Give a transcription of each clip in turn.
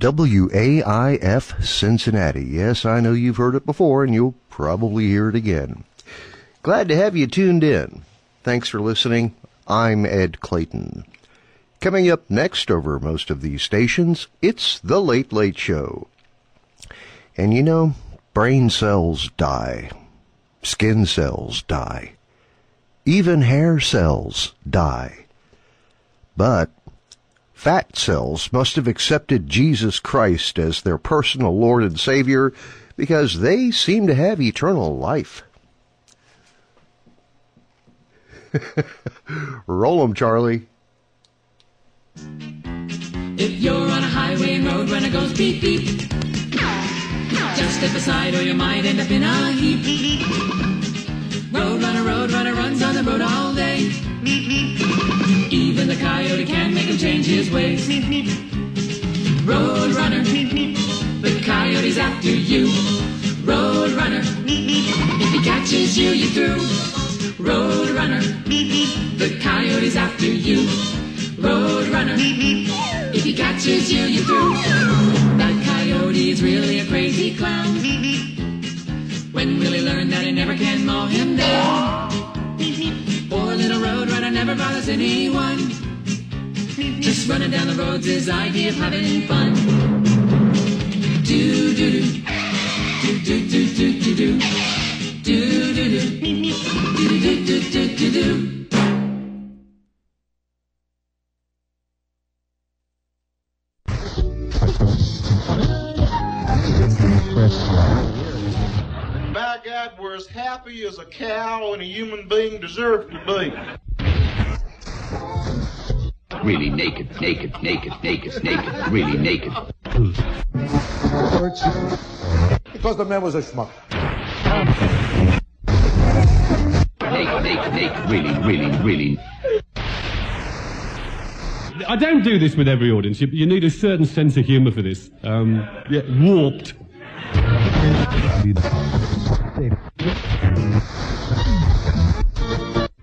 WAIF Cincinnati. Yes, I know you've heard it before and you'll probably hear it again. Glad to have you tuned in. Thanks for listening. I'm Ed Clayton. Coming up next over most of these stations, it's The Late Late Show. And you know, brain cells die. Skin cells die. Even hair cells die. But fat cells must have accepted Jesus Christ as their personal Lord and Savior because they seem to have eternal life. Roll 'em, Charlie. If you're on a highway road runner goes beep beep, just step aside or you might end up in a heap. Road runner, road runner runs on the road all day. Even the coyote can't make him change his ways. Road runner, the coyote's after you. Road runner, if he catches you, you're through. Road runner, the coyote's after you. Road runner, if he catches you, you're through. That coyote's really a crazy clown. When will he learn that he never can mow him down? Poor little road runner never bothers anyone. Just running down the road's is his idea of having fun. Do do do. Do do do do do do. Do do do. Do do do do do do. Baghdad happy as a cow and a human being deserved to be. Really naked, naked, naked, naked, naked, really naked. Because the man was a schmuck. Naked, naked, naked, really, really, really. I don't do this with every audience. You, you need a certain sense of humour for this. Um, yeah, warped.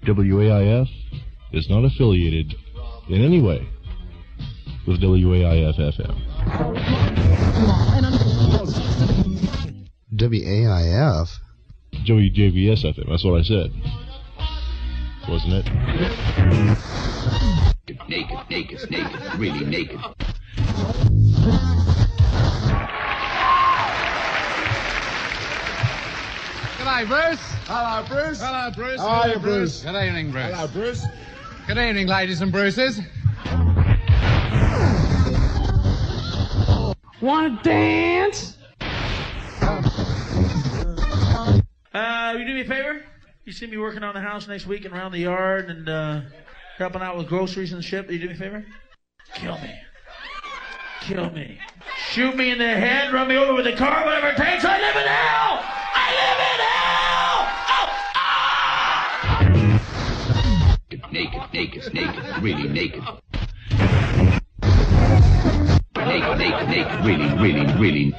WAIF is not affiliated in any way with WAIF FM. WAIF? WJVS FM, that's what I said. Wasn't it? Naked, naked, naked, really naked. G'day, Bruce. Hello, Bruce. Hello, Bruce. How are you, Bruce? Good evening, Bruce. Hello, Bruce. Good evening, ladies and Bruces. Want to dance? Uh, you do me a favor? You see me working on the house next week and around the yard and uh, helping out with groceries and shit. You do me a favor? Kill me. Kill me. Shoot me in the head, run me over with a car, whatever it takes. I live in hell! I live in hell! Oh, ah! Naked, naked, naked, really naked. Naked, naked, naked, really, really, really.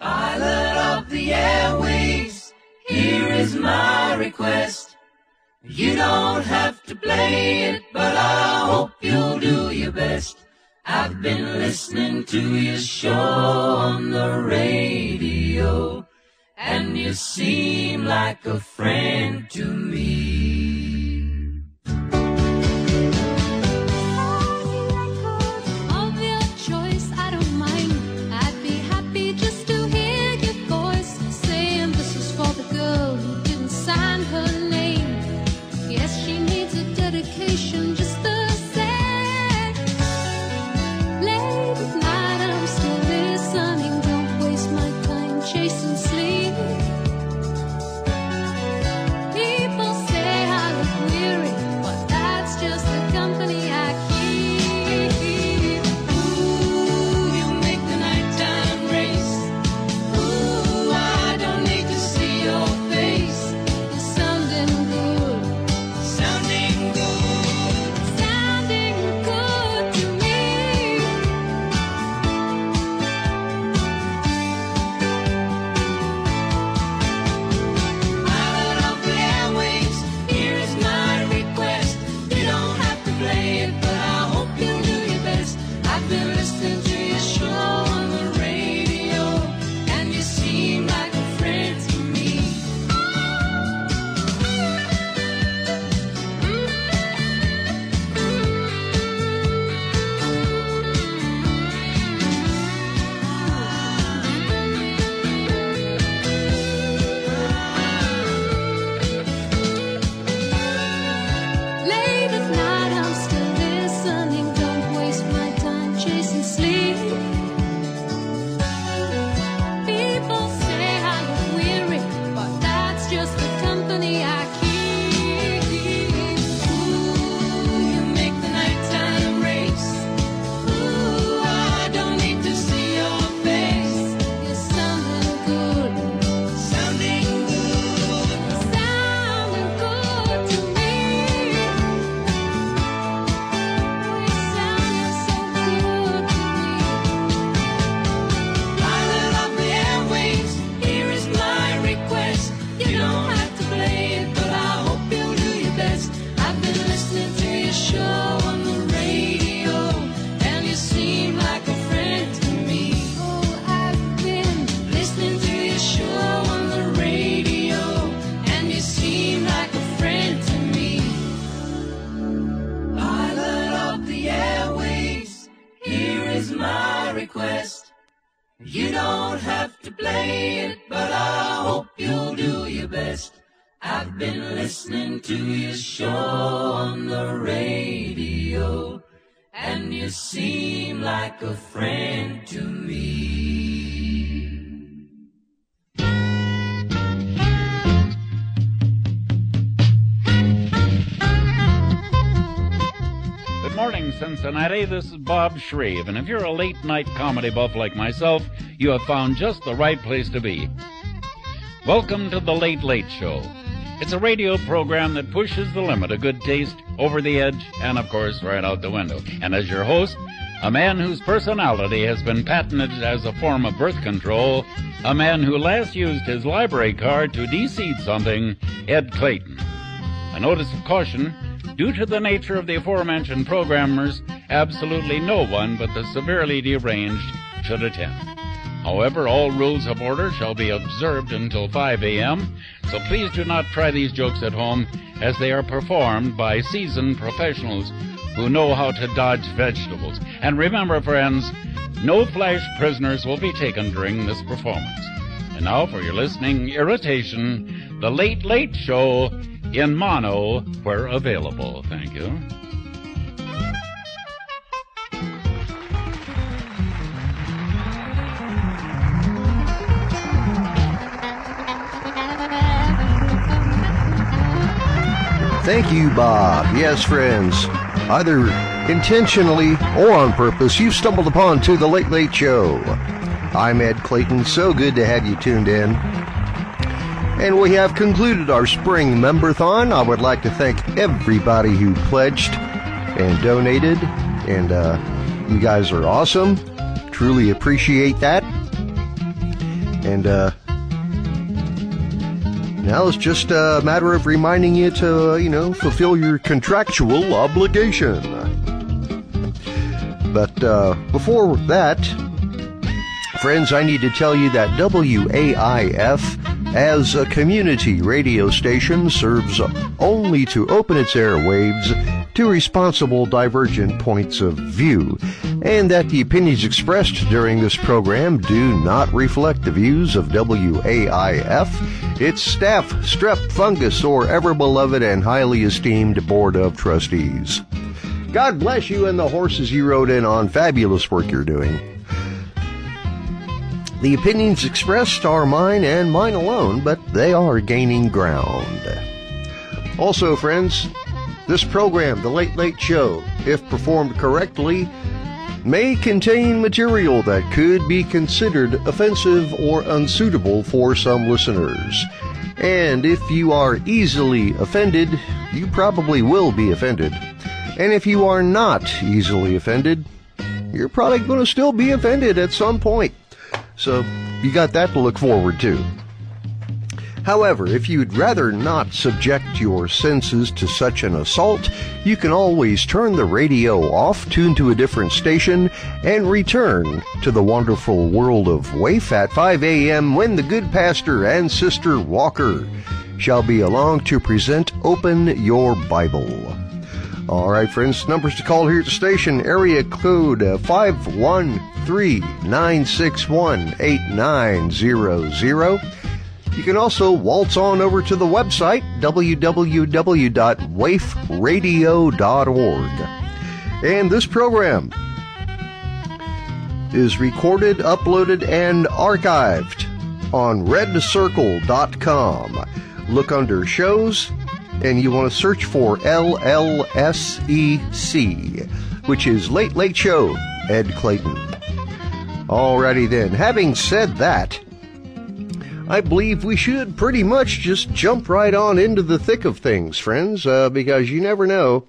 Pilot of the airwaves, here is my request. You don't have to play it, but I hope you'll do your best. I've been listening to your show on the radio, and you seem like a friend to me. the eye. Shreve, and if you're a late night comedy buff like myself, you have found just the right place to be. Welcome to The Late Late Show. It's a radio program that pushes the limit of good taste over the edge and, of course, right out the window. And as your host, a man whose personality has been patented as a form of birth control, a man who last used his library card to deseed something, Ed Clayton. A notice of caution due to the nature of the aforementioned programmers, absolutely no one but the severely deranged should attend. However, all rules of order shall be observed until 5 a.m., so please do not try these jokes at home as they are performed by seasoned professionals who know how to dodge vegetables. And remember, friends, no flash prisoners will be taken during this performance. And now for your listening irritation, The Late Late Show in mono where available. Thank you. Thank you, Bob. Yes, friends. Either intentionally or on purpose, you've stumbled upon to the Late Late Show. I'm Ed Clayton. So good to have you tuned in. And we have concluded our spring memberthon. I would like to thank everybody who pledged and donated. And uh, you guys are awesome. Truly appreciate that. And uh, now it's just a matter of reminding you to, you know, fulfill your contractual obligation. But uh, before that, friends, I need to tell you that WAIF as a community radio station serves only to open its airwaves to responsible divergent points of view, and that the opinions expressed during this program do not reflect the views of WAIF, its staff, strep, fungus, or ever beloved and highly esteemed Board of Trustees. God bless you and the horses you rode in on. Fabulous work you're doing. The opinions expressed are mine and mine alone, but they are gaining ground. Also, friends, this program, The Late Late Show, if performed correctly, may contain material that could be considered offensive or unsuitable for some listeners. And if you are easily offended, you probably will be offended. And if you are not easily offended, you're probably going to still be offended at some point. So you got that to look forward to. However, if you'd rather not subject your senses to such an assault, you can always turn the radio off, tune to a different station, and return to the wonderful world of Waif at 5 a.m. when the good pastor and Sister Walker shall be along to present Open Your Bible. All right, friends, numbers to call here at the station area code uh, 513 961 8900. You can also waltz on over to the website www.waifradio.org. And this program is recorded, uploaded, and archived on redcircle.com. Look under shows and you want to search for LLSEC, which is Late Late Show, Ed Clayton. Alrighty then, having said that, I believe we should pretty much just jump right on into the thick of things, friends, uh, because you never know.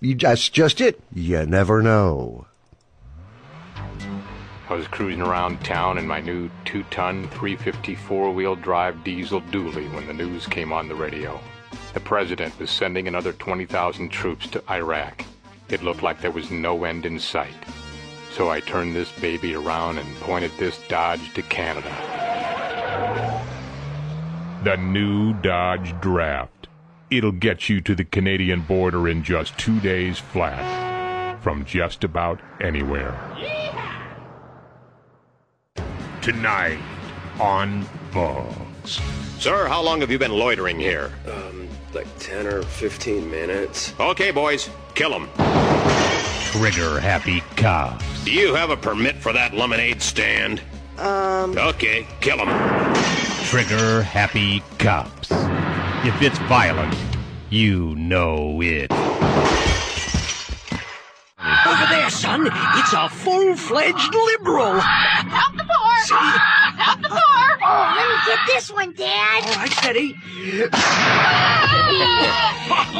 You, that's just it. You never know. I was cruising around town in my new two ton, 350 four wheel drive diesel dually when the news came on the radio. The president was sending another 20,000 troops to Iraq. It looked like there was no end in sight. So I turned this baby around and pointed this Dodge to Canada. The new Dodge Draft. It'll get you to the Canadian border in just two days flat. From just about anywhere. tonight on Bugs. Sir, how long have you been loitering here? Um, like 10 or 15 minutes. Okay, boys, kill him. Trigger happy cops. Do you have a permit for that lemonade stand? Um. Okay, kill him. Trigger happy cops. If it's violent, you know it. Over there, son. It's a full-fledged liberal. Help the poor! See? Help the poor! Oh, let me get this one, Dad. All right, steady.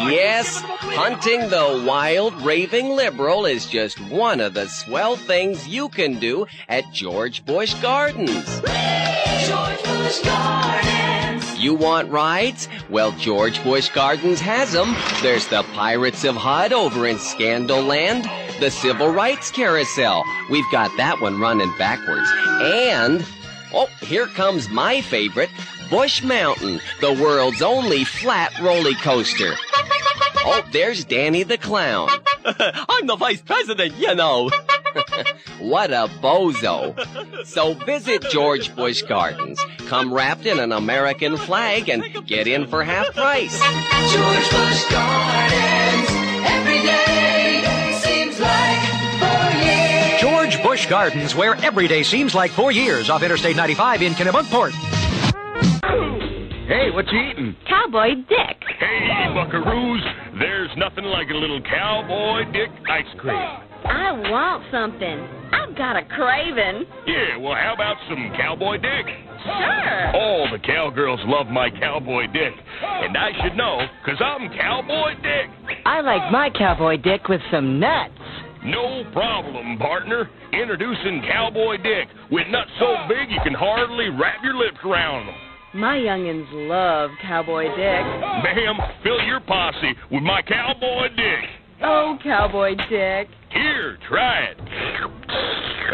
Yes, hunting the wild raving liberal is just one of the swell things you can do at George Bush Gardens. George Bush Gardens. You want rides? Well, George Bush Gardens has them. There's the Pirates of Hud over in Scandal Land, the Civil Rights Carousel. We've got that one running backwards. And, oh, here comes my favorite, Bush Mountain, the world's only flat roller coaster. Oh, there's Danny the Clown. I'm the vice president, you know. what a bozo. So visit George Bush Gardens. Come wrapped in an American flag and get in for half price. George Bush Gardens. Every day George Bush Gardens, where every day seems like four years off Interstate 95 in Kennebunkport. Hey, what you eating? Cowboy Dick. Hey, buckaroos, there's nothing like a little cowboy dick ice cream. I want something. I've got a craving. Yeah, well, how about some cowboy dick? Sure. All the cowgirls love my cowboy dick. And I should know, because I'm cowboy dick. I like my cowboy dick with some nuts. No problem, partner. Introducing Cowboy Dick, with nuts so big you can hardly wrap your lips around them. My youngins love cowboy dick. Ma'am, fill your posse with my cowboy dick. Oh, cowboy dick. Here, try it.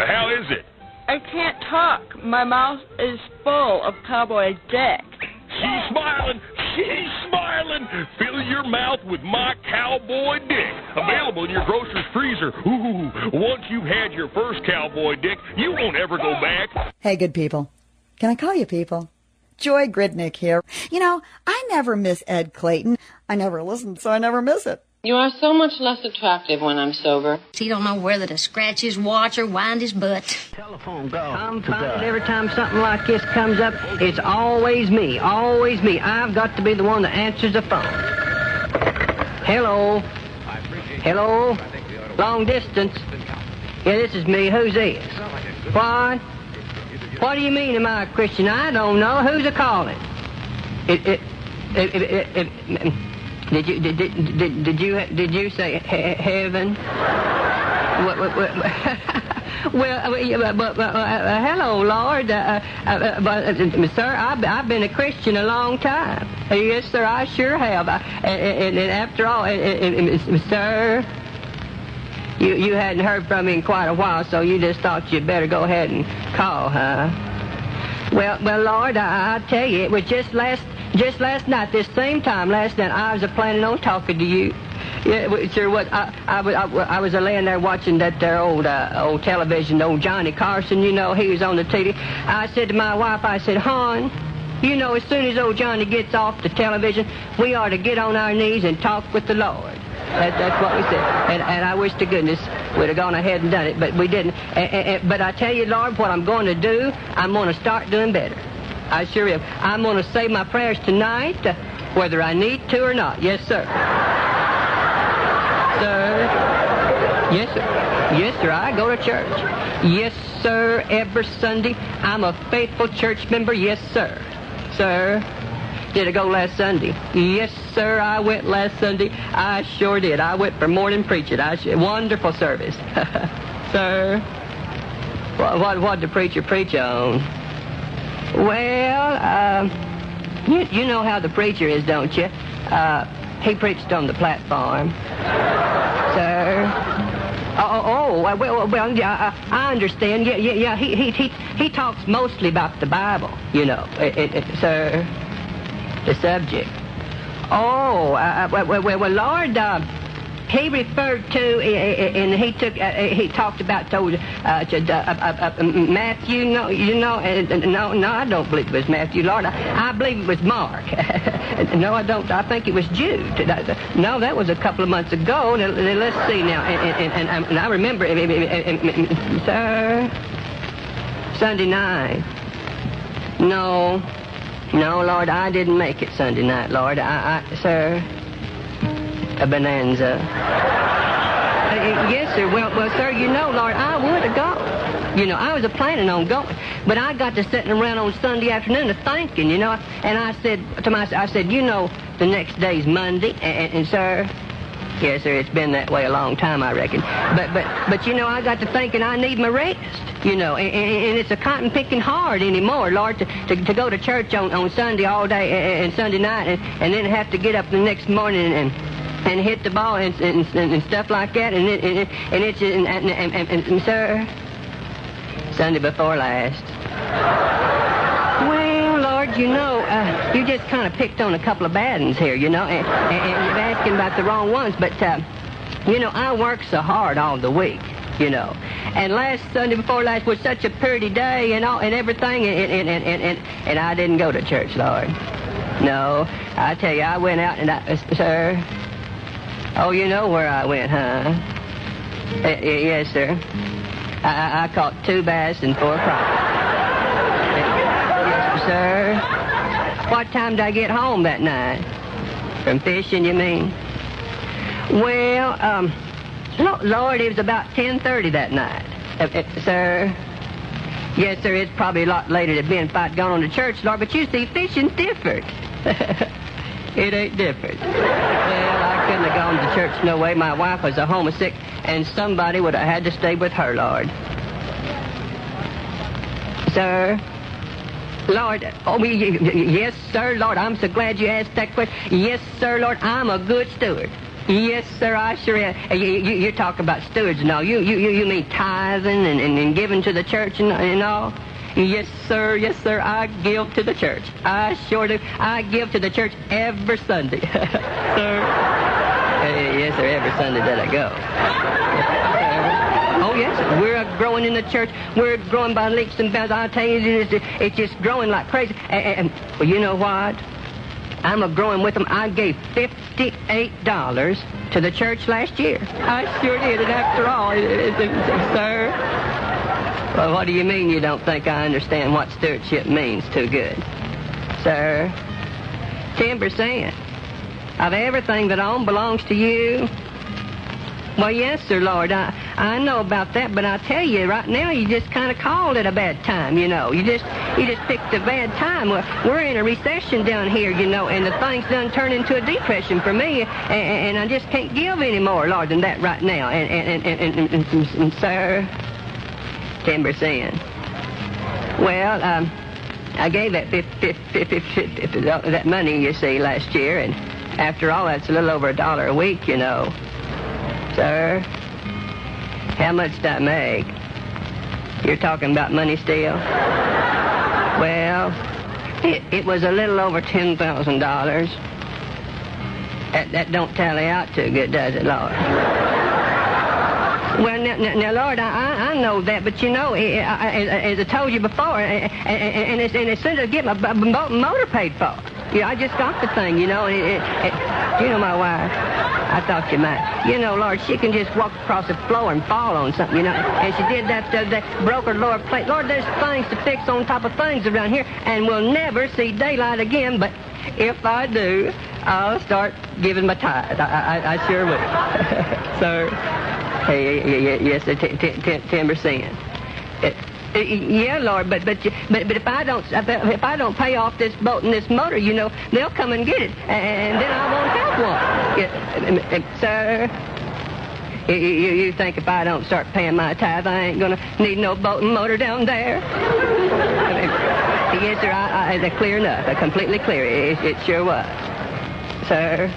How is it? I can't talk. My mouth is full of cowboy dick. She's smiling. She's smiling. Fill your mouth with my cowboy dick. Available in your grocer's freezer. Ooh, once you've had your first cowboy dick, you won't ever go back. Hey, good people. Can I call you people? Joy Gridnick here. You know, I never miss Ed Clayton. I never listen, so I never miss it. You are so much less attractive when I'm sober. He don't know whether to scratch his watch or wind his butt. Telephone bell. I'm finding every time something like this comes up, it's always me, always me. I've got to be the one that answers the phone. Hello. Hello. Long distance. Yeah, this is me. Who's this? What? What do you mean, am I a Christian? I don't know. Who's a calling? It, it, it, it, it, it, did you did, did, did, did you did you say he- heaven? What, what, what, well, uh, but, uh, uh, hello, Lord. Uh, but, sir, I've, I've been a Christian a long time. Yes, sir, I sure have. I, and, and, after all, and, and, sir, you you hadn't heard from me in quite a while, so you just thought you'd better go ahead and call, huh? Well, well, Lord, I, I tell you, it was just last just last night, this same time last night, I was a planning on talking to you. Yeah, sure. What I, I, was- I, I was a laying there watching that there old uh, old television, old Johnny Carson. You know, he was on the TV. I said to my wife, I said, Hon, you know, as soon as old Johnny gets off the television, we ought to get on our knees and talk with the Lord. That, that's what we said. And, and I wish to goodness we'd have gone ahead and done it, but we didn't. And, and- but I tell you, Lord, what I'm going to do, I'm going to start doing better. I sure am. I'm going to say my prayers tonight, uh, whether I need to or not. Yes, sir. Sir. Yes, sir. Yes, sir. I go to church. Yes, sir. Every Sunday. I'm a faithful church member. Yes, sir. Sir. Did I go last Sunday? Yes, sir. I went last Sunday. I sure did. I went for morning preaching. I sh- wonderful service. sir. What, what, what did the preacher preach on? Well, uh, you, you know how the preacher is, don't you? Uh, he preached on the platform. Sir. Oh, oh, oh well, well, yeah, I, understand. Yeah, yeah, yeah. He, he, he, he talks mostly about the Bible, you know, it, it- sir. The subject. Oh, uh, uh, well, well, well, Lord, uh, he referred to, uh, uh, and he took, he talked about told uh, uh, uh, uh, uh Matthew. No, you know, no, no, I don't believe it was Matthew, Lord. I, I believe it was Mark. no, I don't. I think it was Jude. No, that was a couple of months ago. Uh, let's see now, and, and, and, and I remember, sir, Sunday night. No, no, Lord, I didn't make it Sunday night, Lord. I, I sir, a bonanza. Uh, yes, sir. Well, well, sir, you know, Lord, I would have gone. You know, I was a planning on going, but I got to sitting around on Sunday afternoon a thinking, you know, and I said to myself, I said, you know, the next day's Monday, and, and sir, yes, sir, it's been that way a long time, I reckon. But, but, but you know, I got to thinking I need my rest. You know, and, and, and it's a cotton picking hard anymore, Lord, to, to, to go to church on, on Sunday all day and, and Sunday night, and, and then have to get up the next morning and and hit the ball and, and, and stuff like that, and it, and, and it's and, and, and, and, and sir, Sunday before last. Well, Lord, you know, uh, you just kind of picked on a couple of bad ones here, you know, and, and, and you're asking about the wrong ones, but uh, you know, I work so hard all the week. You know, and last Sunday before last was such a pretty day and all and everything, and and, and, and, and, and I didn't go to church, Lord. No, I tell you, I went out and I, uh, sir, Oh, you know where I went, huh? Uh, yes, sir. I, I, caught two bass and four crappie. yes, sir. What time did I get home that night? From fishing, you mean? Well, um, lo- Lord, it was about 10.30 that night. Uh, uh, sir? Yes, sir, it's probably a lot later than been if I'd gone on to church, Lord, but you see, fishing's different. it ain't different. Well, I couldn't have gone to church no way. My wife was a homesick, and somebody would have had to stay with her, Lord. Sir? Lord, oh, yes, sir, Lord, I'm so glad you asked that question. Yes, sir, Lord, I'm a good steward. Yes, sir, I sure am. You, you, you talk about stewards and all. You, you, you you mean tithing and, and, and giving to the church and, and all? Yes, sir, yes, sir, I give to the church. I sure do. I give to the church every Sunday. sir. Uh, yes, sir, every Sunday that I go. Oh, yes, sir. we're growing in the church. We're growing by leaps and bounds. I'll tell you, it's, it's just growing like crazy. And, and, well, you know what? I'm a growing with them. I gave $58 to the church last year. I sure did. And after all, it, it, it, sir, well, what do you mean you don't think I understand what stewardship means too good? Sir, 10% of everything that I own belongs to you. Well, yes, sir, Lord. I, I know about that, but I tell you, right now, you just kind of called it a bad time, you know. You just you just picked a bad time. We're, we're in a recession down here, you know, and the thing's done turned into a depression for me, and, and I just can't give any more, Lord, than that right now. And, and, and, and, and, and, and sir, 10%. Well, um, I gave that, 50, 50, 50, that money, you see, last year, and after all, that's a little over a dollar a week, you know. Sir, how much did I make? You're talking about money still? Well, it, it was a little over $10,000. That, that don't tally out too good, does it, Lord? Well, now, now, Lord, I, I know that, but you know, eh, eh, I, I, as I told you before, eh, and, and, and, it's, and as soon as I get my motor paid for, yeah, I just got the thing, you know, it, it, it, you know my wife. I thought you might. You know, Lord, she can just walk across the floor and fall on something, you know. And she did that, uh, that broke her lower plate. Lord, there's things to fix on top of things around here, and we'll never see daylight again. But if I do, I'll start giving my tithe. I, I, I sure will. Sir. Hey, yes, ten percent. Uh, yeah, Lord, but but but but if I don't if I- don't pay off this boat and this motor, you know, they'll come and get it, and then I won't have one. Yeah, uh, uh, sir. You, you, you think if I don't start paying my tithe, I ain't gonna need no boat and motor down there? yes, sir. I, I, clear enough. Completely clear. It, it sure was, sir.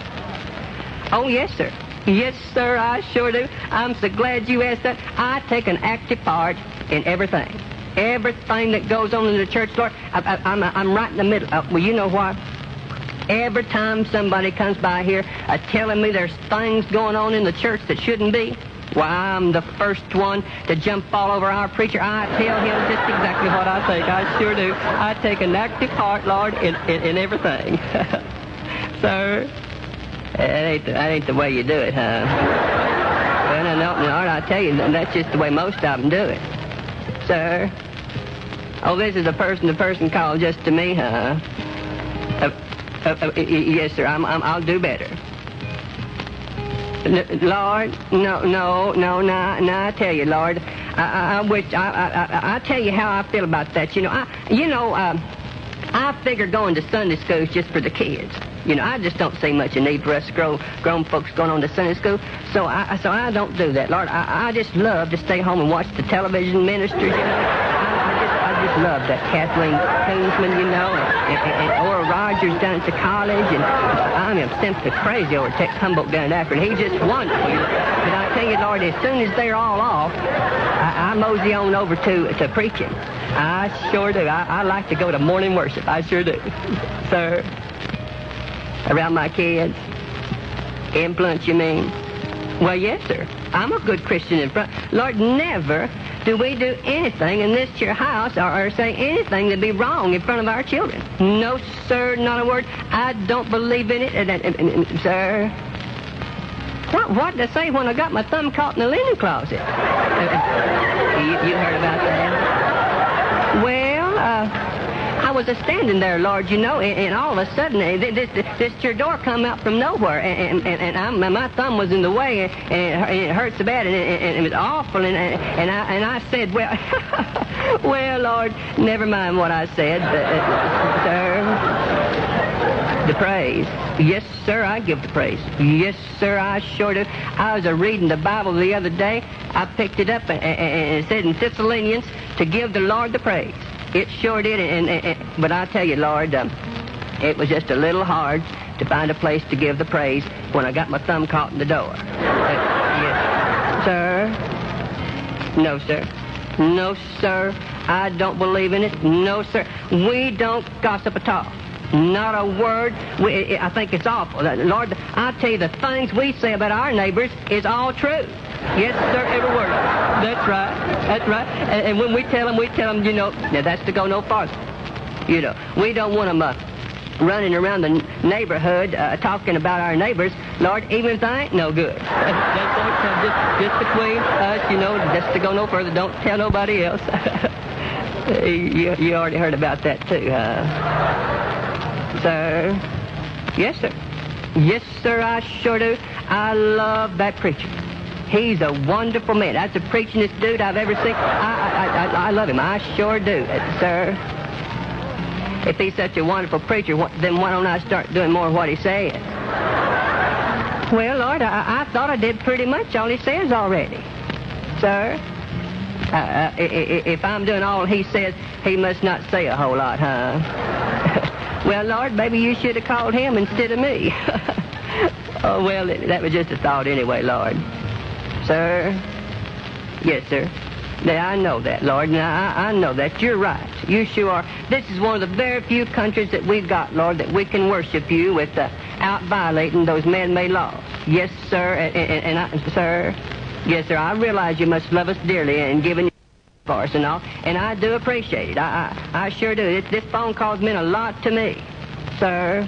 Oh, yes, sir. Yes, sir, I sure do. I'm so glad you asked that. I take an active part in everything. Everything that goes on in the church, Lord, I, I'm right in the middle. Uh, well, you know what? Every time somebody comes by here uh, telling me there's things going on in the church that shouldn't be, well, I'm the first one to jump all over our preacher. I tell him just exactly what I think. I sure do. I take an active part, Lord, in, in, in everything. Sir, that ain't, the, that ain't the way you do it, huh? Well, no, no, Lord, I tell you, that's just the way most of them do it. Sir? Oh, this is a person-to-person call just to me, huh? Uh, uh, uh, yes, sir. I'm, I'm, I'll do better. Lord, no, no, no, no, no. I tell you, Lord, I, I, I wish I, I, I, I tell you how I feel about that. You know, I, you know, um, I figure going to Sunday school just for the kids. You know, I just don't see much need for us grown, grown folks going on to Sunday school. So I, so I don't do that, Lord. I, I just love to stay home and watch the television ministers. You know, I, just, love that Kathryn Kuhlman, you know, and, and, and Oral Roberts down at the college, and I am simply crazy over Rex Humbard down at Akron. He's just know. But I tell you, Lord, as soon as they're all off, I, I mosey on over to to preaching. I sure do. I, I like to go to morning worship. I sure do, sir. Around my kids. Influence, you mean? Well, yes, sir. I'm a good Christian in front. Lord, never do we do anything in this here house or, or say anything that'd be wrong in front of our children. No, sir, not a word. I don't believe in it, and, and, and, sir. What, what I say when I got my thumb caught in the linen closet? Uh, uh, you, you heard about that? Well, uh, I was a standing there, Lord, you know, and, and all of a sudden, uh, this, this, this your door come out from nowhere, and, and, and I'm, my thumb was in the way, and, and, it, hurt- it so bad, and, and, and it was awful, and, and, I, and I said, well, well, Lord, never mind what I said, uh, uh, sir. The praise. Yes, sir, I give the praise. Yes, sir, I sure do. I was a reading the Bible the other day. I picked it up and, and, and it said in Thessalonians to give the Lord the praise. It sure did. And, and, and- but I tell you, Lord, um, it was just a little hard to find a place to give the praise when I got my thumb caught in the door. Uh, yes, sir. No, sir. No, sir. I don't believe in it. No, sir. We don't gossip at all. Not a word. We, I think it's awful. Lord, I tell you, the things we say about our neighbors is all true. Yes, sir, every word. That's right. That's right. And, and when we tell them, we tell them, you know, now that's to go no farther. You know, we don't want them uh, running around the neighborhood uh, talking about our neighbors. Lord, even if I ain't no good. Uh, just, just between us, you know, just to go no further. Don't tell nobody else. you, you already heard about that, too, huh? Sir? Yes, sir. Yes, sir, I sure do. I love that preacher. He's a wonderful man. That's the preachingest dude I've ever seen. I, I, I, I love him. I sure do, uh, sir. If he's such a wonderful preacher, then why don't I start doing more of what he says? Well, Lord, I, I thought I did pretty much all he says already. Sir? Uh, uh, if I'm doing all he says, he must not say a whole lot, huh? well, Lord, maybe you should have called him instead of me. oh, well, that was just a thought anyway, Lord. Sir? Yes, sir. Now, I know that, Lord. Now, I, I know that. You're right. You sure are. This is one of the very few countries that we've got, Lord, that we can worship you without uh, violating those man-made laws. Yes, sir. And, and, and I, sir? Yes, sir. I realize you must love us dearly and giving for us and all, and I do appreciate it. I, I, I sure do. This, this phone call's meant a lot to me, sir.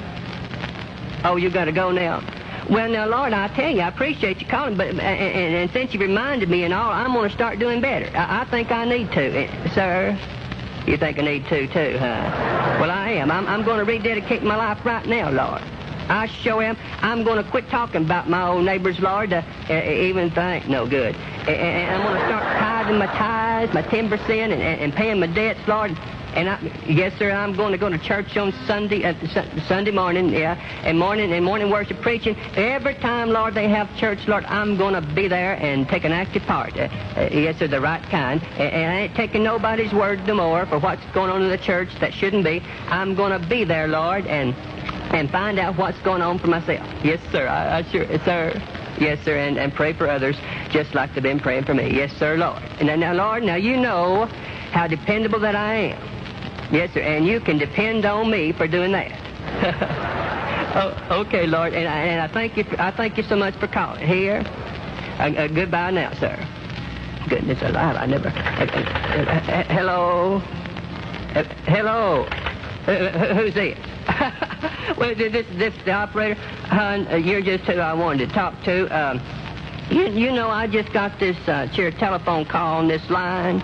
Oh, you got to go now. Well, now, Lord, I tell you, I appreciate you calling, but and, and, and since you reminded me and all, I'm going to start doing better. I, I think I need to, sir. You think I need to, too, huh? Well, I am. I'm, I'm going to rededicate my life right now, Lord. I sure am. I'm going to quit talking about my old neighbors, Lord, uh, uh, even if ain't no good. And, and I'm going to start tithing my tithes, my 10%, and, and, paying my debts, Lord. And I, yes, sir, I'm going to go to church on Sunday, uh, Su- Sunday morning, yeah, and morning and morning worship preaching. Every time, Lord, they have church, Lord, I'm going to be there and take an active part. Uh, uh, yes, sir, the right kind. And, and I ain't taking nobody's word no more for what's going on in the church that shouldn't be. I'm going to be there, Lord, and and find out what's going on for myself. Yes, sir, I, I sure, sir. Yes, sir, and, and pray for others just like they've been praying for me. Yes, sir, Lord. And now, now, Lord, now you know how dependable that I am. Yes, sir, and you can depend on me for doing that. Oh, okay, Lord, and I, and I thank you. For, I thank you so much for calling. Here, uh, uh, goodbye now, sir. Goodness alive, I never. Uh, uh, uh, hello, Uh, hello. Uh, who's this? well, this, this this the operator. Hon, uh, you're just who I wanted to talk to. Um, you, you know, I just got this uh, your telephone call on this line.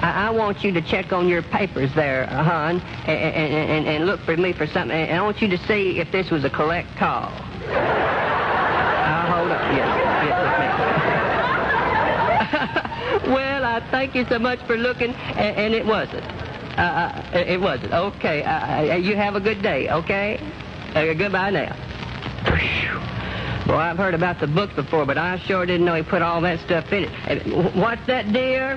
I, I want you to check on your papers there, uh, hon, and, and, and, and look for me for something. And I want you to see if this was a collect call. Uh, hold on. Yes, yes, yes. well, I thank you so much for looking, and, and it wasn't. Uh, uh, it wasn't. Okay. Uh, uh, you have a good day, okay? Uh, goodbye now. Well, I've heard about the book before, but I sure didn't know he put all that stuff in it. Uh, What's that, dear?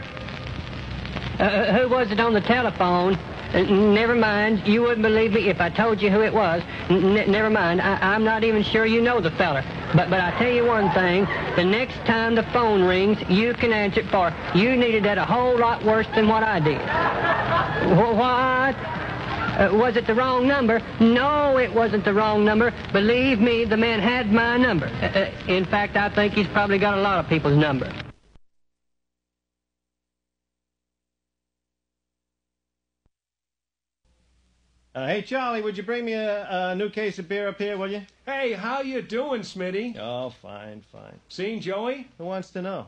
Who was it on the telephone? Uh, never mind. You wouldn't believe me if I told you who it was. N- never mind. I- I'm not even sure you know the feller. But but I tell you one thing. The next time the phone rings, you can answer it for. You needed that a whole lot worse than what I did. What? Uh, was it the wrong number? No, it wasn't the wrong number. Believe me, the man had my number. Uh, uh, in fact, I think he's probably got a lot of people's number. Uh, hey, Charlie, would you bring me a, a new case of beer up here, will you? Hey, how you doing, Smitty? Oh, fine, fine. Seen Joey? Who wants to know?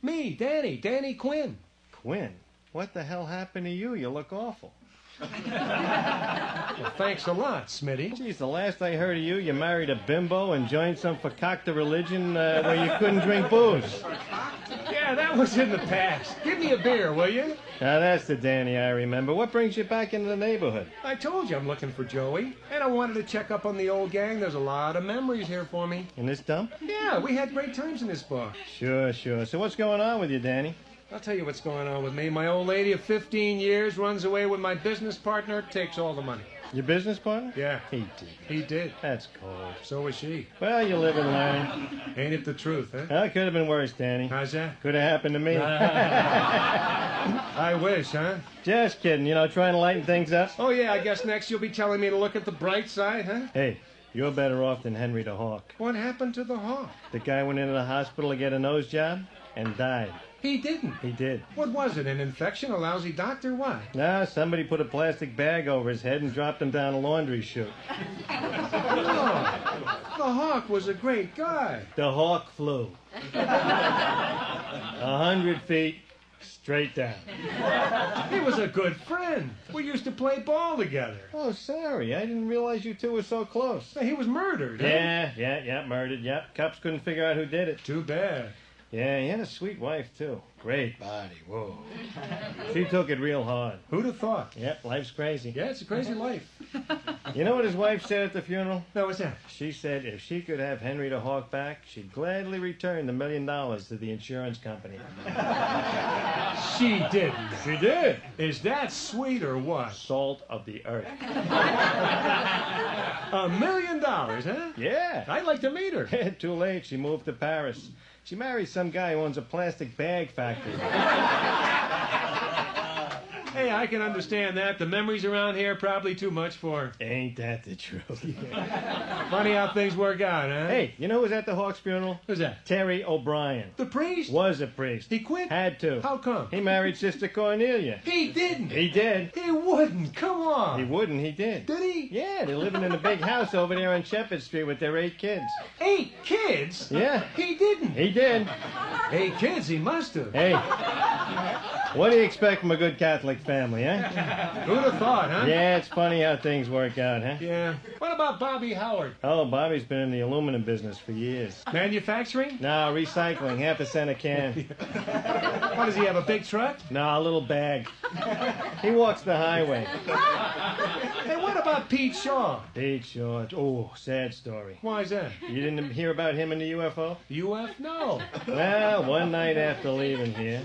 Me, Danny, Danny Quinn. Quinn, what the hell happened to you? You look awful. Well, thanks a lot, Smitty. Geez, the last I heard of you, you married a bimbo and joined some fakakta religion uh, where you couldn't drink booze. Yeah, that was in the past. Give me a beer, will you? Now, that's the Danny I remember. What brings you back into the neighborhood? I told you I'm looking for Joey, and I wanted to check up on the old gang. There's a lot of memories here for me. In this dump? Yeah, we had great times in this bar. Sure, sure. So what's going on with you, Danny? I'll tell you what's going on with me. My old lady of 15 years runs away with my business partner, takes all the money. Your business partner? Yeah. He did. He did. That's cold. So was she. Well, you live and learn. Ain't it the truth, huh? Well, it could have been worse, Danny. How's that? Could have happened to me. I wish, huh? Just kidding. You know, trying to lighten things up. Oh, yeah, I guess next you'll be telling me to look at the bright side, huh? Hey, you're better off than Henry the Hawk. What happened to the hawk? The guy went into the hospital to get a nose job and died. He didn't. He did. What was it? An infection? A lousy doctor? What? No, somebody put a plastic bag over his head and dropped him down a laundry chute. Oh, the hawk was a great guy. The hawk flew. A hundred feet straight down. He was a good friend. We used to play ball together. Oh, sorry. I didn't realize you two were so close. He was murdered. Yeah, yeah, yeah, murdered. Yep. Cops couldn't figure out who did it. Too bad. Yeah, he had a sweet wife, too. Great body. Whoa. She took it real hard. Who'd have thought? Yep, life's crazy. Yeah, it's a crazy life. You know what his wife said at the funeral? No, what's that? She said if she could have Henry the Hawk back, she'd gladly return the million dollars to the insurance company. She didn't. She did. Is that sweet or what? Salt of the earth. A million dollars, huh? Yeah. I'd like to meet her. Too late. She moved to Paris. She marries some guy who owns a plastic bag factory. Hey, I can understand that. The memories around here are probably too much for her. Ain't that the truth? Funny how things work out, huh? Hey, you know who was at the Hawks funeral? Who's that? Terry O'Brien. The priest? Was a priest. He quit? Had to. How come? He married Sister Cornelia. He didn't. He did. He wouldn't. Come on. He wouldn't. He did. Did he? Yeah, they're living in a big house over there on Shepherd Street with their eight kids. Eight kids? Yeah. He didn't. He did. Eight kids, he must have. Hey, what do you expect from a good Catholic family, eh? Who'd have thought, huh? Yeah, it's funny how things work out, huh? Yeah. What about Bobby Howard? Oh, Bobby's been in the aluminum business for years. Manufacturing? No, recycling, half a cent a can. What does he have? A big truck? No, a little bag. He walks the highway. Hey, what about Pete Shaw? Pete Shaw. Oh, sad story. Why is that? You didn't hear about him in the UFO? UF? No. Well, one night after leaving here,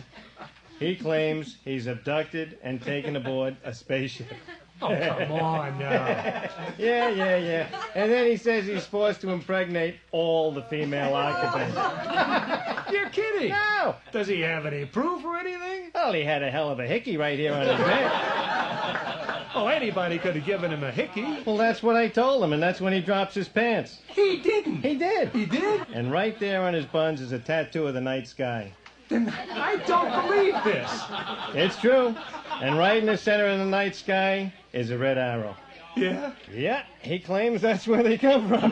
he claims he's abducted and taken aboard a spaceship. Oh, come on now. Yeah, yeah, yeah. And then he says he's forced to impregnate all the female occupants. You're kidding. No! Does he have any proof or anything? Well, he had a hell of a hickey right here on his neck. Oh, anybody could have given him a hickey. Well, that's what I told him, and that's when he drops his pants. He didn't. He did. He did? And right there on his buns is a tattoo of the night sky. Then I don't believe this. It's true. And right in the center of the night sky is a red arrow. Yeah? Yeah, he claims that's where they come from.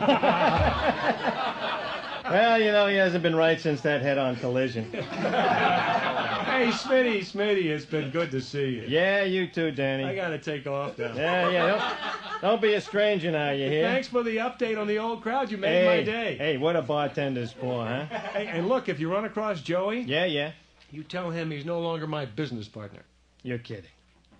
well, you know, he hasn't been right since that head-on collision. Hey, Smitty, Smitty, it's been good to see you. Yeah, you too, Danny. I gotta take off now. Yeah, yeah. Don't, don't be a stranger now, you hear? Thanks for the update on the old crowd. You made hey, my day. Hey, what a bartender's for, huh? Hey, and look, if you run across Joey, Yeah, yeah. you tell him he's no longer my business partner. You're kidding.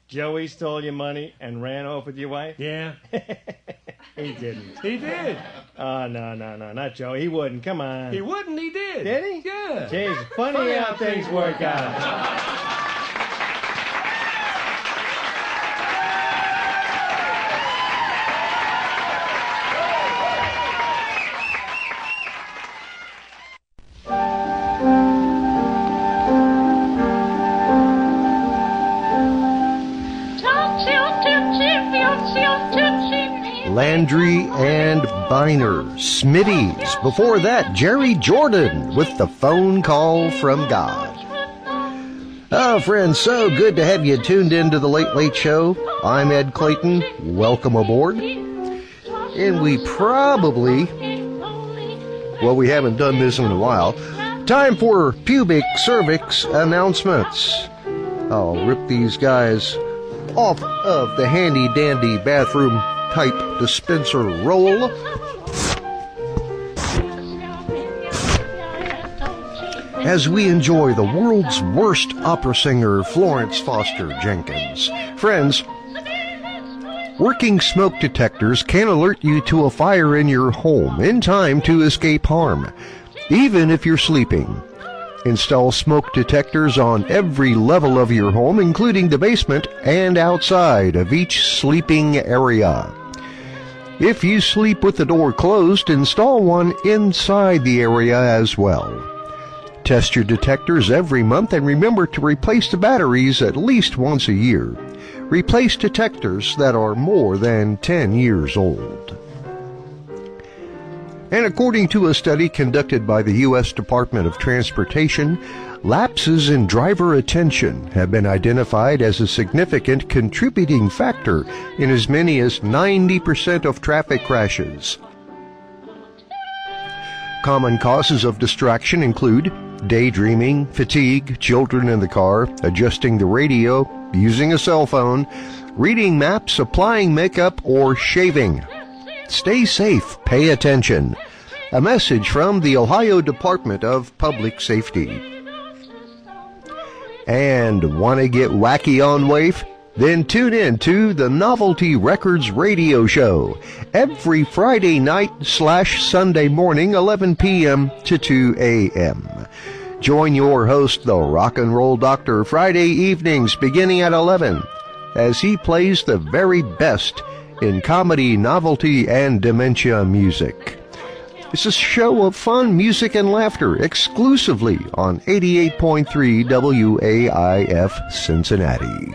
Joey stole your money and ran off with your wife? Yeah, He didn't. he did. Oh, no, no, no, not Joe. He wouldn't. Come on. He wouldn't. He did. Did he? Yeah. Jeez, funny, how things work out. Landry and Biner, Smitty's. Before that, Jerry Jordan with the phone call from God. Oh, friends, so good to have you tuned in to the Late Late Show. I'm Ed Clayton. Welcome aboard. And we probably, well, we haven't done this in a while. Time for pubic cervix announcements. I'll rip these guys off of the handy dandy bathroom type dispenser roll. As we enjoy the world's worst opera singer, Florence Foster Jenkins. Friends, working smoke detectors can alert you to a fire in your home in time to escape harm, even if you're sleeping. Install smoke detectors on every level of your home, including the basement and outside of each sleeping area. If you sleep with the door closed, install one inside the area as well. Test your detectors every month and remember to replace the batteries at least once a year. Replace detectors that are more than 10 years old. And according to a study conducted by the U.S. Department of Transportation, lapses in driver attention have been identified as a significant contributing factor in as many as 90% of traffic crashes. Common causes of distraction include daydreaming, fatigue, children in the car, adjusting the radio, using a cell phone, reading maps, applying makeup, or shaving. Stay safe, pay attention. A message from the Ohio Department of Public Safety. And want to get wacky on WAIF? Then tune in to the Novelty Records radio show every Friday night slash Sunday morning, 11 p.m. to 2 a.m. Join your host, the Rock and Roll Doctor, Friday evenings beginning at 11 as he plays the very best in comedy, novelty, and dementia music. It's a show of fun, music, and laughter exclusively on 88.3 WAIF Cincinnati.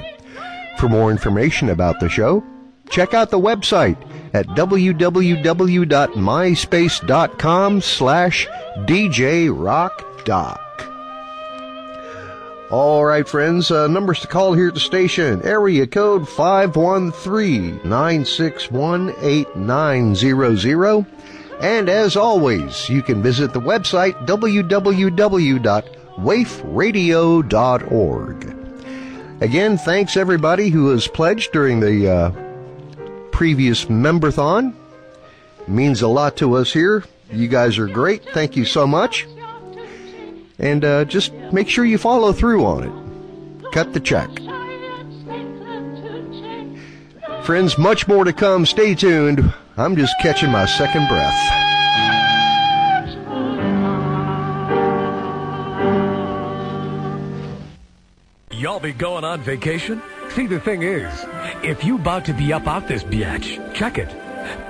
For more information about the show, check out the website at www.myspace.com slash djrockdoc. All right, friends, uh, numbers to call here at the station. Area code 513-961-8900. And as always, you can visit the website www.waifradio.org. Again, thanks everybody who has pledged during the uh, previous memberthon. It means a lot to us here. You guys are great. Thank you so much. And uh, just make sure you follow through on it. Cut the check. Friends, much more to come. Stay tuned. I'm just catching my second breath. Y'all be going on vacation? See, the thing is, if you about to be up out this bitch, check it.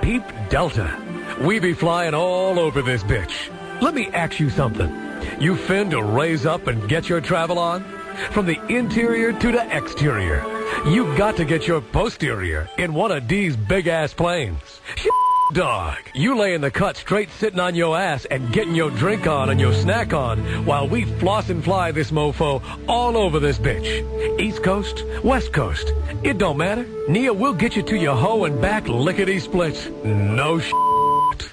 Peep Delta. We be flying all over this bitch. Let me ask you something. You fin to raise up and get your travel on? From the interior to the exterior. You got to get your posterior in one of these big ass planes. Dog, you lay in the cut straight sitting on your ass and getting your drink on and your snack on while we floss and fly this mofo all over this bitch. East Coast, West Coast, it don't matter. Nia we'll get you to your hoe and back lickety splits. No sh.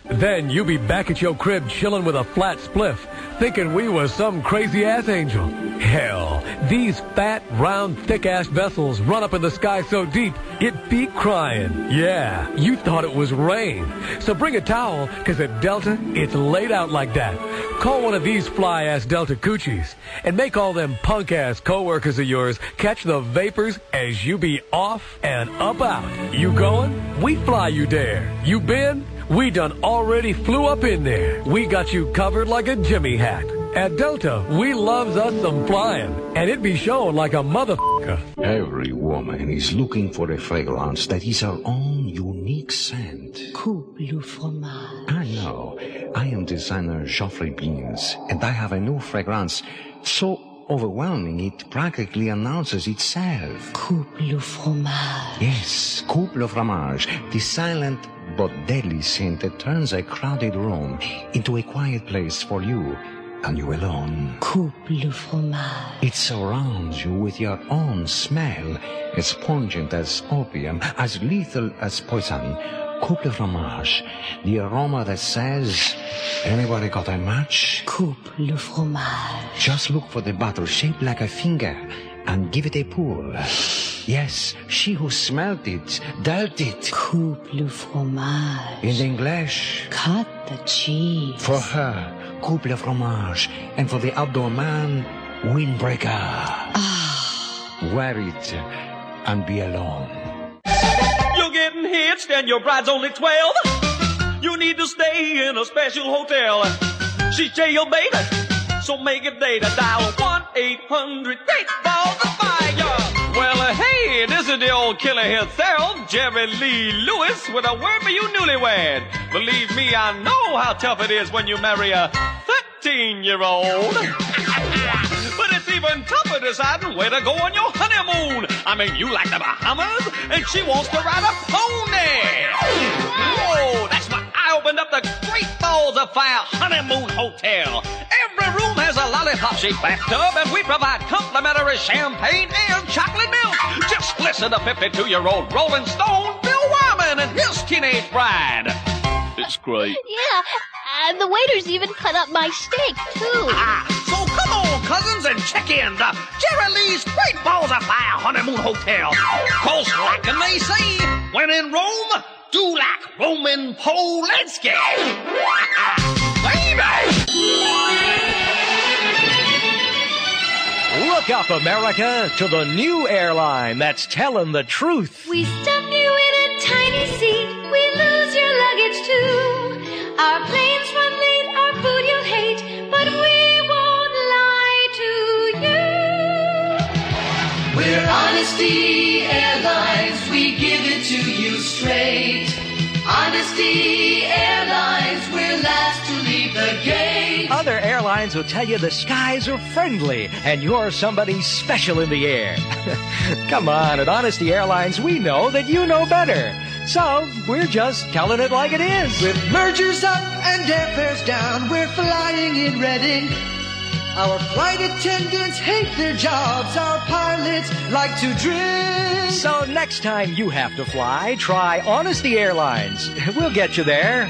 Then you be back at your crib chilling with a flat spliff, thinking we was some crazy ass angel. Hell, these fat, round, thick ass vessels run up in the sky so deep, it be crying. Yeah, you thought it was rain. So bring a towel, cause at Delta, it's laid out like that. Call one of these fly ass Delta coochies and make all them punk ass coworkers of yours catch the vapors as you be off and up out. You going? We fly you there. You been? We done already flew up in there. We got you covered like a Jimmy hat. At Delta, we loves us some flying, and it be showing like a motherfucker. Every woman is looking for a fragrance that is her own unique scent. Coupe le fromage. I know. I am designer Geoffrey Beans, and I have a new fragrance so overwhelming it practically announces itself. Coupe le fromage. Yes, coupe le fromage, the silent but deadly scent that turns a crowded room into a quiet place for you and you alone. Coupe le fromage. It surrounds you with your own smell, as pungent as opium, as lethal as poison. Coupe le fromage, the aroma that says, anybody got a match? Coupe le fromage. Just look for the bottle shaped like a finger and give it a pull. Yes, she who smelt it, dealt it. Coupe le fromage. In English. Cut the cheese. For her, coupe le fromage. And for the outdoor man, windbreaker. Ah. Wear it and be alone. You're getting hitched and your bride's only 12. You need to stay in a special hotel. She's jailbait, so make it data. Dial 1-800 Great Balls of Fire. Well, hey, this is the old killer himself, Jerry Lee Lewis, with a word for you newlywed. Believe me, I know how tough it is when you marry a 13-year-old. but it's even tougher deciding where to go on your honeymoon. I mean, you like the Bahamas, and she wants to ride a pony. Whoa, I opened up the Great Balls of Fire Honeymoon Hotel. Every room has a lollipop-shaped bathtub, and we provide complimentary champagne and chocolate milk. Just listen to 52-year-old Rolling Stone Bill Wyman and his teenage bride. It's great. Yeah, and the waiters even cut up my steak, too. Ah, so come on, cousins, and check in to Jerry Lee's Great Balls of Fire Honeymoon Hotel. Cause like they say, when in Rome, do like Roman Polanski. Look up, America, to the new airline that's telling the truth. We stuff you in a tiny seat. We lose your luggage too. Our planes run late. Our food you'll hate, but we won't lie to you. We're Honesty Other airlines will tell you the skies are friendly and you're somebody special in the air. Come on, at Honesty Airlines, we know that you know better. So, we're just telling it like it is. With mergers up and airfares down, we're flying in red ink. Our flight attendants hate their jobs. Our pilots like to drink. So next time you have to fly, try Honesty Airlines. We'll get you there.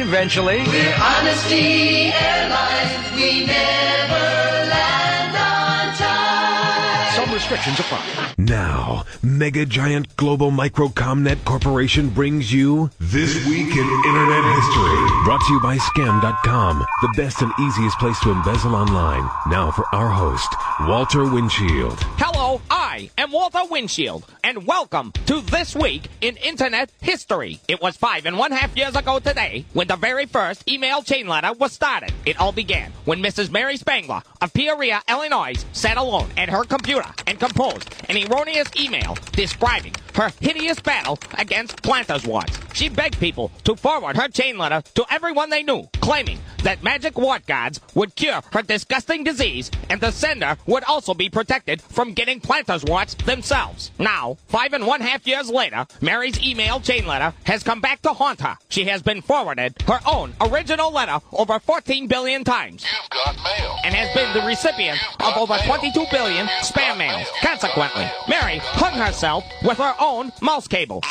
Eventually. We're Honesty Airlines. We never land on time. Some restrictions apply. Now, Mega Giant Global Microcomnet Corporation brings you This Week in Internet History. Brought to you by Scam.com, the best and easiest place to embezzle online. Now for our host, Walter Windshield. Hello, I am Walter Windshield, and welcome to This Week in Internet History. It was five and one half years ago today when the very first email chain letter was started. It all began when Mrs. Mary Spangler of Peoria, Illinois, sat alone at her computer and composed an erroneous email describing her hideous battle against planter's warts. She begged people to forward her chain letter to everyone they knew, claiming that magic wart guards would cure her disgusting disease and the sender would also be protected from getting planter's warts themselves. Now, five and one half years later, Mary's email chain letter has come back to haunt her. She has been forwarded her own original letter over 14 billion times. You've got mail. And has been the recipient of over 22 billion spam mails. Consequently, Mary hung herself with her own mouse cable.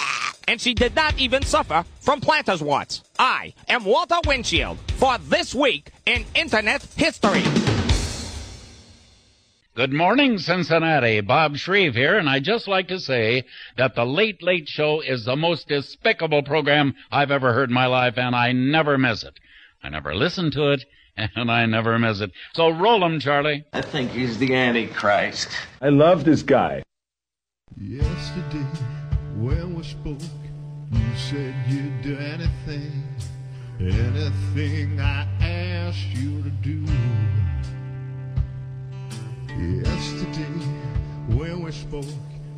And she did not even suffer from planter's warts. I am Walter Windshield for This Week in Internet History. Good morning, Cincinnati. Bob Shreve here, and I'd just like to say that the Late Late Show is the most despicable program I've ever heard in my life, and I never miss it. I never listen to it, and I never miss it. So roll 'em, Charlie. I think he's the Antichrist. I love this guy. Yesterday, when we spoke, you said you'd do anything, anything I asked you to do. Yesterday, when we spoke,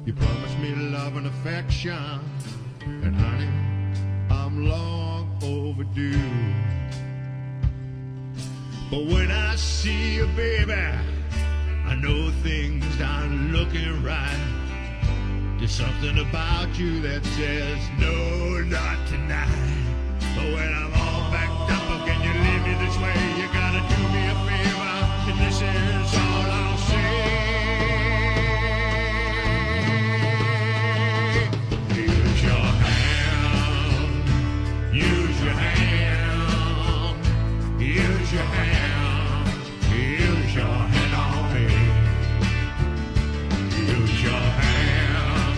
you promised me love and affection, and honey, I'm long overdue. But when I see you, baby, I know things aren't looking right. There's something about you that says no, not tonight. But when I'm all backed up, can you leave me this way? You gotta do me a favor, and this your hand, use your hand on me. Use your hand.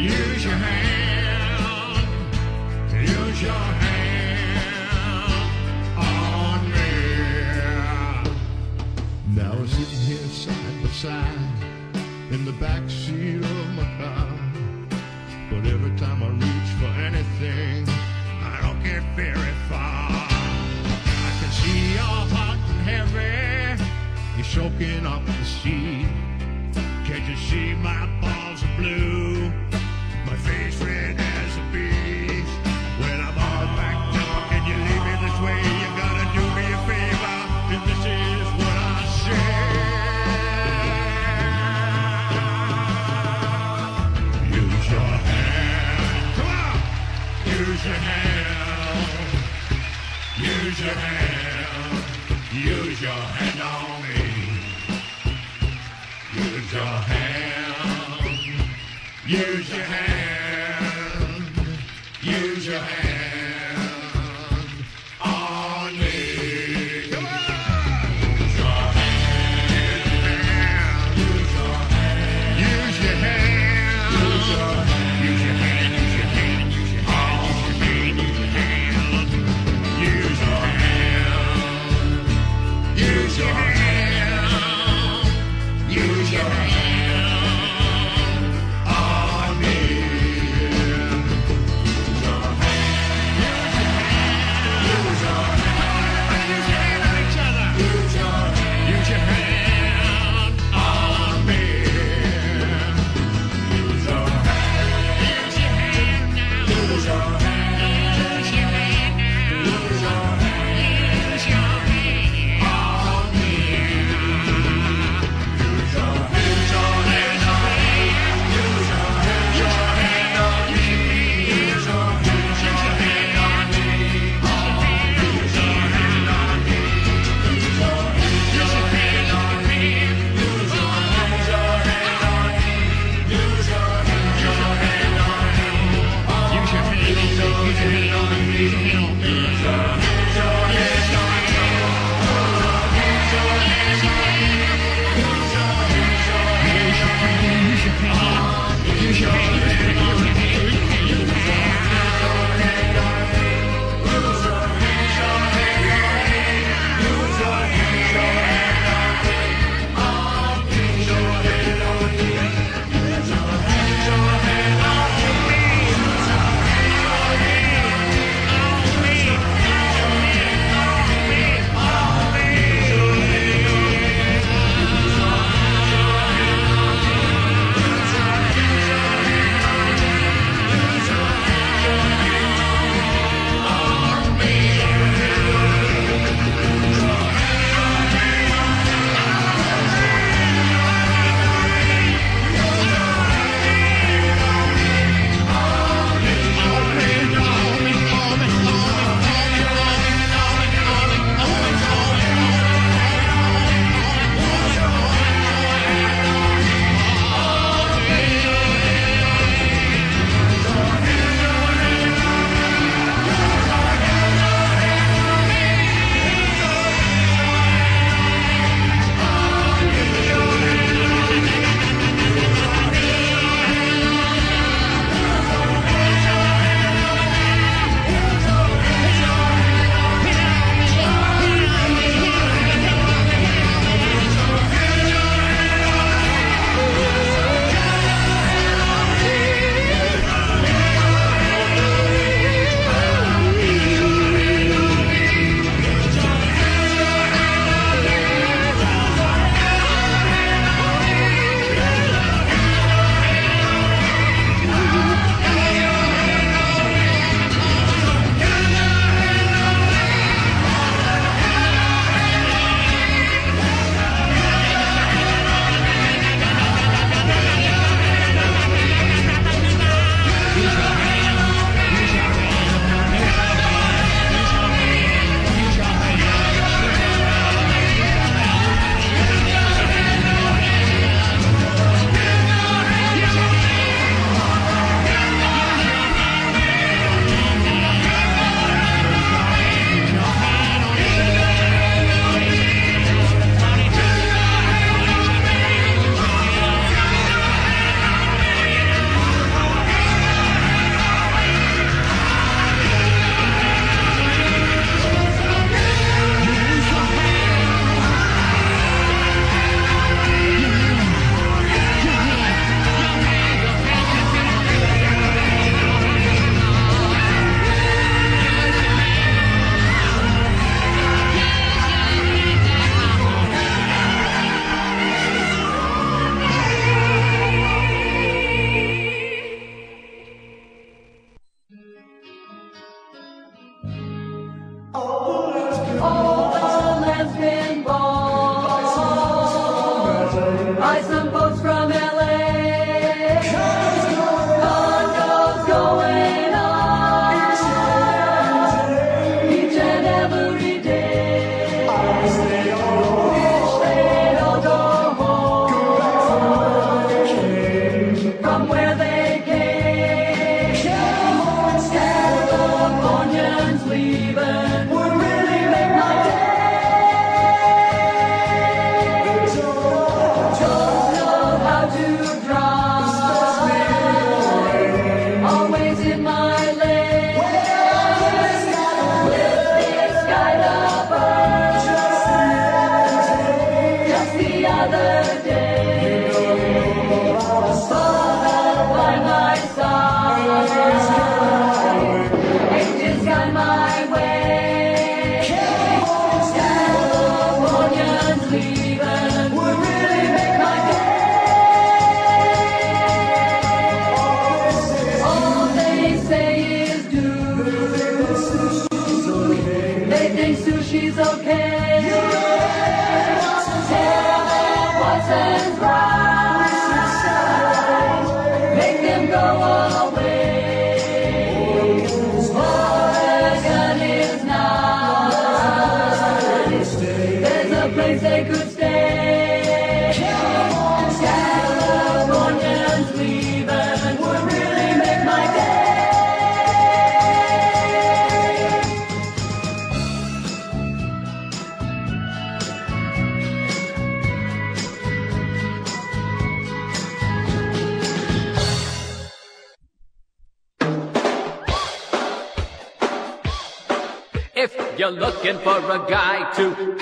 Use your hand. Use your hand on me. Now we're sitting here side by side in the back seat soaking up the seat. Can't you see my balls are blue? My face red as a beast. When I'm all backed up, can you leave me this way? You gotta do me a favor, and this is what I say. Use your hand. Come on! Use your hand. Use your hand. Use your hand Use your hand. Use your hand. Use your hand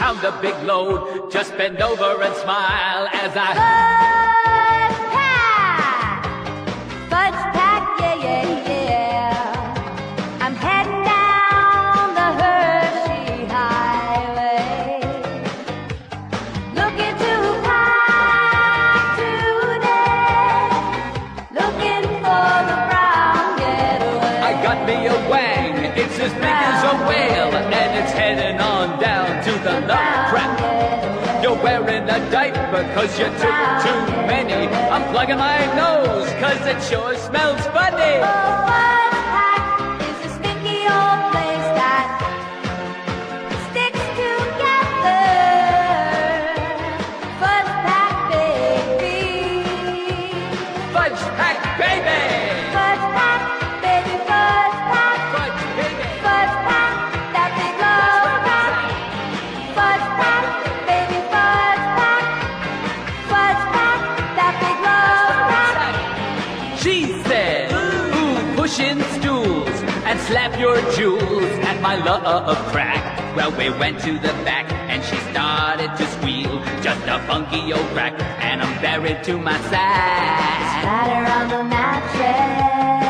down the big load. Just bend over and smile as I. cause you took too many. I'm plugging my nose cause it sure smells funny. my love crack. Well, we went to the back and she started to squeal. Just a funky old crack, and I'm buried to my side. Spatter on the mattress.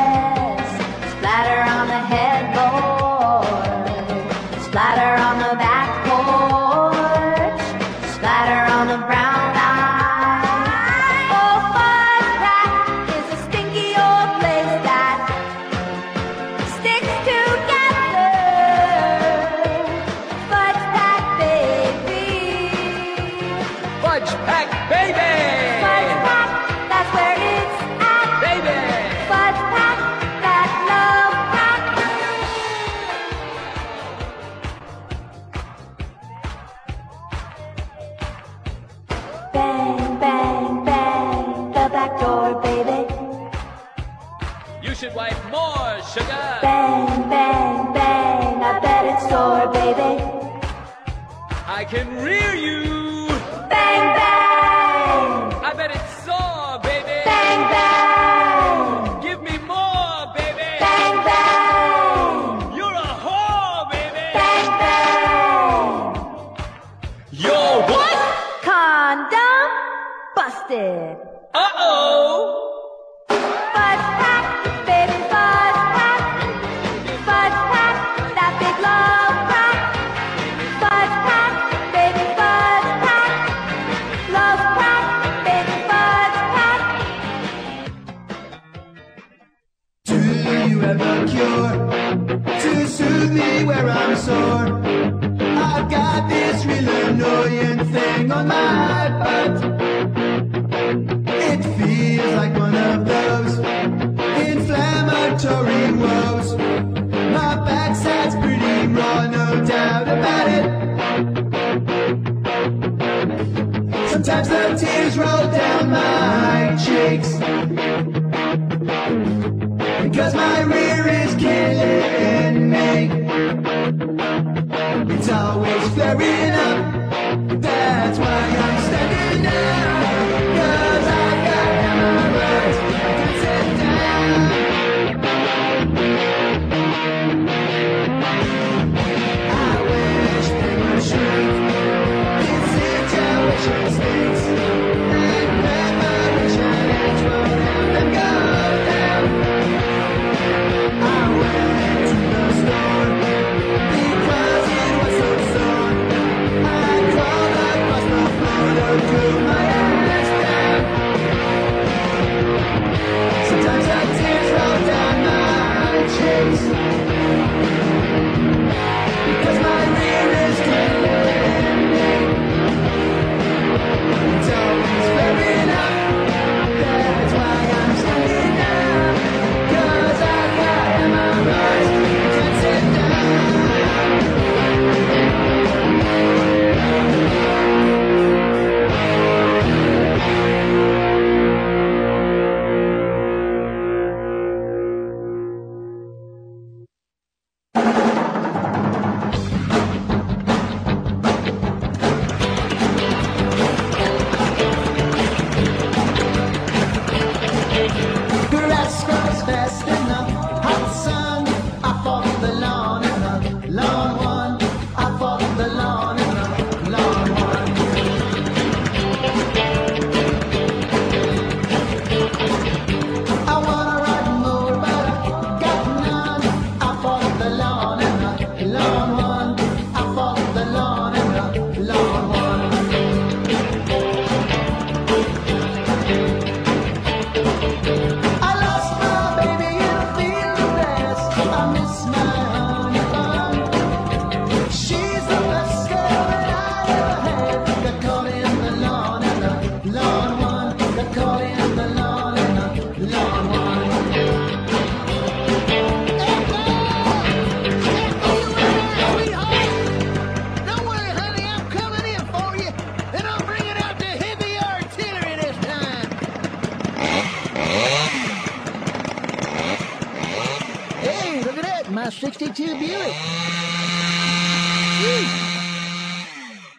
52 Buick.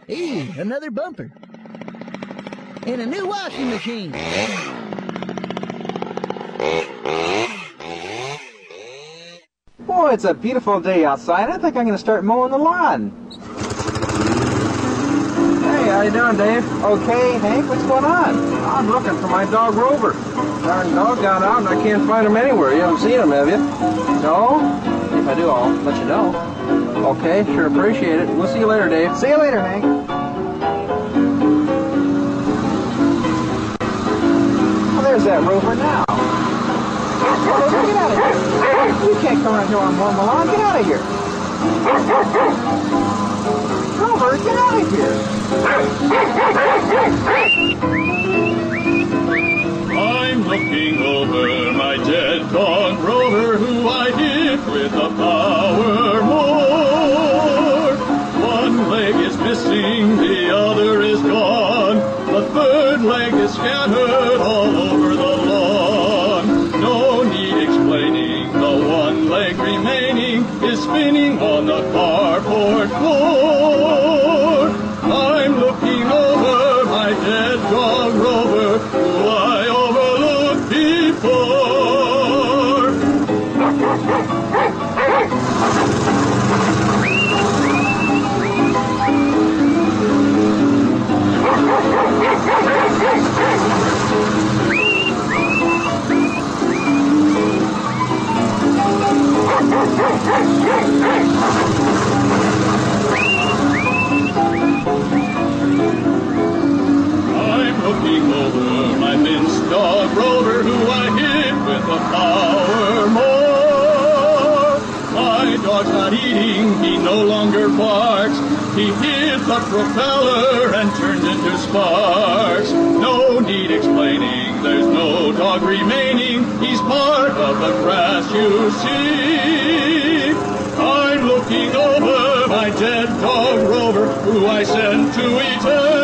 Hey, another bumper. And a new washing machine. Boy, it's a beautiful day outside. I think I'm going to start mowing the lawn. Hey, how you doing, Dave? Okay, Hank, what's going on? I'm looking for my dog, Rover. Our dog got out and I can't find him anywhere. You haven't seen him, have you? No? If I do, I'll let you know. Okay, sure appreciate it. We'll see you later, Dave. See you later, Hank. Well, there's that Rover now. Rover, get out of here. You can't come around here on mowing the lawn. Get out of here. Rover, get out of here. I'm looking over my dead dog Rover, who I hit with a power mower. One leg is missing, the other is gone. The third leg is scattered all over the lawn. No need explaining, the one leg remaining is spinning on the carport floor. A power mower. My dog's not eating, he no longer barks. He hit the propeller and turned into sparks. No need explaining, there's no dog remaining. He's part of the grass you see. I'm looking over my dead dog Rover, who I sent to eternity.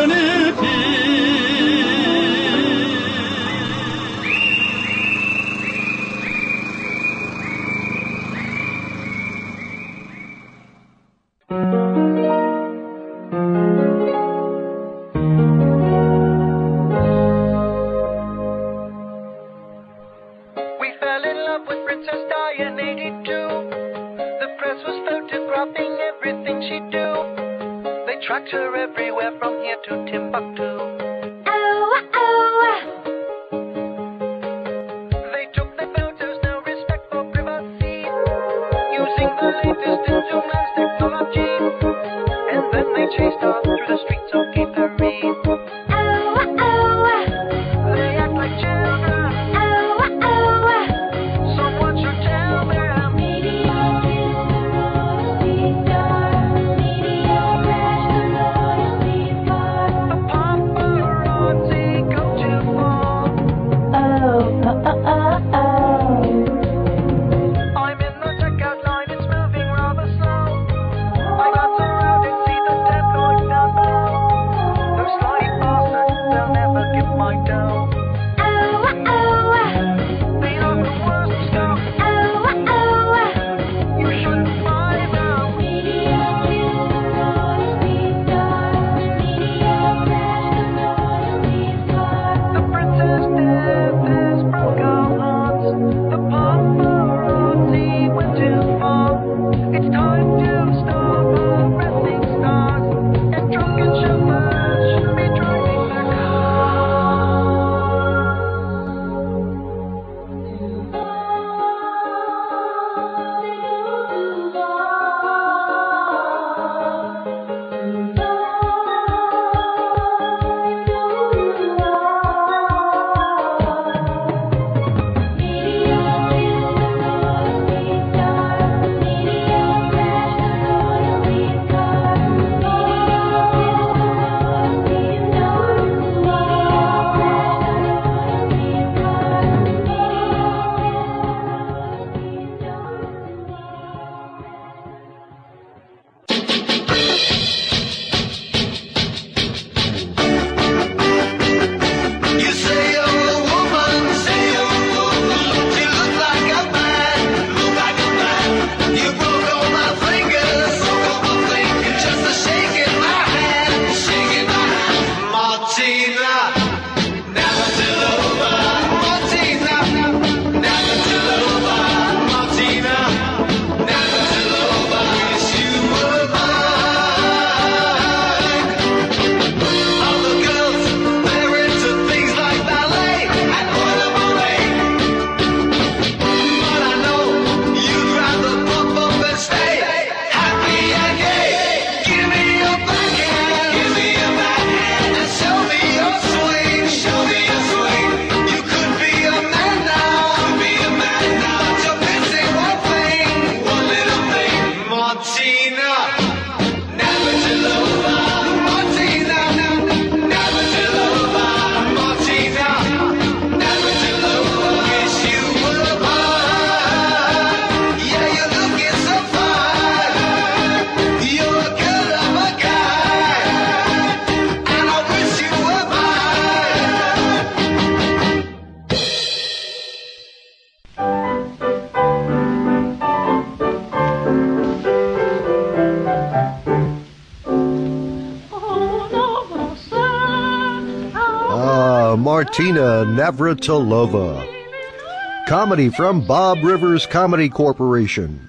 Martina Navratilova. Comedy from Bob Rivers Comedy Corporation.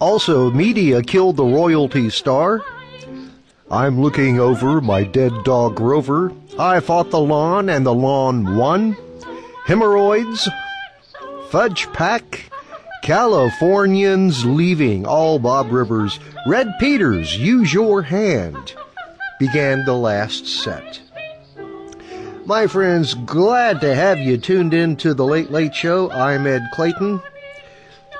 Also, media killed the royalty star. I'm looking over my dead dog Rover. I fought the lawn and the lawn won. Hemorrhoids. Fudge Pack. Californians leaving. All Bob Rivers. Red Peters, use your hand. Began the last set. My friends, glad to have you tuned in to the Late Late Show. I'm Ed Clayton.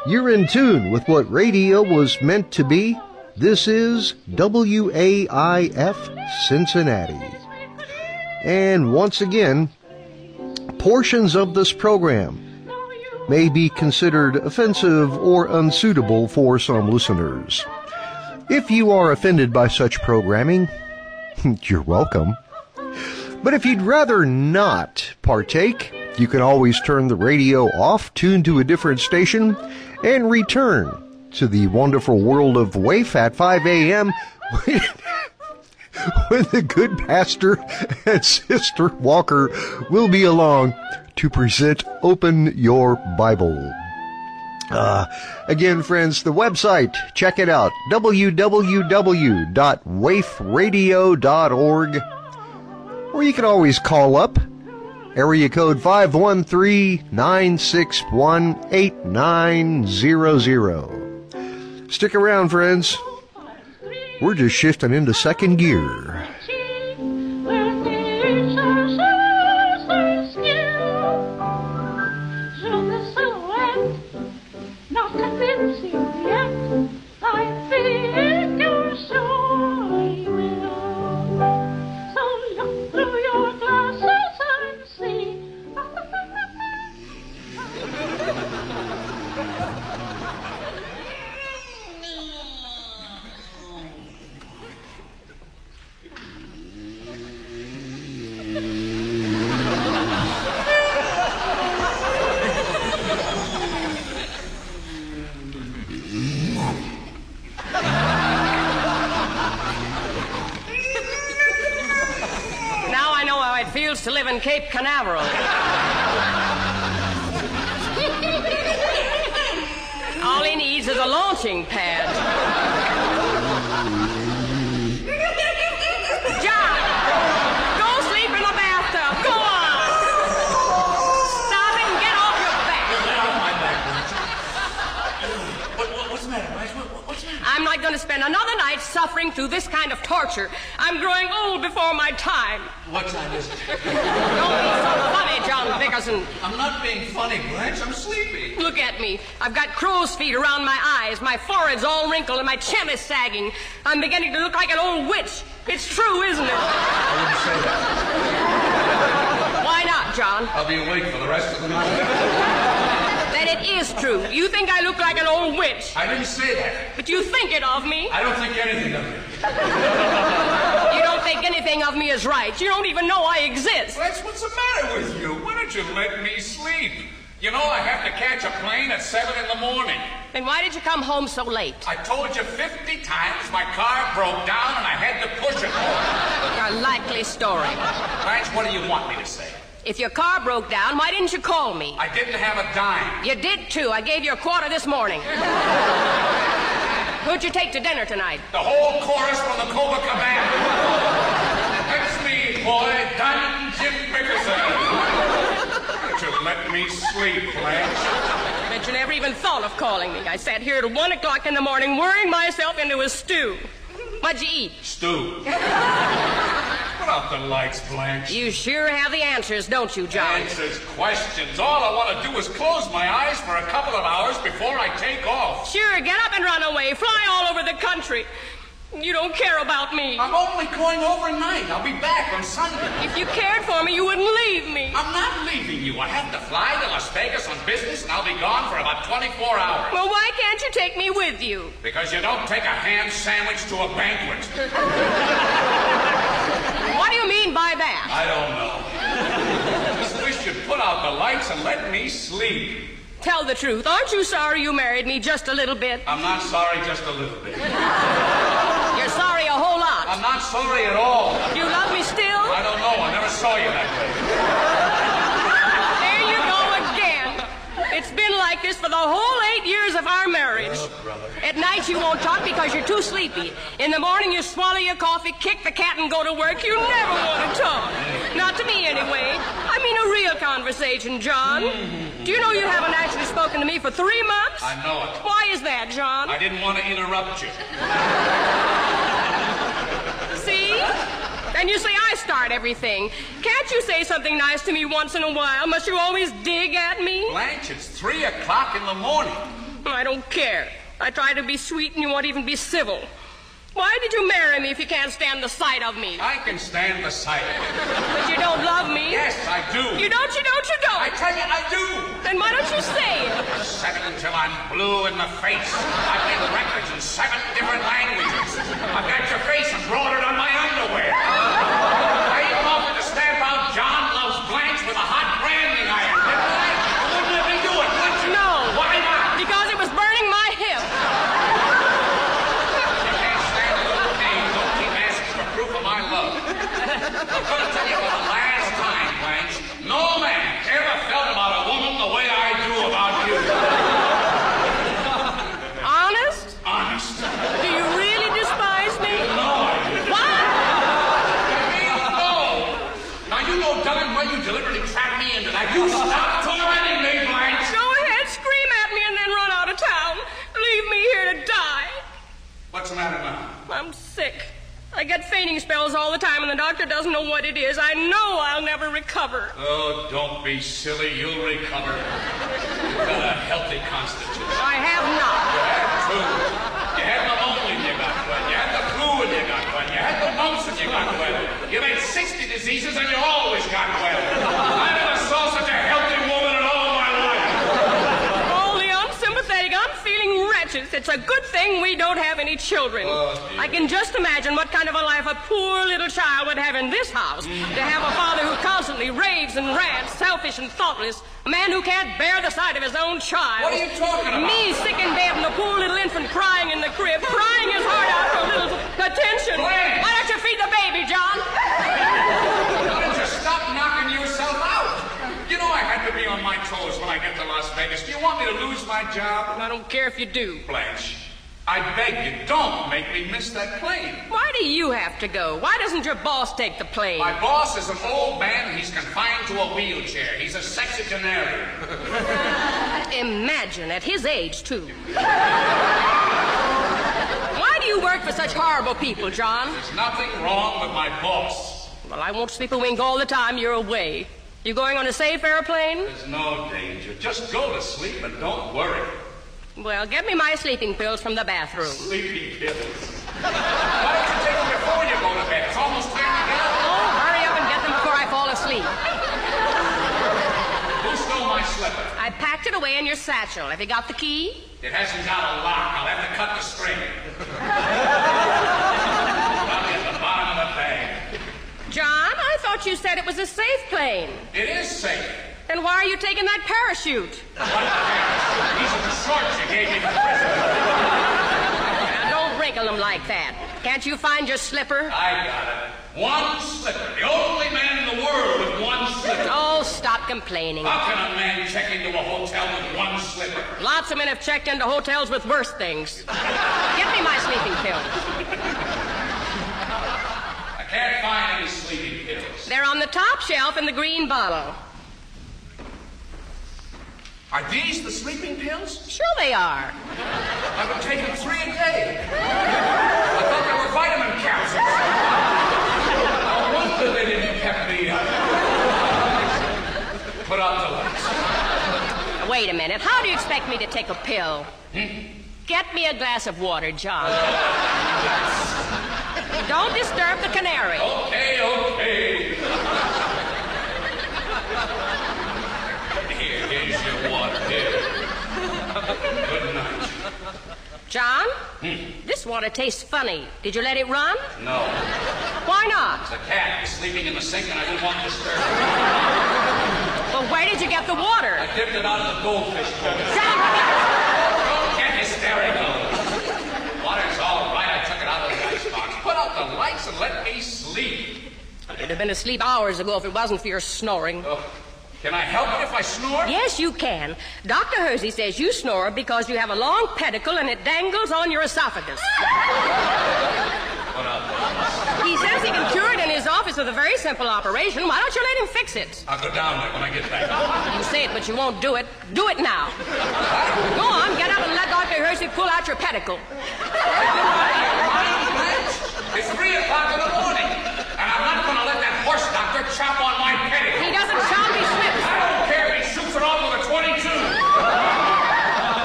You're in tune with what radio was meant to be. This is WAIF Cincinnati. And once again, portions of this program may be considered offensive or unsuitable for some listeners. If you are offended by such programming, you're welcome. But if you'd rather not partake, you can always turn the radio off, tune to a different station, and return to the wonderful world of WAIF at 5 a.m. when, the good pastor and Sister Walker will be along to present Open Your Bible. Uh, again, friends, the website, check it out www.waifradio.org. Or you can always call up area code 513 961 8900. Stick around, friends. We're just shifting into second gear. To live in Cape Canaveral. All he needs is a launching pad. John, go sleep in the bathtub. Go on. Stop it and get off your back. what's the matter, Blanche? What, what- what's the matter? I'm not going to spend another night suffering through this kind of torture. I'm growing old before my time. What time is it? Don't be so funny, John Bickerson. I'm not being funny, Blanche. I'm sleepy. Look at me. I've got crow's feet around my eyes. My forehead's all wrinkled and my chin is sagging. I'm beginning to look like an old witch. It's true, isn't it? I wouldn't say that. Why not, John? I'll be awake for the rest of the night. It is true. You think I look like an old witch. I didn't say that. But you think it of me. I don't think anything of you. You don't think anything of me is right. You don't even know I exist. Blanche, what's the matter with you? Why don't you let me sleep? You know, I have to catch a plane at 7 in the morning. Then why did you come home so late? I told you 50 times my car broke down and I had to push it home. A likely story. Blanche, what do you want me to say? If your car broke down, why didn't you call me? I didn't have a dime. You did too. I gave you a quarter this morning. Who'd you take to dinner tonight? The whole chorus from the Copacabana. That's me, boy, Diamond Jim Bickerson. You let me sleep, Blanche? Bet you never even thought of calling me. I sat here till one o'clock in the morning worrying myself into a stew. What'd you eat? Stew. Put out the lights, Blanche. You sure have the answers, don't you, John? Answers questions. All I want to do is close my eyes for a couple of hours before I take off. Sure, get up and run away. Fly all over the country. You don't care about me. I'm only going overnight. I'll be back on Sunday. If you cared for me, you wouldn't leave me. I'm not leaving you. I have to fly to Las Vegas on business, and I'll be gone for about 24 hours. Well, why can't you take me with you? Because you don't take a ham sandwich to a banquet. What do you mean by that? I don't know. Just wish you'd put out the lights and let me sleep. Tell the truth. Aren't you sorry you married me just a little bit? I'm not sorry just a little bit. You're sorry a whole lot. I'm not sorry at all. You love me still? I don't know. I never saw you that way. There you go again. It's been like this for the whole eight years of our marriage. At night you won't talk because you're too sleepy. In the morning you swallow your coffee, kick the cat, and go to work. You never want to talk. Not to me, anyway. I mean a real conversation, John. Do you know you haven't actually spoken to me for three months? I know it. Why is that, John? I didn't want to interrupt you. And you say I start everything. Can't you say something nice to me once in a while? Must you always dig at me? Blanche, it's three o'clock in the morning. I don't care. I try to be sweet and you won't even be civil. Why did you marry me if you can't stand the sight of me? I can stand the sight of it. But you don't love me? Yes, I do. You don't, you don't, you don't. I tell you, I do. Then why don't you say it? It until I'm blue in the face. I've made records in seven different languages. I've got your face embroidered on my underwear. I even offered to stamp out John loves Blanche with a hot branding iron, didn't I? You wouldn't let me do it, would you? No. Why not? Because it was burning my hip. You can't stand a little pain. Don't keep asking for proof of my love. I'm going to tell you for the last time, Blanche. No man ever felt about a woman the way I do about you. You stop tormenting me, Blanche. Go ahead, scream at me, and then run out of town. Leave me here to die. What's the matter now? I'm sick. I get fainting spells all the time, and the doctor doesn't know what it is. I know I'll never recover. Oh, don't be silly. You'll recover. You've got a healthy constitution. I have not. You had two. You had pneumonia and you got well. You had the flu and you got well. You had the mumps and you got well. You've had 60 diseases and you always got well. I never saw such a healthy woman in all my life. Only unsympathetic. I'm wretched. It's a good thing we don't have any children. Oh. I can just imagine what kind of a life a poor little child would have in this house. To have a father who constantly raves and rants, selfish and thoughtless. A man who can't bear the sight of his own child. What are you talking about? Me sick in bed and the poor little infant crying in the crib, crying his heart out for a little attention. Why don't you feed the baby, John? Why don't you stop knocking yourself out? You know I had to be on my toes when I get to Las Vegas. Do you want me to lose my job? I don't care if you do. Blanche, I beg you, don't make me miss that plane. Why do you have to go? Why doesn't your boss take the plane? My boss is an old man. He's confined to a wheelchair. He's a sexagenarian. Imagine, at his age, too. Why do you work for such horrible people, John? There's nothing wrong with my boss. Well, I won't sleep a wink all the time you're away. You going on a safe airplane? There's no danger. Just go to sleep and don't worry. Well, get me my sleeping pills from the bathroom. Sleeping pills. Why don't you take them before you go to bed? It's almost time to get up. Oh, hurry up and get them before I fall asleep. Who stole my slipper? I packed it away in your satchel. Have you got the key? It hasn't got a lock. I'll have to cut the string. Probably at the bottom of the bag. John, I thought you said it was a safe plane. It is safe. Then why are you taking that parachute? These are the shorts you gave me for Christmas. Now, don't wrinkle them like that. Can't you find your slipper? I got it. One slipper. The only man in the world with one slipper. Oh, stop complaining. How can a man check into a hotel with one slipper? Lots of men have checked into hotels with worse things. Get me my sleeping pills. I can't find any sleeping pills. They're on the top shelf in the green bottle. Are these the sleeping pills? Sure they are. I've been taking three a day. I thought they were vitamin capsules. No wonder they didn't pep me up. Put out the lights. Wait a minute. How do you expect me to take a pill? Hmm? Get me a glass of water, John. Don't disturb the canary. Okay, okay. Here, here's your water. Here. Good night. John, hmm. this water tastes funny. Did you let it run? No. Why not? The cat is sleeping in the sink and I didn't want to disturb her. Well, where did you get the water? I dipped it out of the goldfish bowl. Don't get hysterical. Water's all right. I took it out of the icebox. Put out the lights and let me sleep. You'd have been asleep hours ago if it wasn't for your snoring. Oh, can I help it if I snore? Yes, you can. Dr. Hersey says you snore because you have a long pedicle and it dangles on your esophagus. He says he can cure it in his office with a very simple operation. Why don't you let him fix it? I'll go down there when I get back. You say it, but you won't do it. Do it now. Go on, get up and let Dr. Hersey pull out your pedicle. It's three o'clock in the morning, and I'm not going to let that horse doctor chop on my pedicle. He doesn't chop, he snips. I don't care if he shoots it off with a 22.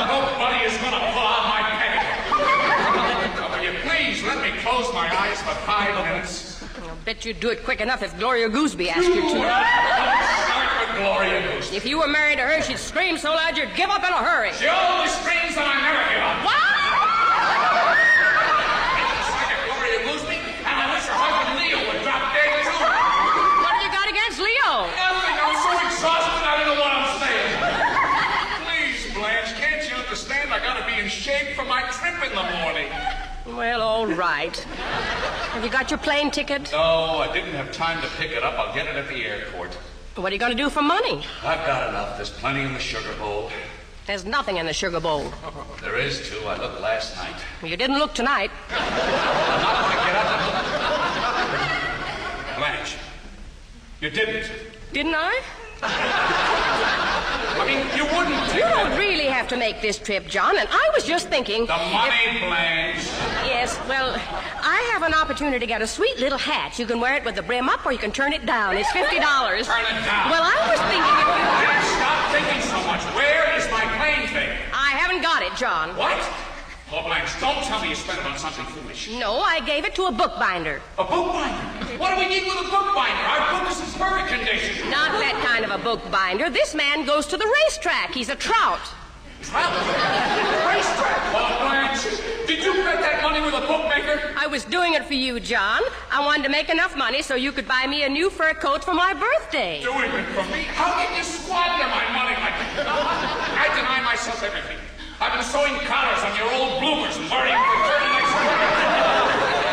Nobody is going to pull out my pedicle. Now, will you please let me close my eyes for five minutes? I'll bet you'd do it quick enough if Gloria Gooseby asked you to. Start with Gloria Goose. If you were married to her, she'd scream so loud you'd give up in a hurry. She always screams and I never give up. What? It's like a Gloria Gooseby, and I wish her husband Leo would drop dead too. What have you got against Leo? Nothing. I'm so exhausted. I don't know what I'm saying. Please, Blanche, can't you understand? I gotta be in shape for my trip in the morning. Well, all right. Have you got your plane ticket? No, I didn't have time to pick it up. I'll get it at the airport. What are you going to do for money? I've got enough. There's plenty in the sugar bowl. There's nothing in the sugar bowl. There is too. I looked last night. You didn't look tonight. I'm not going to get up and look. Blanche, you didn't. Didn't I? Mean, you wouldn't You don't really have to make this trip, John, and I was just thinking. the money, Blanche. Yes, well, I have an opportunity to get a sweet little hat. You can wear it with the brim up or you can turn it down. It's $50. Turn it down. Well, I was thinking if you. Stop thinking so much. Where is my plane ticket? I haven't got it, John. What? Oh, Blanche, don't tell me you spent it on something foolish. No, I gave it to a bookbinder. A bookbinder? What do we need with a bookbinder? Our book is in perfect condition. Not that kind of a bookbinder. This man goes to the racetrack. He's a trout. Trout? Racetrack? Oh, Blanche, did you bet that money with a bookmaker? I was doing it for you, John. I wanted to make enough money so you could buy me a new fur coat for my birthday. Doing it for me? How can you squander my money like that? I deny myself everything. I've been sewing collars on your old bloomers and learning to turn next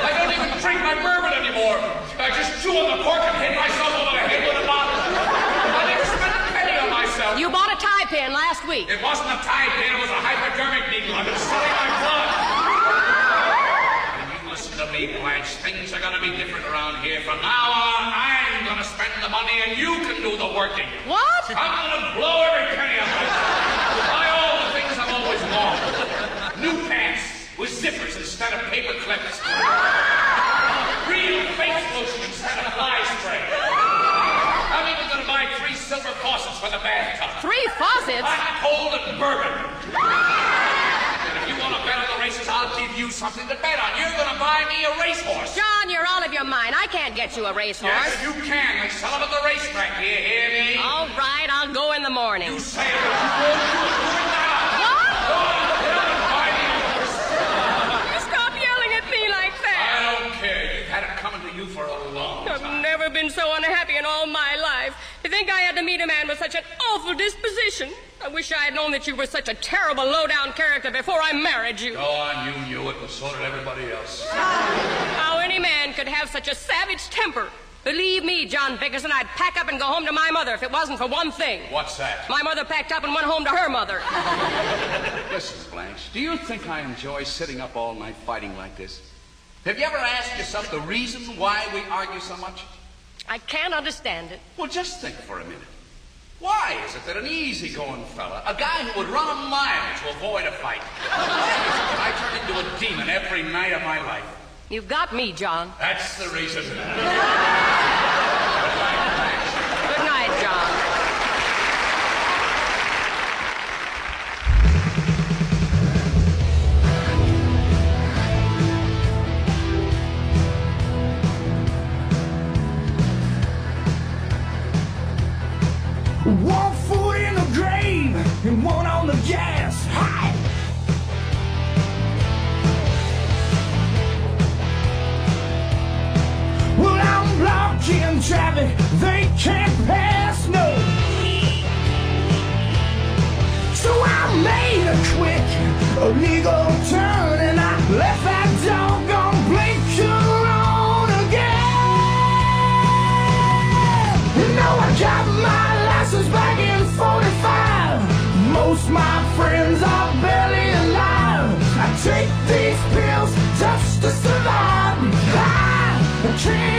I don't even drink my bourbon anymore. I just chew on the cork and hit myself over the head with a bottle. I never spent a penny on myself. You bought a tie pin last week. It wasn't a tie pin, it was a hypodermic needle. I've been selling my blood. And you listen to me, Blanche. Things are gonna be different around here. From now on, I'm gonna spend the money and you can do the working. What? I'm gonna blow every penny of it. Buy all the things Wanted. New pants with zippers instead of paper clips. Real face lotion instead of fly spray. I'm even gonna buy three silver faucets for the bathtub. Three faucets? Hot, cold, and bourbon. And if you want to bet on the races, I'll give you something to bet on. You're going to buy me a racehorse. John, you're out of your mind. I can't get you a racehorse. Yes, you can. They sell them at the racetrack. Do you hear me? All right, I'll go in the morning. You say it, but you won't do it. Do it now. What? Go on, get up and buy me a horse. You stop yelling at me like that. I don't care. You've had it coming to you for a long I've time. never been so unhappy in all my life. To think I had to meet a man with such an awful disposition. I wish I had known that you were such a terrible, low-down character before I married you. Go on, you knew it, but so did everybody else. How any man could have such a savage temper. Believe me, John Bickerson, I'd pack up and go home to my mother if it wasn't for one thing. What's that? My mother packed up and went home to her mother. Listen, Blanche, do you think I enjoy sitting up all night fighting like this? Have you ever asked yourself the reason why we argue so much? I can't understand it. Well, just think for a minute. Why is it that an easygoing fella, a guy who would run a mile to avoid a fight, I turn into a demon every night of my life? You've got me, John. That's the reason. One foot in the grave and one on the gas. Hi. Well, I'm blocking traffic. They can't pass, no. So I made a quick illegal turn and I left that Most my friends are barely alive. I take these pills just to survive. I can't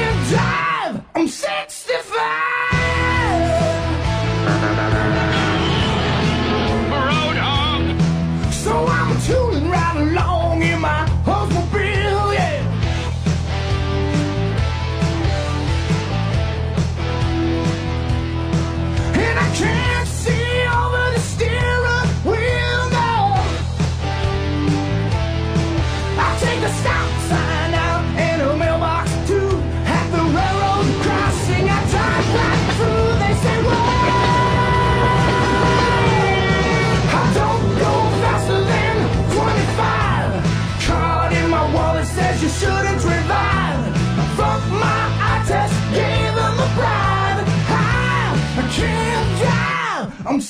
I'm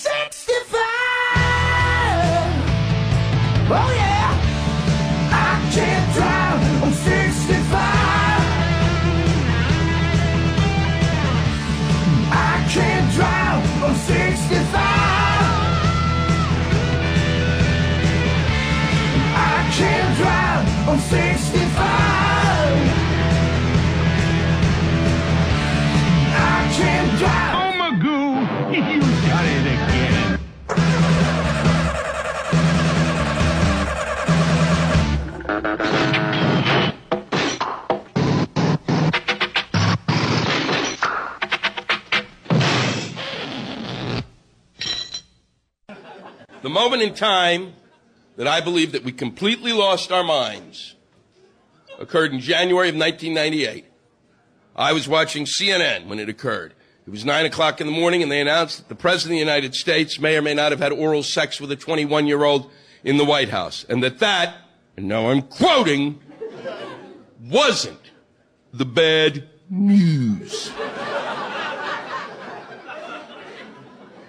moment in time that I believe that we completely lost our minds occurred in January of 1998. I was watching CNN when it occurred. It was 9 o'clock in the morning, and they announced that the President of the United States may or may not have had oral sex with a 21 year old in the White House. And that that, and now I'm quoting, wasn't the bad news.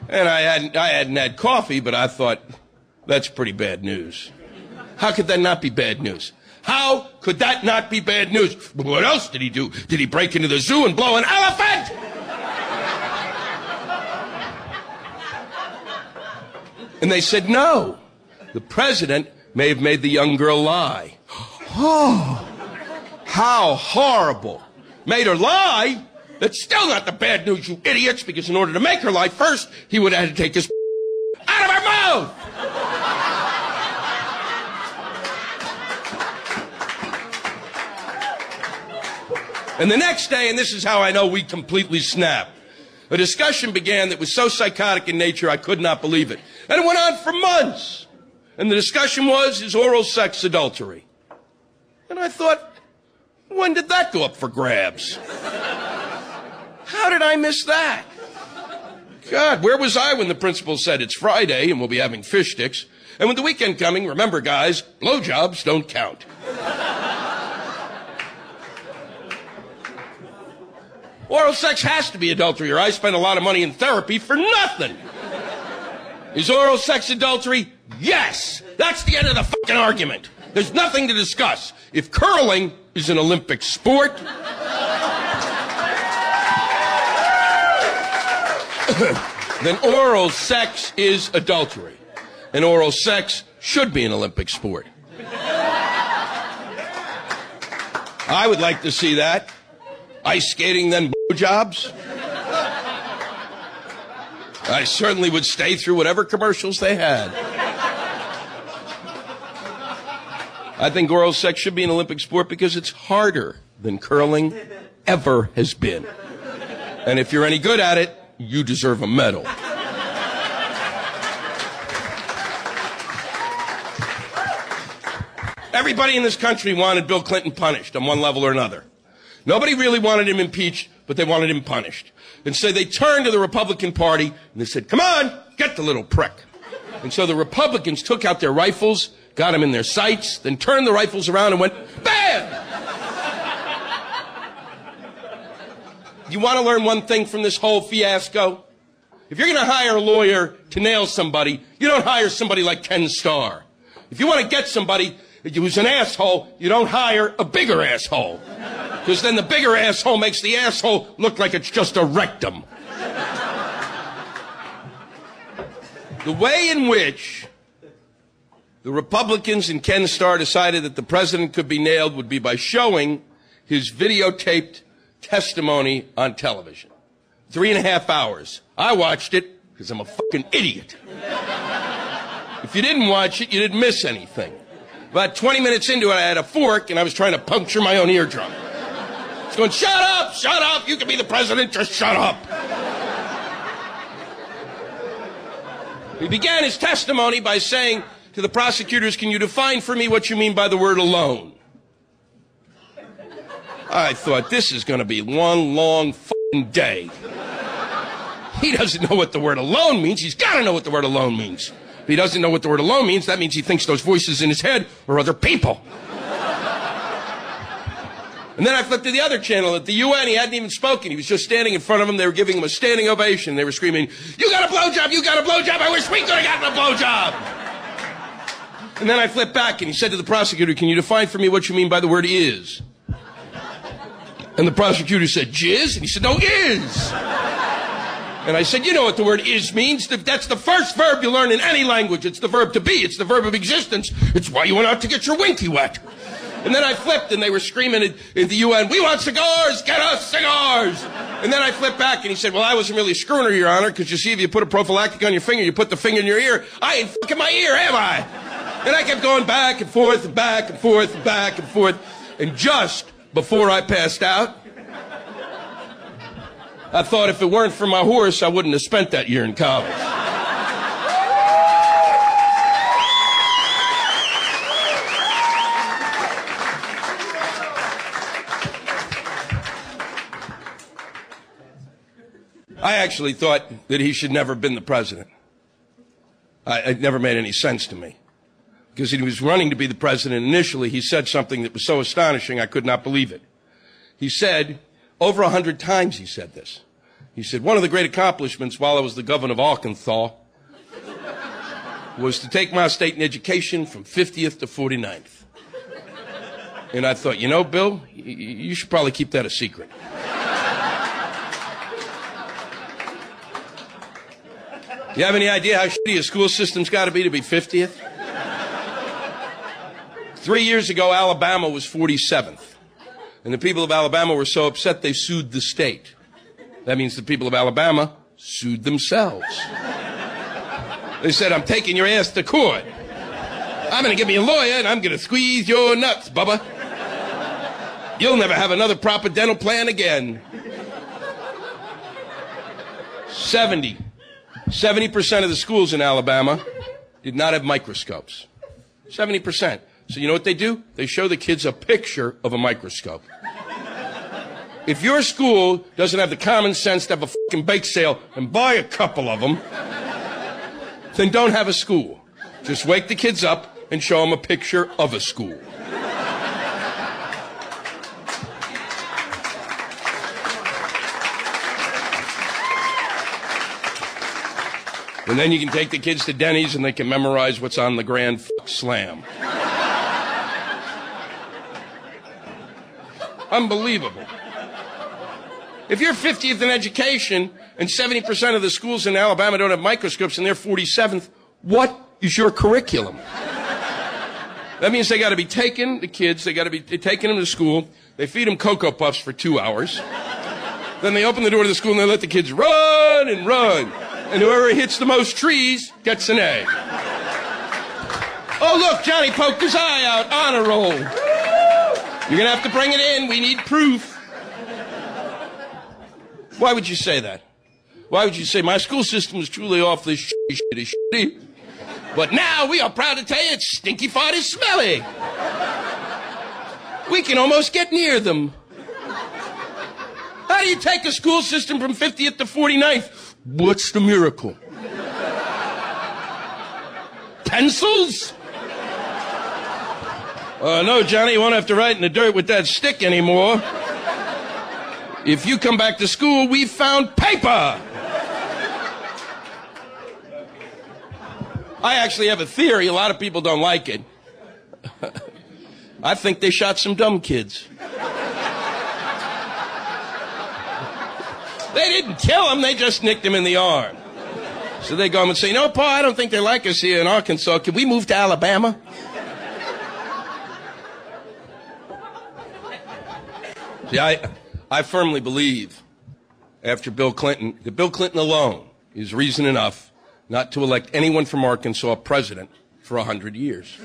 And I hadn't, I hadn't had coffee, but I thought, that's pretty bad news. How could that not be bad news? How could that not be bad news? What else did he do? Did he break into the zoo and blow an elephant? And they said, no. The president may have made the young girl lie. Oh, how horrible. Made her lie? That's still not the bad news, you idiots, because in order to make her lie first, he would have had to take his out of her mouth. And the next day, and this is how I know we completely snapped, a discussion began that was so psychotic in nature I could not believe it. And it went on for months. And the discussion was, is oral sex adultery? And I thought, when did that go up for grabs? How did I miss that? God, where was I when the principal said it's Friday and we'll be having fish sticks? And with the weekend coming, remember guys, blowjobs don't count. Oral sex has to be adultery, or I spend a lot of money in therapy for nothing. Is oral sex adultery? Yes! That's the end of the fucking argument. There's nothing to discuss. If curling is an Olympic sport, then oral sex is adultery. And oral sex should be an Olympic sport. I would like to see that. Ice skating, then blowjobs. I certainly would stay through whatever commercials they had. I think oral sex should be an Olympic sport because it's harder than curling ever has been. And if you're any good at it, you deserve a medal. Everybody in this country wanted Bill Clinton punished on one level or another. Nobody really wanted him impeached, but they wanted him punished. And so they turned to the Republican Party and they said, come on, get the little prick. And so the Republicans took out their rifles, got him in their sights, then turned the rifles around and went, BAM! You want to learn one thing from this whole fiasco? If you're going to hire a lawyer to nail somebody, you don't hire somebody like Ken Starr. If you want to get somebody who's an asshole, you don't hire a bigger asshole. Because then the bigger asshole makes the asshole look like it's just a rectum. The way in which the Republicans and Ken Starr decided that the president could be nailed would be by showing his videotaped testimony on television. Three and a half hours. I watched it because I'm a fucking idiot. If you didn't watch it, you didn't miss anything. About 20 minutes into it, I had a fork and I was trying to puncture my own eardrum. It's going, shut up, shut up, you can be the president, just shut up. He began his testimony by saying to the prosecutors, Can you define for me what you mean by the word alone? I thought this is going to be one long day. He doesn't know what the word alone means. He's got to know what the word alone means. If he doesn't know what the word alone means, that means he thinks those voices in his head are other people. And then I flipped to the other channel at the UN. He hadn't even spoken. He was just standing in front of them. They were giving him a standing ovation. They were screaming, You got a blowjob! You got a blowjob! I wish we could have gotten a blowjob! And then I flipped back and he said to the prosecutor, Can you define for me what you mean by the word is? And the prosecutor said, Jizz? And he said, No, is! And I said, You know what the word is means? That's the first verb you learn in any language. It's the verb to be, it's the verb of existence. It's why you went out to get your winky wet. And then I flipped and they were screaming at, at the UN, we want cigars, get us cigars. And then I flipped back and he said, well, I wasn't really screwing her, Your Honor, because you see, if you put a prophylactic on your finger, you put the finger in your ear. I ain't fucking my ear, am I? And I kept going back and forth and back and forth and back and forth. And just before I passed out. I thought if it weren't for my horse, I wouldn't have spent that year in college. I actually thought that he should never have been the president. I, it never made any sense to me. Because he was running to be the president initially, he said something that was so astonishing I could not believe it. He said, over a hundred times he said this. He said, one of the great accomplishments while I was the governor of Arkansas was to take my state in education from 50th to 49th. And I thought, you know, Bill, you should probably keep that a secret. You have any idea how shitty a school system's got to be to be 50th? Three years ago, Alabama was 47th. And the people of Alabama were so upset they sued the state. That means the people of Alabama sued themselves. They said, I'm taking your ass to court. I'm going to get me a lawyer and I'm going to squeeze your nuts, Bubba. You'll never have another proper dental plan again. 70. 70% of the schools in Alabama did not have microscopes. 70%. So you know what they do? They show the kids a picture of a microscope. If your school doesn't have the common sense to have a fucking bake sale and buy a couple of them, then don't have a school. Just wake the kids up and show them a picture of a school. And then you can take the kids to Denny's and they can memorize what's on the Grand Slam. Unbelievable. If you're 50th in education and 70% of the schools in Alabama don't have microscopes and they're 47th, what is your curriculum? That means they got to be taking the kids, they got to be taking them to school, they feed them Cocoa Puffs for two hours, then they open the door to the school and they let the kids run and run. And whoever hits the most trees gets an A. Oh, look, Johnny poked his eye out. Honor roll. You're going to have to bring it in. We need proof. Why would you say that? Why would you say my school system is truly awfully shitty, shitty, shitty? But now we are proud to tell you it's stinky, farty, smelly. We can almost get near them. How do you take a school system from 50th to 49th? What's the miracle? Pencils? Uh, no, Johnny, you won't have to write in the dirt with that stick anymore. If you come back to school, we found paper. I actually have a theory. A lot of people don't like it. I think they shot some dumb kids. They didn't kill him, they just nicked him in the arm. So they go home and say, No, Paul, I don't think they like us here in Arkansas. Can we move to Alabama? See, I, I firmly believe after Bill Clinton that Bill Clinton alone is reason enough not to elect anyone from Arkansas president for a hundred years.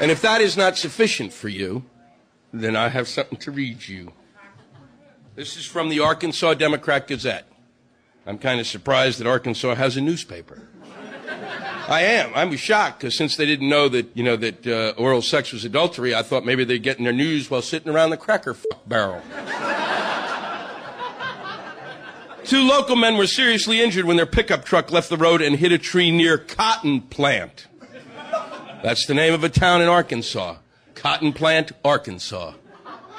And if that is not sufficient for you, then I have something to read you. This is from the Arkansas Democrat Gazette. I'm kind of surprised that Arkansas has a newspaper. I am. I'm shocked because since they didn't know that, you know, that uh, oral sex was adultery, I thought maybe they'd get in their news while sitting around the cracker barrel. Two local men were seriously injured when their pickup truck left the road and hit a tree near Cotton Plant. That's the name of a town in Arkansas. Cotton Plant, Arkansas.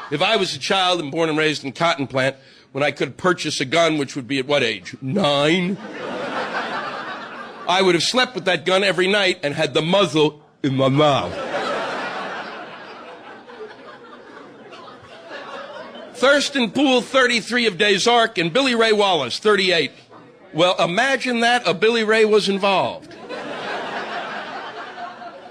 If I was a child and born and raised in Cotton Plant, when I could purchase a gun, which would be at what age? Nine? I would have slept with that gun every night and had the muzzle in my mouth. Thurston Poole, 33 of Des Arc, and Billy Ray Wallace, 38. Well, imagine that a Billy Ray was involved.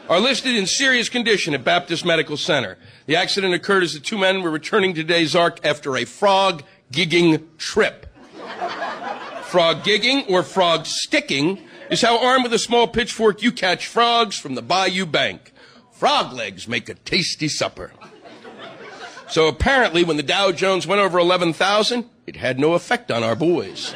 Are listed in serious condition at Baptist Medical Center. The accident occurred as the two men were returning to Des Arc after a frog gigging trip. Frog gigging or frog sticking is how armed with a small pitchfork you catch frogs from the Bayou Bank. Frog legs make a tasty supper. So apparently, when the Dow Jones went over 11,000, it had no effect on our boys.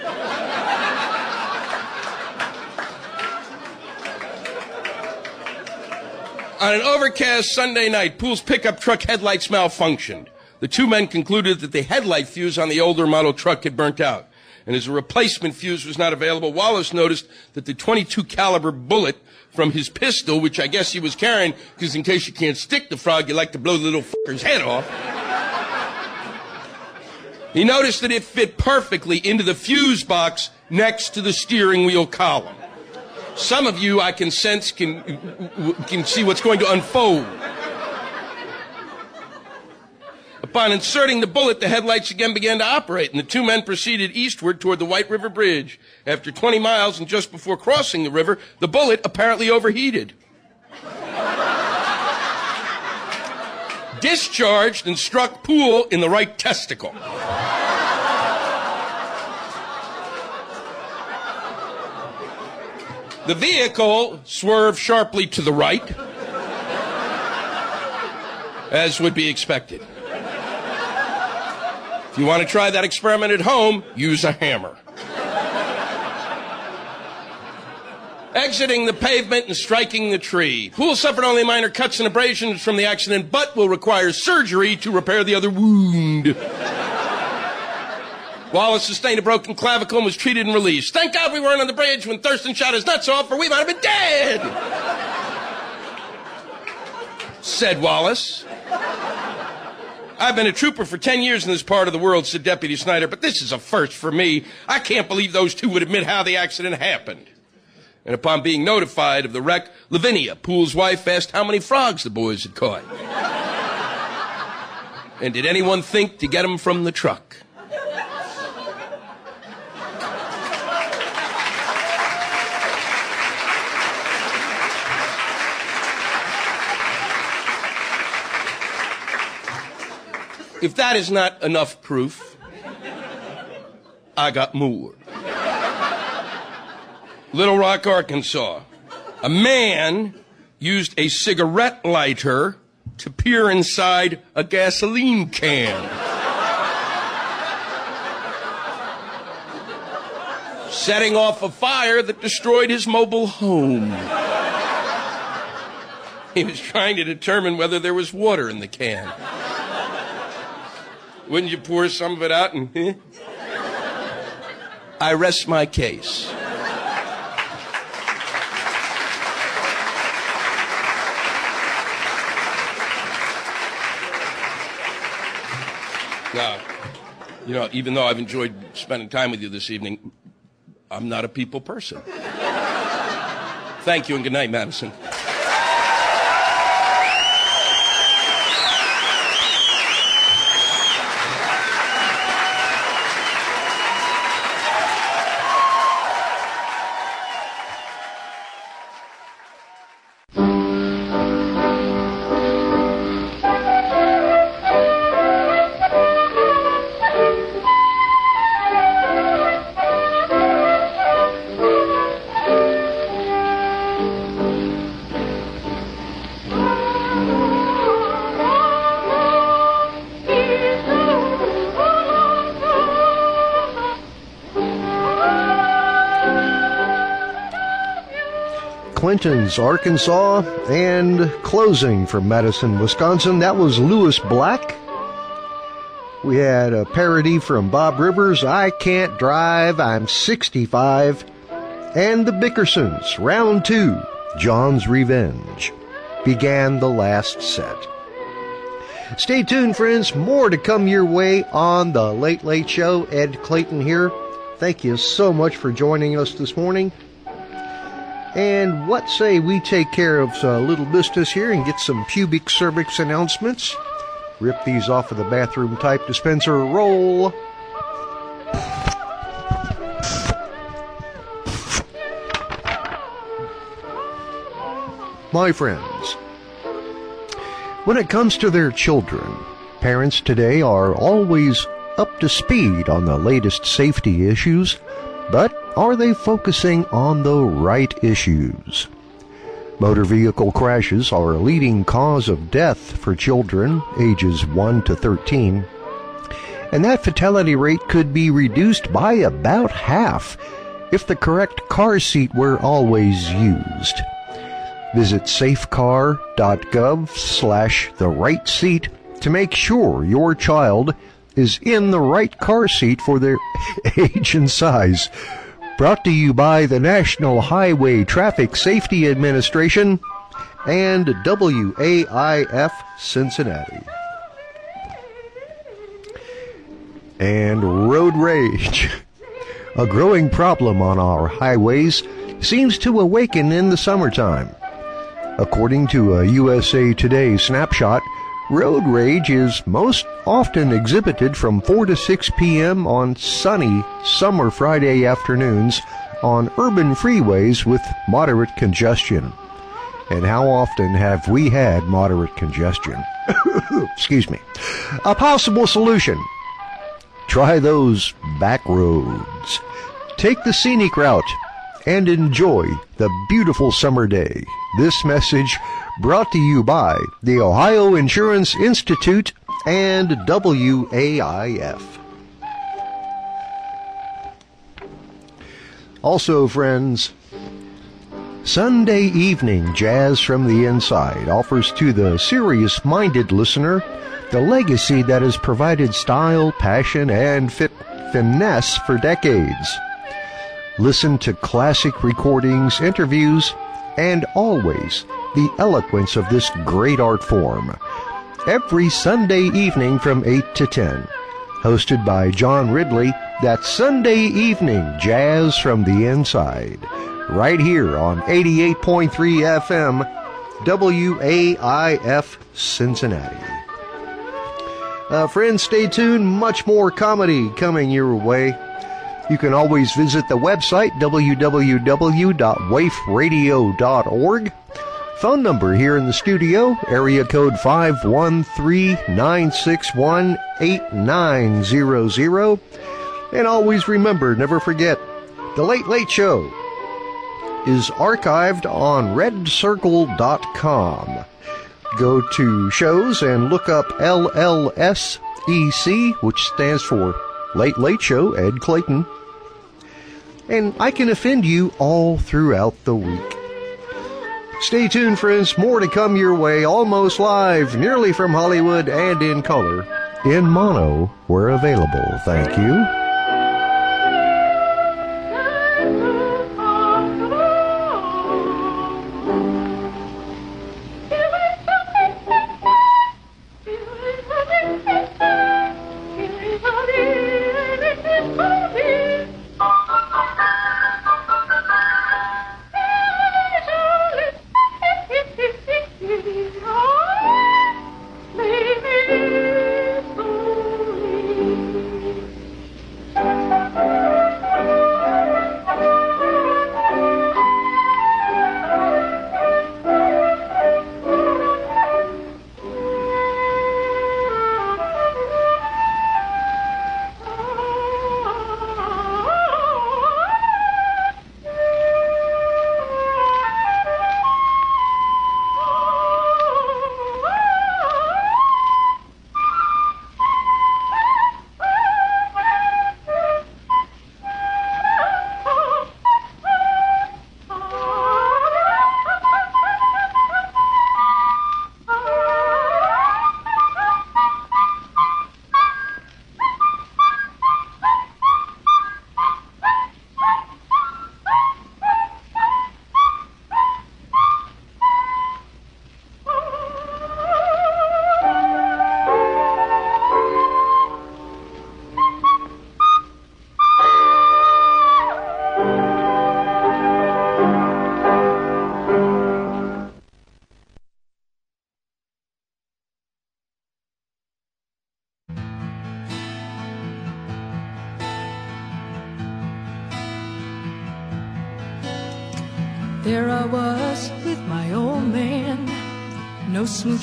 On an overcast Sunday night, Poole's pickup truck headlights malfunctioned. The two men concluded that the headlight fuse on the older model truck had burnt out. And as a replacement fuse was not available, Wallace noticed that the 22 caliber bullet from his pistol, which I guess he was carrying, because in case you can't stick the frog, you like to blow the little fucker's head off. He noticed that it fit perfectly into the fuse box next to the steering wheel column. Some of you, I can sense, can, can see what's going to unfold. Upon inserting the bullet, the headlights again began to operate, and the two men proceeded eastward toward the White River Bridge. After 20 miles and just before crossing the river, the bullet apparently overheated. Discharged and struck Poole in the right testicle. The vehicle swerved sharply to the right, as would be expected. If you want to try that experiment at home, use a hammer. Exiting the pavement and striking the tree. Poole suffered only minor cuts and abrasions from the accident, but will require surgery to repair the other wound. Wallace sustained a broken clavicle and was treated and released. Thank God we weren't on the bridge when Thurston shot his nuts off, or we might have been dead! Said Wallace. I've been a trooper for 10 years in this part of the world, said Deputy Snyder, but this is a first for me. I can't believe those two would admit how the accident happened. And upon being notified of the wreck, Lavinia, Poole's wife, asked how many frogs the boys had caught. and did anyone think to get them from the truck? If that is not enough proof, I got more. Little Rock, Arkansas. A man used a cigarette lighter to peer inside a gasoline can. Setting off a fire that destroyed his mobile home. He was trying to determine whether there was water in the can. Wouldn't you pour some of it out and. I rest my case. Now, you know, even though I've enjoyed spending time with you this evening, I'm not a people person. Thank you and good night, Madison. Arkansas, and closing from Madison, Wisconsin. That was Lewis Black. We had a parody from Bob Rivers, I Can't Drive, I'm 65. And the Bickersons, round two, John's Revenge, began the last set. Stay tuned, friends. More to come your way on The Late Late Show. Ed Clayton here. Thank you so much for joining us this morning. And what say we take care of a little business here and get some pubic cervix announcements? Rip these off of the bathroom type dispenser. Roll. My friends, when it comes to their children, parents today are always up to speed on the latest safety issues, but are they focusing on the right issues? Motor vehicle crashes are a leading cause of death for children ages 1 to 13, and that fatality rate could be reduced by about half if the correct car seat were always used. Visit safecar.gov slash the right seat to make sure your child is in the right car seat for their age and size. Brought to you by the National Highway Traffic Safety Administration and WAIF Cincinnati. And road rage. A growing problem on our highways seems to awaken in the summertime. According to a USA Today snapshot, road rage is most often exhibited from 4 to 6 p.m. on sunny summer Friday afternoons on urban freeways with moderate congestion. And how often have we had moderate congestion? Excuse me. A possible solution. Try those back roads. Take the scenic route and enjoy the beautiful summer day. This message brought to you by the Ohio Insurance Institute and WAIF. Also, friends, Sunday evening jazz from the inside offers to the serious minded listener the legacy that has provided style, passion, and fit finesse for decades. Listen to classic recordings, interviews, and always the eloquence of this great art form. Every Sunday evening from 8 to 10. Hosted by John Ridley, that Sunday Evening Jazz from the Inside. Right here on 88.3 FM, WAIF Cincinnati. Uh, friends, stay tuned. Much more comedy coming your way. You can always visit the website www.waifradio.org. Phone number here in the studio, area code 513-961-8900. And always remember, never forget, The Late Late Show is archived on redcircle.com. Go to shows and look up LLSEC, which stands for Late Late Show, Ed Clayton. And I can offend you all throughout the week. Stay tuned, friends. More to come your way, almost live, nearly from Hollywood and in color, in mono, where available. Thank you.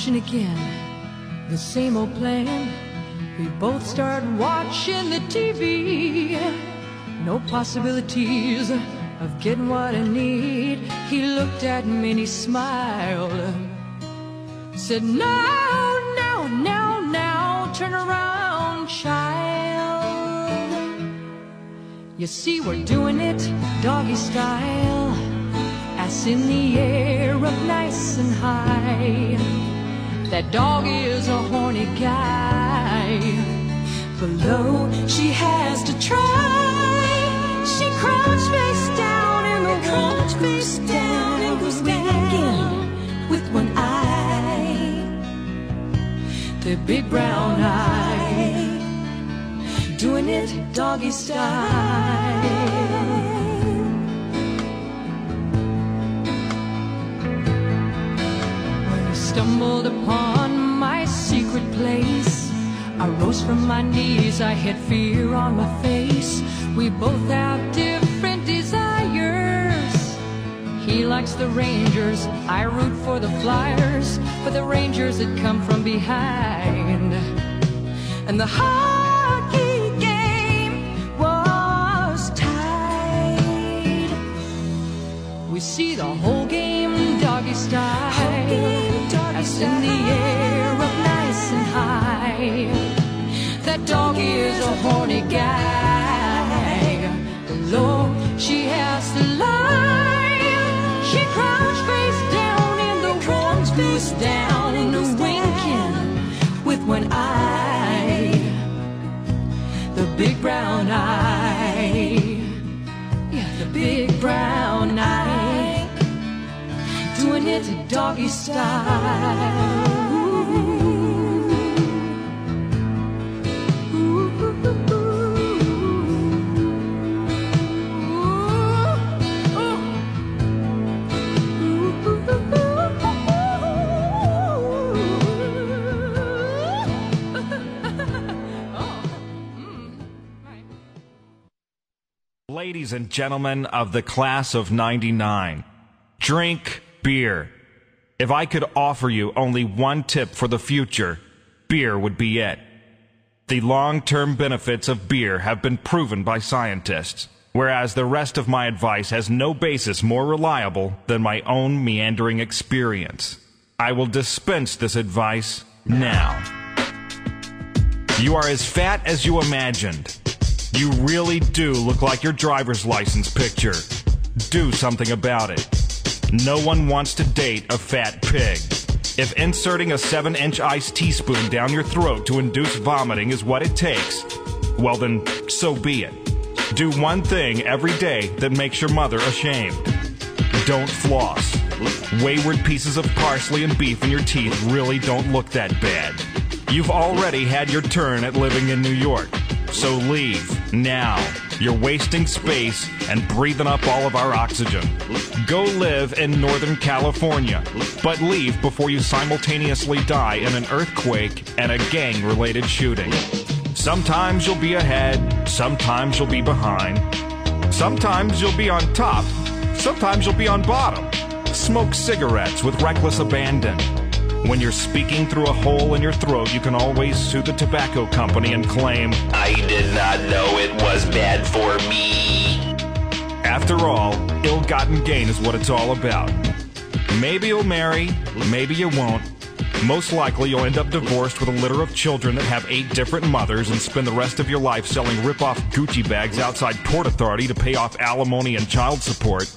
Smooching again, the same old plan. We both start watching the TV, no possibilities of getting what I need. He looked at me and he smiled, said, Now, now, now, now, turn around, child. You see, we're doing it doggy style Ass in the air up nice and high. That dog is a horny guy. Below, she has to try. She crouched face down in the crouch face down and goes winking with one eye. The big brown eye. Doing it doggy style. Stumbled upon my secret place, I rose from my knees, I had fear on my face. We both have different desires. He likes the Rangers, I root for the Flyers, for the Rangers that come from behind. And the hockey Doggy style. Ladies and gentlemen of the class of 99, drink beer. If I could offer you only one tip for the future, beer would be it. The long term benefits of beer have been proven by scientists, whereas the rest of my advice has no basis more reliable than my own meandering experience. I will dispense this advice now. You are as fat as you imagined. You really do look like your driver's license picture. Do something about it. No one wants to date a fat pig. If inserting a 7 inch iced teaspoon down your throat to induce vomiting is what it takes, well then, so be it. Do one thing every day that makes your mother ashamed. Don't floss. Wayward pieces of parsley and beef in your teeth really don't look that bad. You've already had your turn at living in New York. So leave now. You're wasting space and breathing up all of our oxygen. Go live in Northern California, but leave before you simultaneously die in an earthquake and a gang related shooting. Sometimes you'll be ahead, sometimes you'll be behind. Sometimes you'll be on top, sometimes you'll be on bottom. Smoke cigarettes with reckless abandon. When you're speaking through a hole in your throat, you can always sue the tobacco company and claim, I did not know it was bad for me. After all, ill gotten gain is what it's all about. Maybe you'll marry, maybe you won't. Most likely, you'll end up divorced with a litter of children that have eight different mothers and spend the rest of your life selling rip-off Gucci bags outside Port Authority to pay off alimony and child support.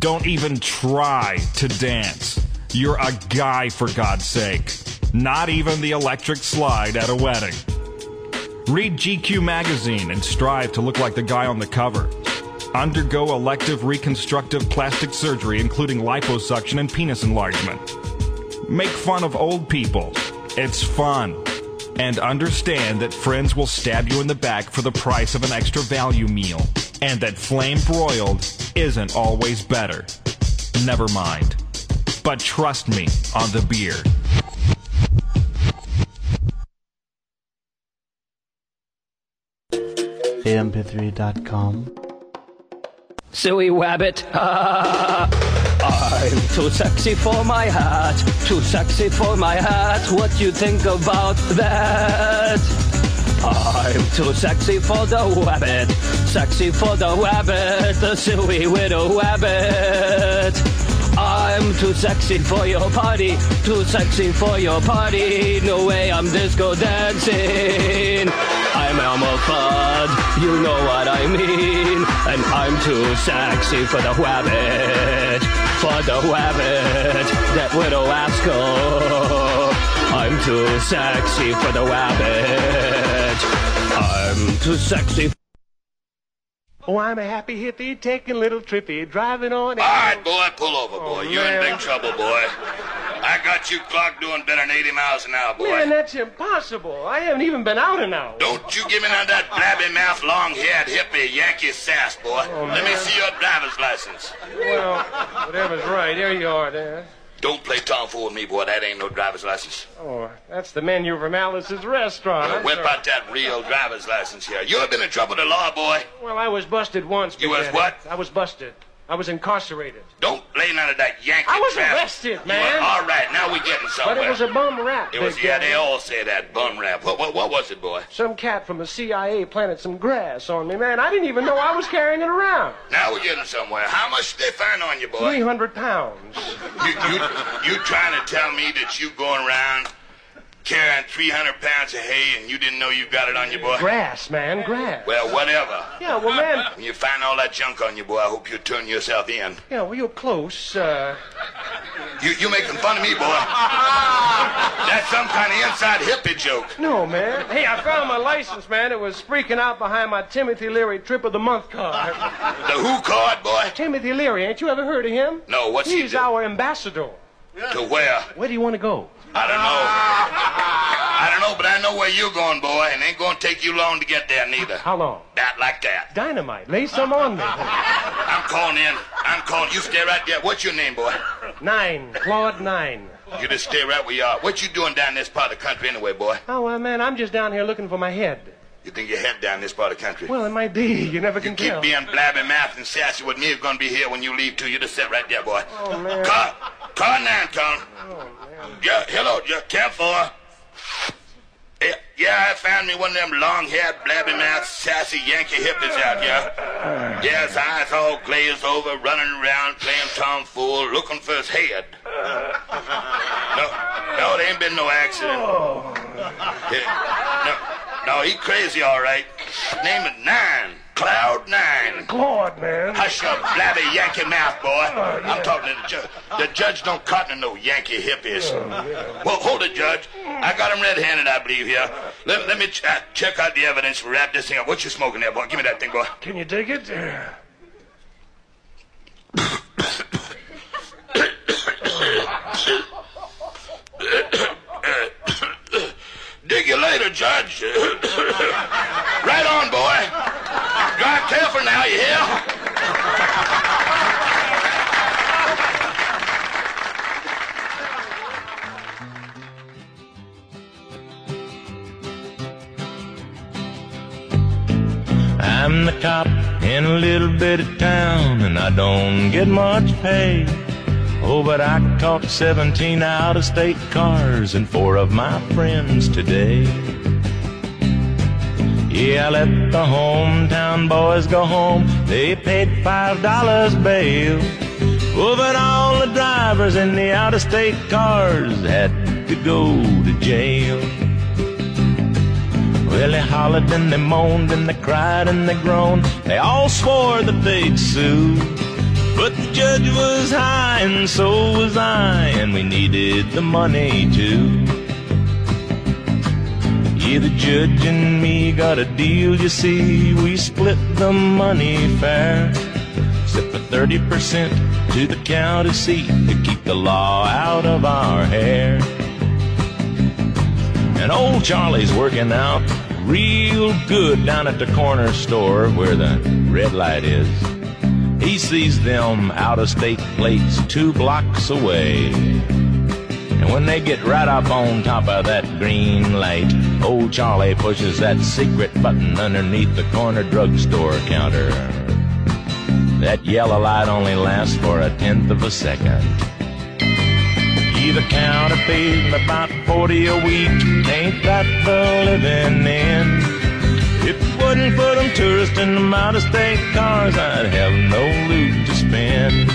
Don't even try to dance. You're a guy, for God's sake. Not even the electric slide at a wedding. Read GQ magazine and strive to look like the guy on the cover. Undergo elective reconstructive plastic surgery, including liposuction and penis enlargement. Make fun of old people. It's fun. And understand that friends will stab you in the back for the price of an extra value meal. And that flame broiled isn't always better. Never mind. But trust me on the beer. amp3.com. Suey Wabbit. I'm too sexy for my hat. Too sexy for my hat. What you think about that? I'm too sexy for the wabbit. Sexy for the wabbit. The suey widow wabbit. I'm too sexy for your party. Too sexy for your party. No way I'm disco dancing. I'm Elmer Fudd, you know what I mean. And I'm too sexy for the rabbit, for the rabbit, that widow ascot. I'm too sexy for the rabbit. I'm too sexy. Oh, I'm a happy hippie taking little trippy, driving on. All right, boy, pull over, boy. Oh, You're in big trouble, boy. I got you clocked doing better than 80 miles an hour, boy. Man, that's impossible. I haven't even been out an hour. Don't you give me none of that blabby mouth, long haired hippie Yankee sass, boy. Oh, Let me see your driver's license. Well, whatever's right. There you are, there. Don't play tomfool with me, boy. That ain't no driver's license. Oh, that's the menu from Alice's restaurant. Well, whip out that real driver's license here. You have been in trouble with the law, boy. Well, I was busted once. You was what? I was busted. I was incarcerated. Don't lay none of that Yankee I was crap. arrested, man. were- all right, now we getting somewhere. But it was a bum rap. It was, yeah, they all say that, bum rap. What, what, what was it, boy? Some cat from the CIA planted some grass on me, man. I didn't even know I was carrying it around. Now we're getting somewhere. How much did they find on you, boy? 300 pounds. You, you, you trying to tell me that you going around carrying 300 pounds of hay and you didn't know you got it on you, boy? Grass, man, grass. Well, whatever. Yeah, well, man. When you find all that junk on you, boy, I hope you turn yourself in. Yeah, well, you're close. Uh, You, you making fun of me, boy? That's some kind of inside hippie joke. no, man. Hey, I found my license, man. It was freaking out behind my Timothy Leary Trip of the Month card. The who card, boy? Timothy Leary, ain't you ever heard of him? No, what's he He's our ambassador. To where? Where do you want to go? I don't know. I don't know, but I know where you're going, boy, and it ain't gonna take you long to get there neither. How long? That like that. Dynamite. Lay some on me. I'm calling in. I'm calling. You stay right there. What's your name, boy? Nine. Claude Nine. You just stay right where you are. What you doing down this part of the country anyway, boy? Oh, well, man, I'm just down here looking for my head. You think your head down this part of the country? Well, it might be. You never can you Keep tell. being blabby mouth and sassy with me. It's gonna be here when you leave too. You just sit right there, boy. Oh, man. Car, car nine. Oh, man. Yeah, hello, yeah, camp four. Yeah, yeah, I found me one of them long-haired, blabby-mouthed, sassy Yankee hippies out here. Yeah, his eyes all glazed over, running around, playing tomfool, looking for his head. No, no, there ain't been no accident. Oh, yeah, no, no, he crazy, all right. Name it Nine. Cloud Nine. Claude, man. Hush your blabby Yankee mouth, boy. I'm talking to the judge. The judge don't cotton to no Yankee hippies. Well, hold it, Judge. I got him red-handed, I believe, here. Let, let me ch- uh, check out the evidence. Wrap this thing up. What you smoking there, boy? Give me that thing, boy. Can you dig it? Dig you later, Judge. right on, boy. Drive careful now, you hear? I'm the cop in a little bit of town, and I don't get much pay. Oh, but I caught 17 out of state cars and four of my friends today. Yeah, I let the hometown boys go home. They paid five dollars bail. Oh, but all the drivers in the out of state cars had to go to jail. Well, they hollered and they moaned and they cried and they groaned. They all swore that they'd sue. But the judge was high and so was I, and we needed the money too. Yeah, the judge and me got a deal, you see. We split the money fair. Except for 30% to the county seat to keep the law out of our hair. And old Charlie's working out real good down at the corner store where the red light is. He sees them out of state plates two blocks away. And when they get right up on top of that green light, old Charlie pushes that secret button underneath the corner drugstore counter. That yellow light only lasts for a tenth of a second. Either counter about 40 a week. Ain't that the living in? If it wasn't for them tourists and them out-of-state cars, I'd have no loot to spend.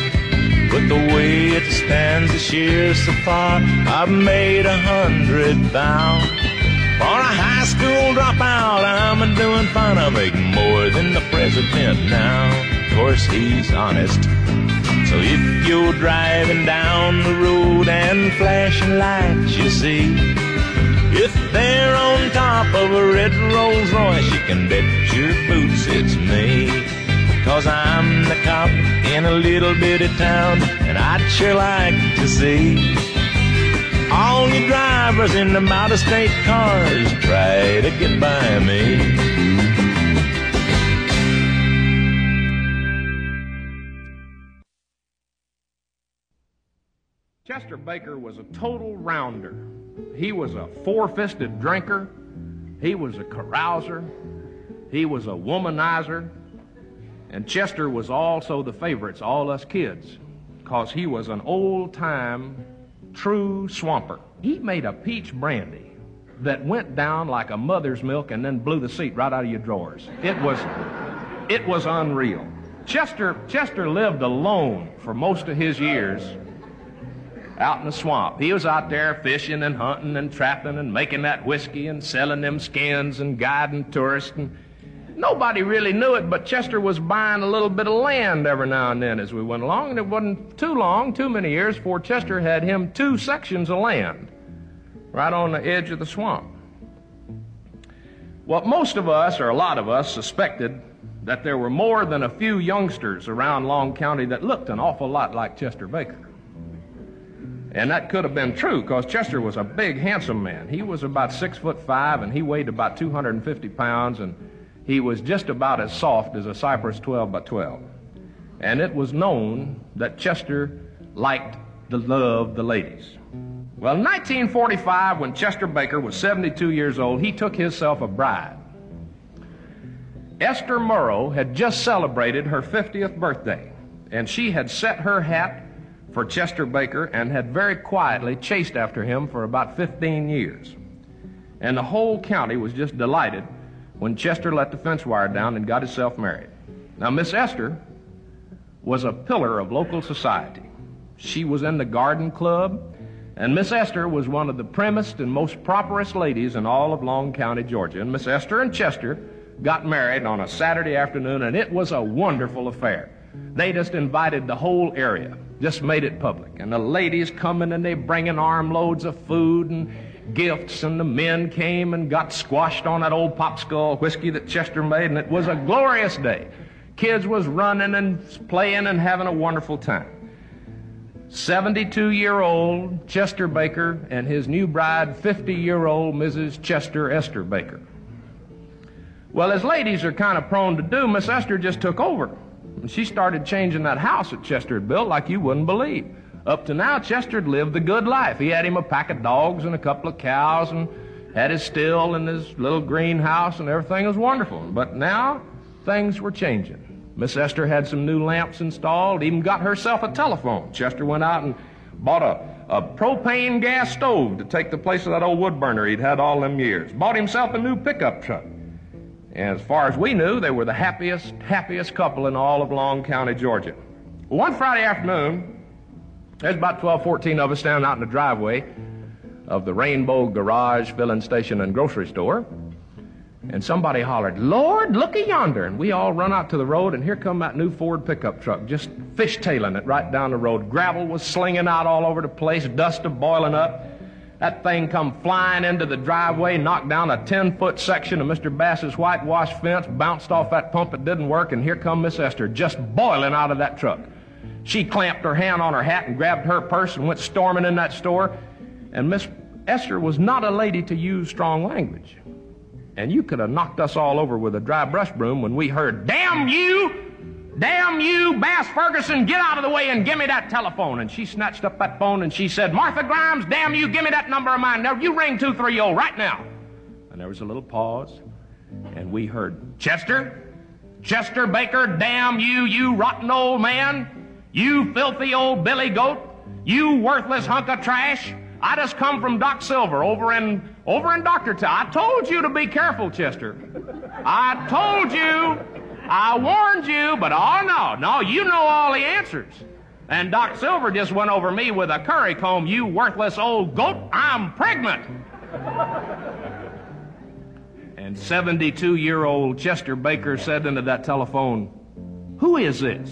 But the way it stands this year so far, I've made a hundred hundred thousand. For a high school dropout, I'm a doing fine. I make more than the president now. Of course, he's honest. So if you're driving down the road and flashing lights you see, if they're on top of a red Rolls Royce, you can bet your boots it's me. Cause I'm the cop in a little bitty town, and I'd sure like to see all you drivers in the out of state cars try to get by me. Chester Baker was a total rounder. He was a four fisted drinker. He was a carouser. He was a womanizer. And Chester was also the favorites, all us kids, because he was an old time, true swamper. He made a peach brandy that went down like a mother's milk and then blew the seat right out of your drawers. It was, it was unreal. Chester, Chester lived alone for most of his years out in the swamp. He was out there fishing and hunting and trapping and making that whiskey and selling them skins and guiding tourists. And nobody really knew it, but Chester was buying a little bit of land every now and then as we went along. And it wasn't too long, too many years, before Chester had him two sections of land right on the edge of the swamp. What most of us, or a lot of us, suspected that there were more than a few youngsters around Long County that looked an awful lot like Chester Baker. And that could have been true because Chester was a big, handsome man. He was about six foot five and he weighed about 250 pounds and he was just about as soft as a Cypress 12 by 12. And it was known that Chester liked to love the ladies. Well, in 1945, when Chester Baker was 72 years old, he took himself a bride. Esther Murrow had just celebrated her 50th birthday, and she had set her hat for Chester Baker and had very quietly chased after him for about 15 years. And the whole county was just delighted when Chester let the fence wire down and got himself married. Now, Miss Esther was a pillar of local society. She was in the garden club, and Miss Esther was one of the primmest and most properest ladies in all of Long County, Georgia. And Miss Esther and Chester got married on a Saturday afternoon, and it was a wonderful affair. They just invited the whole area, just made it public. And the ladies coming and they bringing armloads of food and gifts, and the men came and got squashed on that old popsicle whiskey that Chester made, and it was a glorious day. Kids was running and playing and having a wonderful time. 72 year old Chester Baker and his new bride, 50 year old Mrs. Chester Esther Baker. Well, as ladies are kind of prone to do, Miss Esther just took over. And she started changing that house that Chester had built like you wouldn't believe. Up to now, Chester had lived the good life. He had him a pack of dogs and a couple of cows and had his still and his little greenhouse and everything was wonderful. But now, things were changing. Miss Esther had some new lamps installed, even got herself a telephone. Chester went out and bought a, a propane gas stove to take the place of that old wood burner he'd had all them years. Bought himself a new pickup truck. As far as we knew, they were the happiest, happiest couple in all of Long County, Georgia. One Friday afternoon, there's about 12, 14 of us standing out in the driveway of the Rainbow Garage Filling Station and Grocery Store. And somebody hollered, Lord, looky yonder. And we all run out to the road, and here come that new Ford pickup truck, just fishtailing it right down the road. Gravel was slinging out all over the place, dust of boiling up. That thing come flying into the driveway, knocked down a 10-foot section of Mr. Bass's whitewashed fence, bounced off that pump that didn't work, and here come Miss Esther, just boiling out of that truck. She clamped her hand on her hat and grabbed her purse and went storming in that store. And Miss Esther was not a lady to use strong language. And you could have knocked us all over with a dry brush broom when we heard, Damn you! Damn you, Bass Ferguson, get out of the way and give me that telephone. And she snatched up that phone and she said, Martha Grimes, damn you, give me that number of mine. Now, you ring 230 right now. And there was a little pause, and we heard, Chester? Chester Baker, damn you, you rotten old man. You filthy old billy goat. You worthless hunk of trash. I just come from Doc Silver over in over in Doctortown. I told you to be careful, Chester. I told you. I warned you, but oh no, no, you know all the answers. And Doc Silver just went over me with a curry comb. You worthless old goat, I'm pregnant. And 72 year old Chester Baker said into that telephone, Who is this?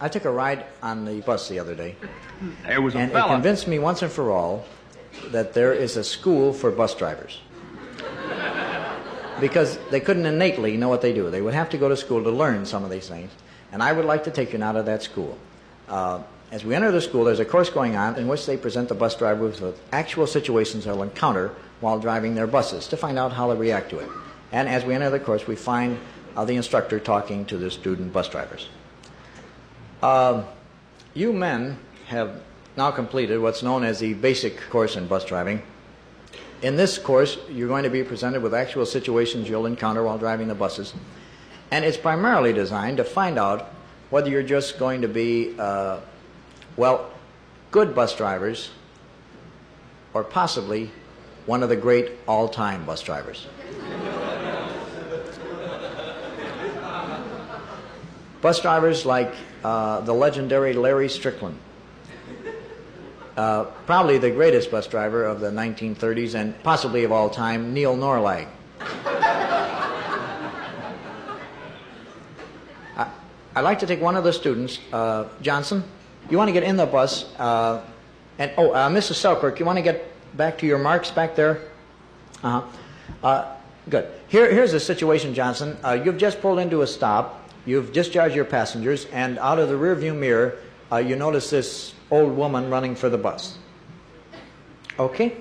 I took a ride on the bus the other day. There was a and it convinced me once and for all that there is a school for bus drivers. Because they couldn't innately know what they do. They would have to go to school to learn some of these things. And I would like to take you now to that school. Uh, as we enter the school, there's a course going on in which they present the bus drivers with actual situations they'll encounter while driving their buses to find out how they react to it. And as we enter the course, we find uh, the instructor talking to the student bus drivers. Um, you men have now completed what's known as the basic course in bus driving. In this course, you're going to be presented with actual situations you'll encounter while driving the buses. And it's primarily designed to find out whether you're just going to be, uh, well, good bus drivers or possibly one of the great all time bus drivers. Bus drivers like uh, the legendary Larry Strickland. Uh, probably the greatest bus driver of the 1930s and possibly of all time, Neil Norlag. I, I'd like to take one of the students, uh, Johnson. You want to get in the bus, uh, and oh, uh, Mrs. Selkirk, you want to get back to your marks back there? Uh-huh. Uh, good. Here, here's the situation, Johnson. Uh, you've just pulled into a stop. You've discharged your passengers, and out of the rearview mirror, uh, you notice this old woman running for the bus. Okay.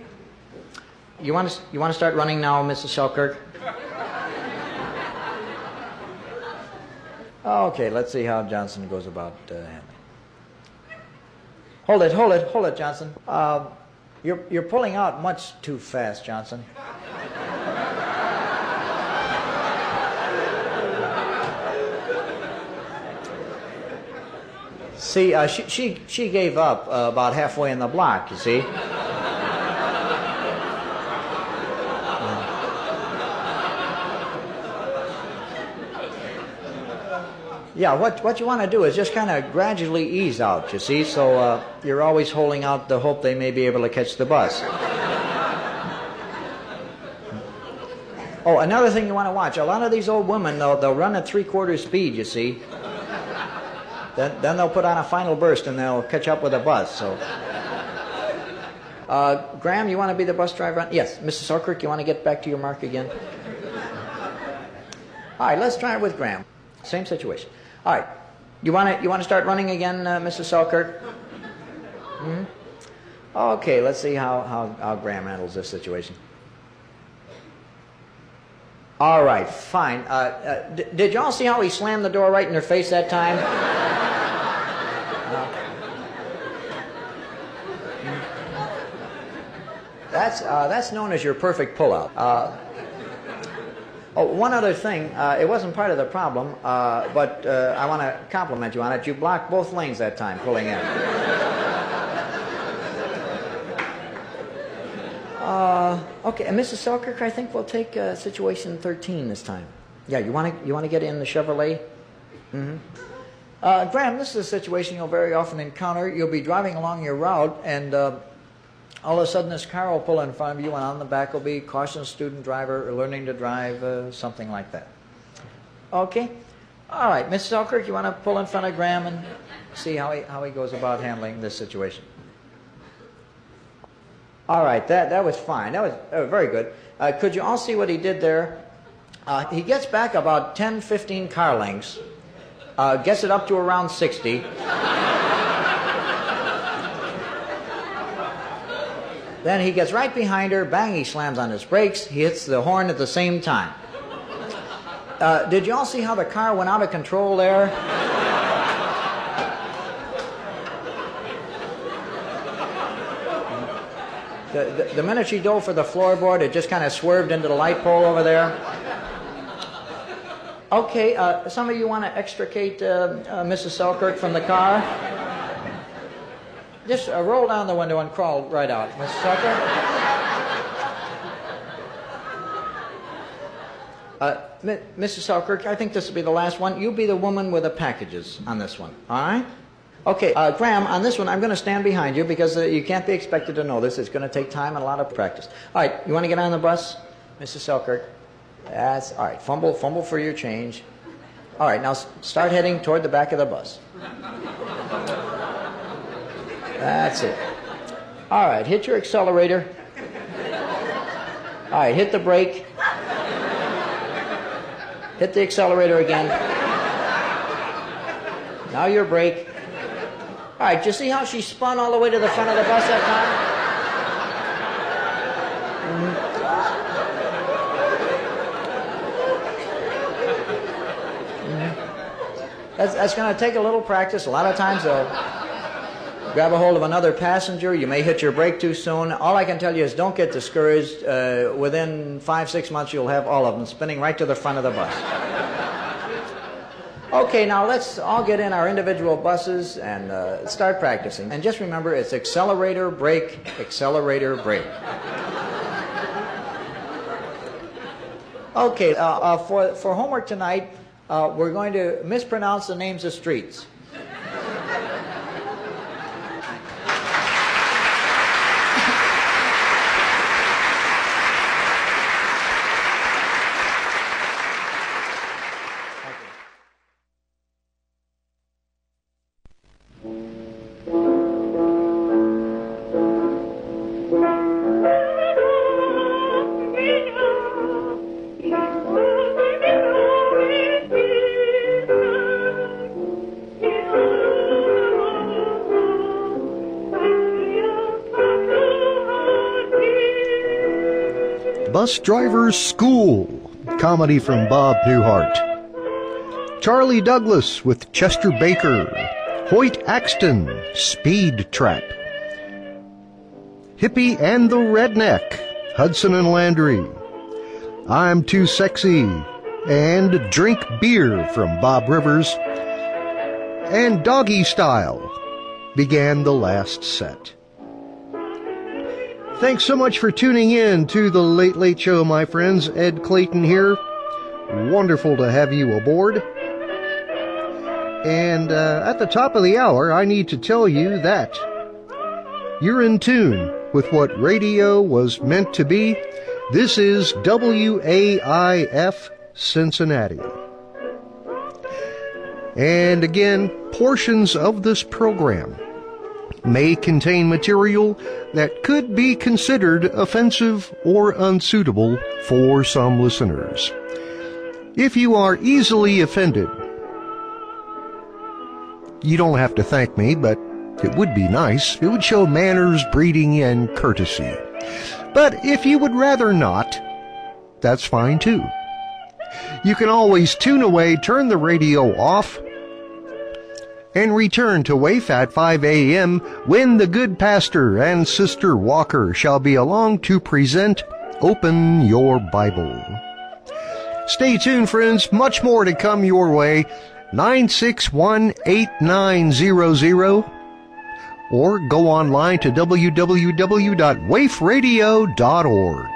You want to you want to start running now, Mrs. Selkirk? Okay, let's see how Johnson goes about uh, handling. Hold it, hold it, hold it, Johnson. Uh, you're you're pulling out much too fast, Johnson. See, uh, she, she, she gave up uh, about halfway in the block, you see. Yeah, what, what you want to do is just kind of gradually ease out, you see, so uh, you're always holding out the hope they may be able to catch the bus. Oh, another thing you want to watch a lot of these old women, they'll, they'll run at three quarters speed, you see. Then, then they'll put on a final burst and they'll catch up with a bus. So, uh, Graham, you want to be the bus driver? On? Yes, Mrs. Selkirk, you want to get back to your mark again? All right, let's try it with Graham. Same situation. All right, you want to you want to start running again, uh, Mrs. Selkirk? hmm Okay, let's see how, how, how Graham handles this situation. All right, fine. Uh, uh, d- did y'all see how he slammed the door right in her face that time? That's, uh, that's known as your perfect pullout. Uh, oh, one other thing. Uh, it wasn't part of the problem, uh, but uh, I want to compliment you on it. You blocked both lanes that time pulling in. Uh, okay, and Mrs. Selkirk, I think we'll take uh, situation 13 this time. Yeah, you want to you want to get in the Chevrolet? Mm-hmm. Uh, Graham, this is a situation you'll very often encounter. You'll be driving along your route, and uh, all of a sudden this car will pull in front of you, and on the back will be caution student driver or learning to drive, uh, something like that. Okay? All right, Mrs. Selkirk, you want to pull in front of Graham and see how he, how he goes about handling this situation? All right, that, that was fine. That was, very good. Uh, could you all see what he did there? Uh, he gets back about 10, 15 car lengths, uh, gets it up to around 60. then he gets right behind her, bang, he slams on his brakes, he hits the horn at the same time. Uh, did you all see how the car went out of control there? The, the, the minute she dove for the floorboard, it just kind of swerved into the light pole over there. Okay, uh, some of you want to extricate uh, uh, Mrs. Selkirk from the car? Just uh, roll down the window and crawl right out, Mrs. Selkirk. Uh, M- Mrs. Selkirk, I think this will be the last one. You'll be the woman with the packages on this one, all right? Okay, uh, Graham, on this one, I'm going to stand behind you because uh, you can't be expected to know this. It's going to take time and a lot of practice. All right, you want to get on the bus, Mrs. Selkirk? That's all right. Fumble, fumble for your change. All right, now start heading toward the back of the bus. That's it. All right, hit your accelerator. All right, hit the brake. Hit the accelerator again. Now your brake. All right, you see how she spun all the way to the front of the bus that time? That's, that's going to take a little practice. A lot of times they'll grab a hold of another passenger. You may hit your brake too soon. All I can tell you is don't get discouraged. Uh, within five, six months, you'll have all of them spinning right to the front of the bus. Okay, now let's all get in our individual buses and uh, start practicing. And just remember, it's accelerator, brake, accelerator, brake. Okay, uh, uh, for, for homework tonight, uh, we're going to mispronounce the names of streets. Bus Driver's School, comedy from Bob Newhart. Charlie Douglas with Chester Baker. Hoyt Axton, Speed Trap. Hippie and the Redneck, Hudson and Landry. I'm Too Sexy, and Drink Beer from Bob Rivers. And Doggy Style began the last set. Thanks so much for tuning in to the Late Late Show, my friends. Ed Clayton here. Wonderful to have you aboard. And uh, at the top of the hour, I need to tell you that you're in tune with what radio was meant to be. This is WAIF Cincinnati. And again, portions of this program may contain material that could be considered offensive or unsuitable for some listeners. If you are easily offended, you don't have to thank me, but it would be nice. It would show manners, breeding, and courtesy. But if you would rather not, that's fine too. You can always tune away, turn the radio off, and return to WAIF at 5 a.m. when the good pastor and Sister Walker shall be along to present Open Your Bible. Stay tuned, friends. Much more to come your way. 961-8900 or go online to www.waifradio.org.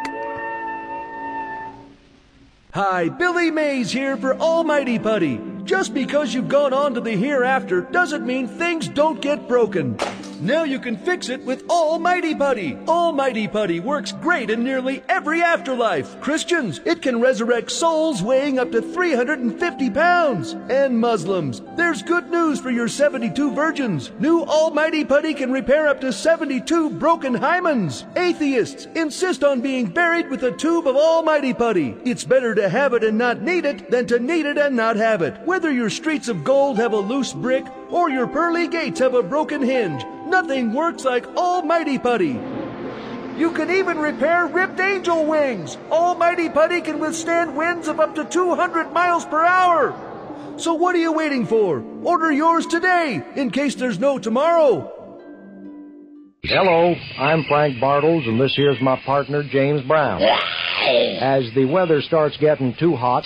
Hi, Billy Mays here for Almighty Putty. Just because you've gone on to the hereafter doesn't mean things don't get broken. Now you can fix it with Almighty Putty. Almighty Putty works great in nearly every afterlife. Christians, it can resurrect souls weighing up to 350 pounds. And Muslims, there's good news for your 72 virgins. New Almighty Putty can repair up to 72 broken hymens. Atheists insist on being buried with a tube of Almighty Putty. It's better to have it and not need it than to need it and not have it. Whether your streets of gold have a loose brick or your pearly gates have a broken hinge, nothing works like Almighty Putty. You can even repair ripped angel wings. Almighty Putty can withstand winds of up to 200 miles per hour. So what are you waiting for? Order yours today in case there's no tomorrow. Hello, I'm Frank Bartles, and this here's my partner, James Brown. As the weather starts getting too hot,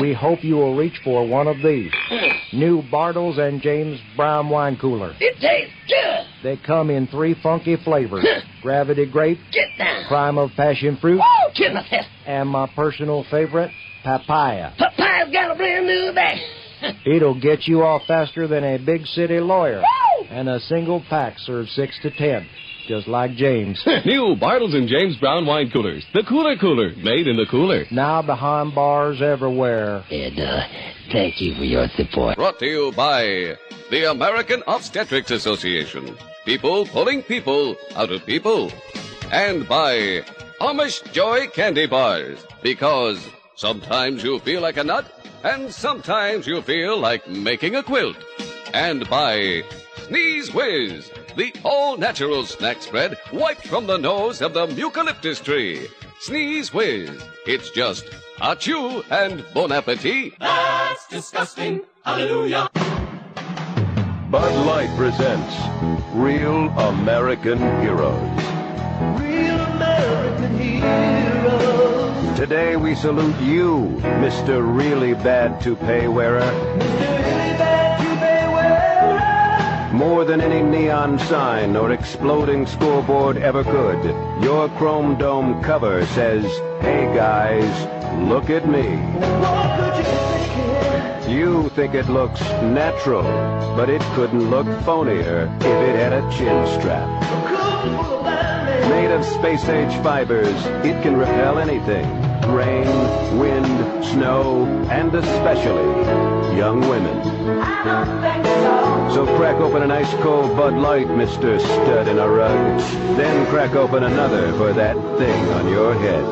we hope you will reach for one of these. New Bartles and James Brown wine cooler. It tastes good. They come in three funky flavors. Gravity grape, Get down. crime of passion fruit, oh, Timothy. and my personal favorite, papaya. Papaya's got a brand new bag. It'll get you off faster than a big city lawyer. Woo! And a single pack serves six to ten, just like James. New Bartles and James Brown wine coolers. The cooler cooler, made in the cooler. Now behind bars everywhere. And, uh, thank you for your support. Brought to you by the American Obstetrics Association. People pulling people out of people. And by Amish Joy Candy Bars. Because sometimes you feel like a nut, and sometimes you feel like making a quilt. And by Sneeze Whiz, the all natural snack spread wiped from the nose of the eucalyptus tree. Sneeze Whiz. It's just achoo and bon appetit. That's disgusting. Hallelujah. Bud Light presents Real American Heroes. Real American heroes. Today we salute you, Mr. Really Bad Toupee Wearer. Mr. Really bad to be wearer. More than any neon sign or exploding scoreboard ever could, your chrome dome cover says, Hey guys, look at me. You think it? Looks natural, but it couldn't look phonier if it had a chin strap. Made of space age fibers, it can repel anything rain, wind, snow, and especially young women. I don't think so. So crack open an ice cold Bud Light, Mr. Stud in a rug. Then crack open another for that thing on your head.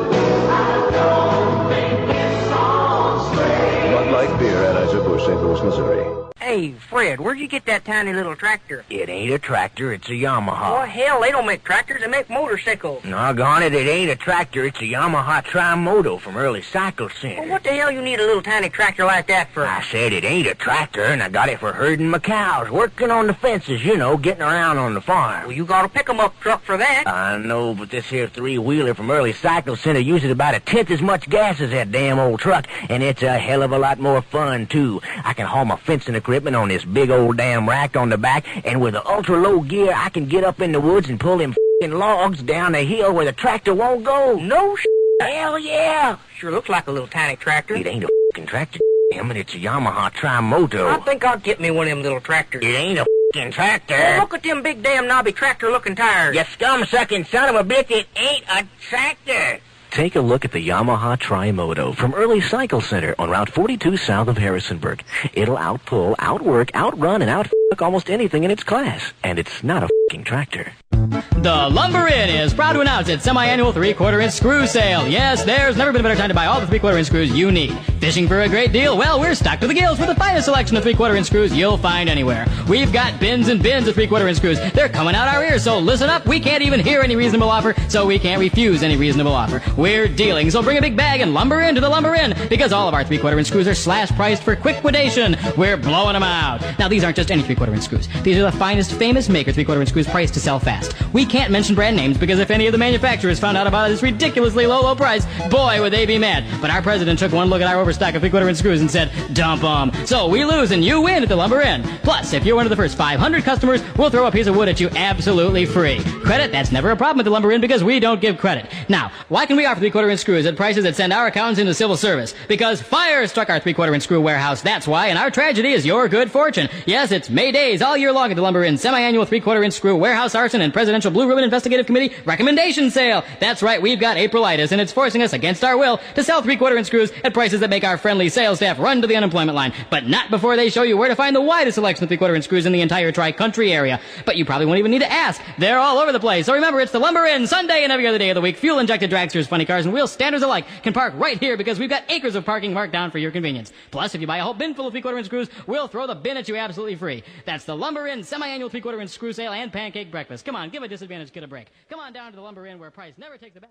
Bud Light beer at Anheuser-Busch, St. Louis, Missouri. Hey, Fred, where'd you get that tiny little tractor? It ain't a tractor, it's a Yamaha. Oh, hell, they don't make tractors, they make motorcycles. Doggone it, it ain't a tractor, it's a Yamaha Tri-Moto from Early Cycle Center. Well, what the hell you need a little tiny tractor like that for? I said it ain't a tractor, and I got it for herding my cows, working on the fences, you know, getting around on the farm. Well, you got a pick 'em up truck for that. I know, but this here three-wheeler from Early Cycle Center uses about a tenth as much gas as that damn old truck, and it's a hell of a lot more fun, too. I can haul my fencing equipment on this big old damn rack on the back, and with the ultra-low gear, I can get up in the woods and pull them fing logs down a hill where the tractor won't go. No sh- Hell yeah! Sure looks like a little tiny tractor. It ain't a fing tractor, damn it, it's a Yamaha Tri-Moto. I think I'll get me one of them little tractors. It ain't a fing tractor. Well, look at them big damn knobby tractor-looking tires. You scum-sucking son of a bitch, it ain't a tractor. Take a look at the Yamaha Tri-Moto from Early Cycle Center on Route 42 south of Harrisonburg. It'll outpull, outwork, outrun, and outfuck almost anything in its class. And it's not a fing tractor. The Lumber Inn is proud to announce its semi-annual three-quarter inch screw sale. Yes, there's never been a better time to buy all the three-quarter inch screws you need. Fishing for a great deal? Well, we're stocked to the gills with the finest selection of three-quarter inch screws you'll find anywhere. We've got bins and bins of three-quarter inch screws. They're coming out our ears, so listen up. We can't even hear any reasonable offer, so we can't refuse any reasonable offer. We're dealing, so bring a big bag and lumber in to the Lumber Inn because all of our three-quarter inch screws are slash priced for quick liquidation. We're blowing them out. Now, these aren't just any three-quarter inch screws. These are the finest famous maker three-quarter inch screws priced to sell fast. We can't mention brand names because if any of the manufacturers found out about this ridiculously low, low price, boy, would they be mad. But our president took one look at our overstock of three-quarter inch screws and said, dump 'em. So we lose and you win at the Lumber Inn. Plus, if you're one of the first 500 customers, we'll throw a piece of wood at you absolutely free. Credit, that's never a problem at the Lumber Inn because we don't give credit. Now, why can we three-quarter inch screws at prices that send our accountants into civil service? Because fire struck our three-quarter inch screw warehouse, that's why, and our tragedy is your good fortune. Yes, it's May days all year long at the Lumber Inn semi-annual three-quarter inch screw warehouse arson and presidential blue ribbon investigative committee recommendation sale. That's right, we've got Aprilitis, and it's forcing us against our will to sell three-quarter inch screws at prices that make our friendly sales staff run to the unemployment line, but not before they show you where to find the widest selection of three-quarter inch screws in the entire tri-country area. But you probably won't even need to ask. They're all over the place. So remember, it's the Lumber Inn Sunday and every other day of the week. Fuel-injected dragsters, funny cars, and wheel standards alike can park right here because we've got acres of parking marked down for your convenience. Plus, if you buy a whole bin full of three-quarter inch screws, we'll throw the bin at you absolutely free. That's the Lumber Inn semi-annual three-quarter inch screw sale and pancake breakfast. Come on, give a disadvantaged kid a break. Come on down to the Lumber Inn where price never takes the back.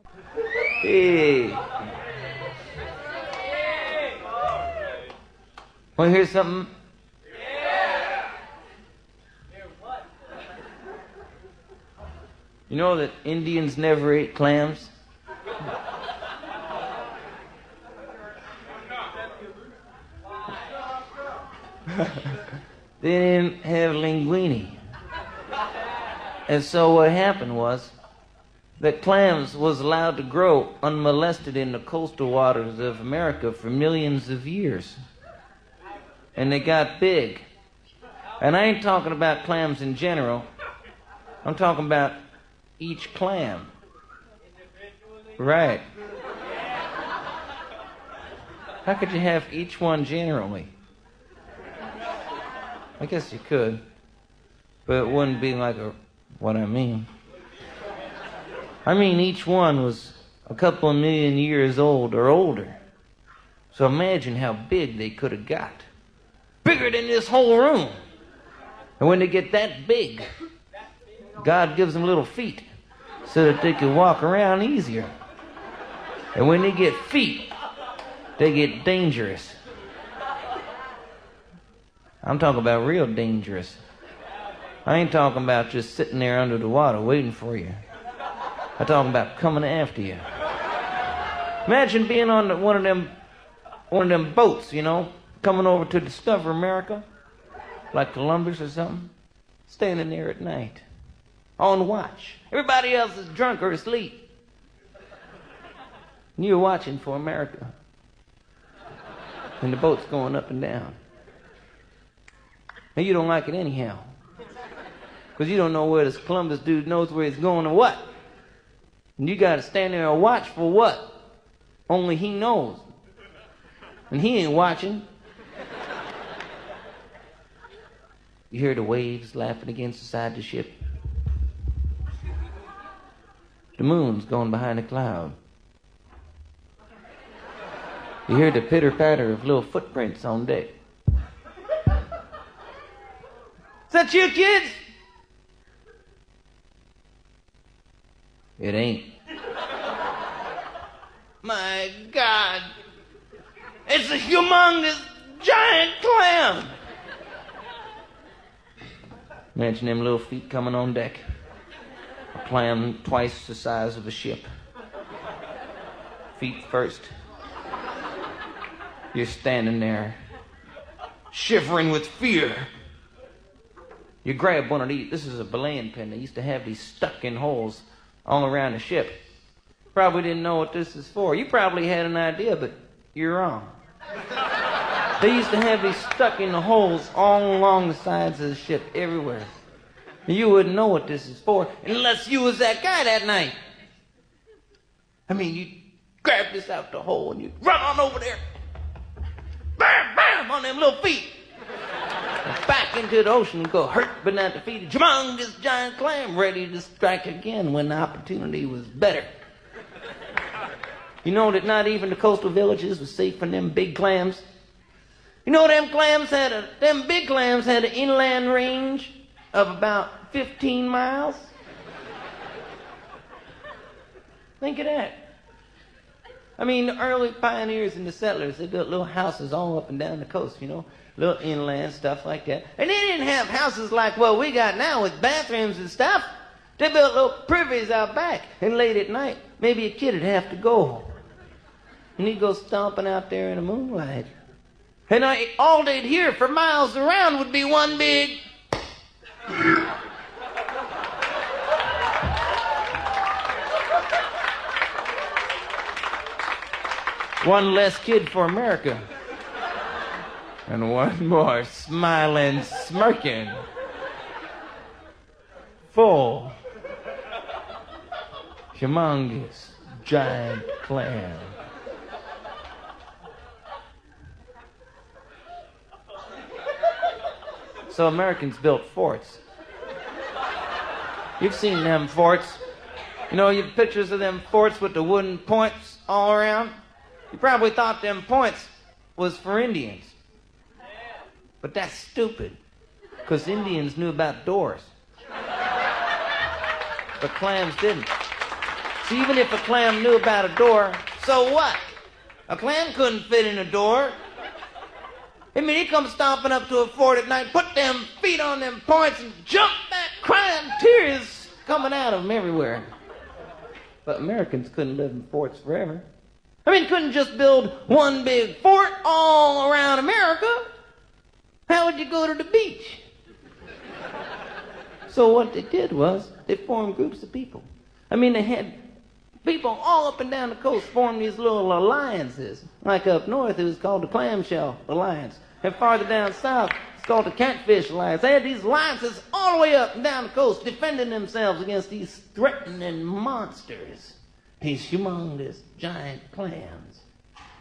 Hey. Want to hear something? You know that Indians never ate clams? they didn't have linguine. And so what happened was that clams was allowed to grow unmolested in the coastal waters of America for millions of years. And they got big. And I ain't talking about clams in general. I'm talking about each clam. Right. How could you have each one generally? I guess you could. But it wouldn't be like a, what I mean. I mean, each one was a couple of million years old or older. So imagine how big they could have got. Bigger than this whole room. And when they get that big, God gives them little feet so that they can walk around easier. And when they get feet, they get dangerous. I'm talking about real dangerous. I ain't talking about just sitting there under the water waiting for you. I'm talking about coming after you. Imagine being on one of them, one of them boats, you know, coming over to discover America, like Columbus or something, standing there at night, on watch. Everybody else is drunk or asleep. And you're watching for America. And the boat's going up and down. And you don't like it anyhow. Because you don't know where this Columbus dude knows where he's going or what. And you got to stand there and watch for what? Only he knows. And he ain't watching. You hear the waves laughing against the side of the ship. The moon's going behind a cloud. You hear the pitter patter of little footprints on deck. Is that you, kids? It ain't. My God. It's a humongous giant clam. Imagine them little feet coming on deck. A clam twice the size of a ship. Feet first. You're standing there, shivering with fear. You grab one of these. This is a belaying pin. They used to have these stuck in holes all around the ship. Probably didn't know what this is for. You probably had an idea, but you're wrong. They used to have these stuck in the holes all along the sides of the ship, everywhere. You wouldn't know what this is for unless you was that guy that night. I mean, you grab this out the hole and you run on over there. Bam, bam, on them little feet. Back into the ocean and go hurt but not defeated. Humongous giant clam ready to strike again when the opportunity was better. You know that not even the coastal villages was safe from them big clams? You know them clams had a them big clams had an inland range of about 15 miles? Think of that. I mean, the early pioneers and the settlers, they built little houses all up and down the coast, you know, little inland stuff like that. And they didn't have houses like what we got now with bathrooms and stuff. They built little privies out back, and late at night, maybe a kid would have to go. And he'd go stomping out there in the moonlight. And I, all they'd hear for miles around would be one big. One less kid for America. And one more smiling, smirking, full, humongous, giant clam. So Americans built forts. You've seen them forts. You know, you have pictures of them forts with the wooden points all around. You probably thought them points was for Indians. But that's stupid. Because Indians knew about doors. But clams didn't. So even if a clam knew about a door, so what? A clam couldn't fit in a door. I mean, he comes stomping up to a fort at night, put them feet on them points, and jump back crying, tears coming out of him everywhere. But Americans couldn't live in forts forever. I mean, couldn't just build one big fort all around America. How would you go to the beach? So what they did was they formed groups of people. I mean, they had people all up and down the coast form these little alliances. Like up north, it was called the Clamshell Alliance. And farther down south, it's called the Catfish Alliance. They had these alliances all the way up and down the coast defending themselves against these threatening monsters, these humongous giant clams.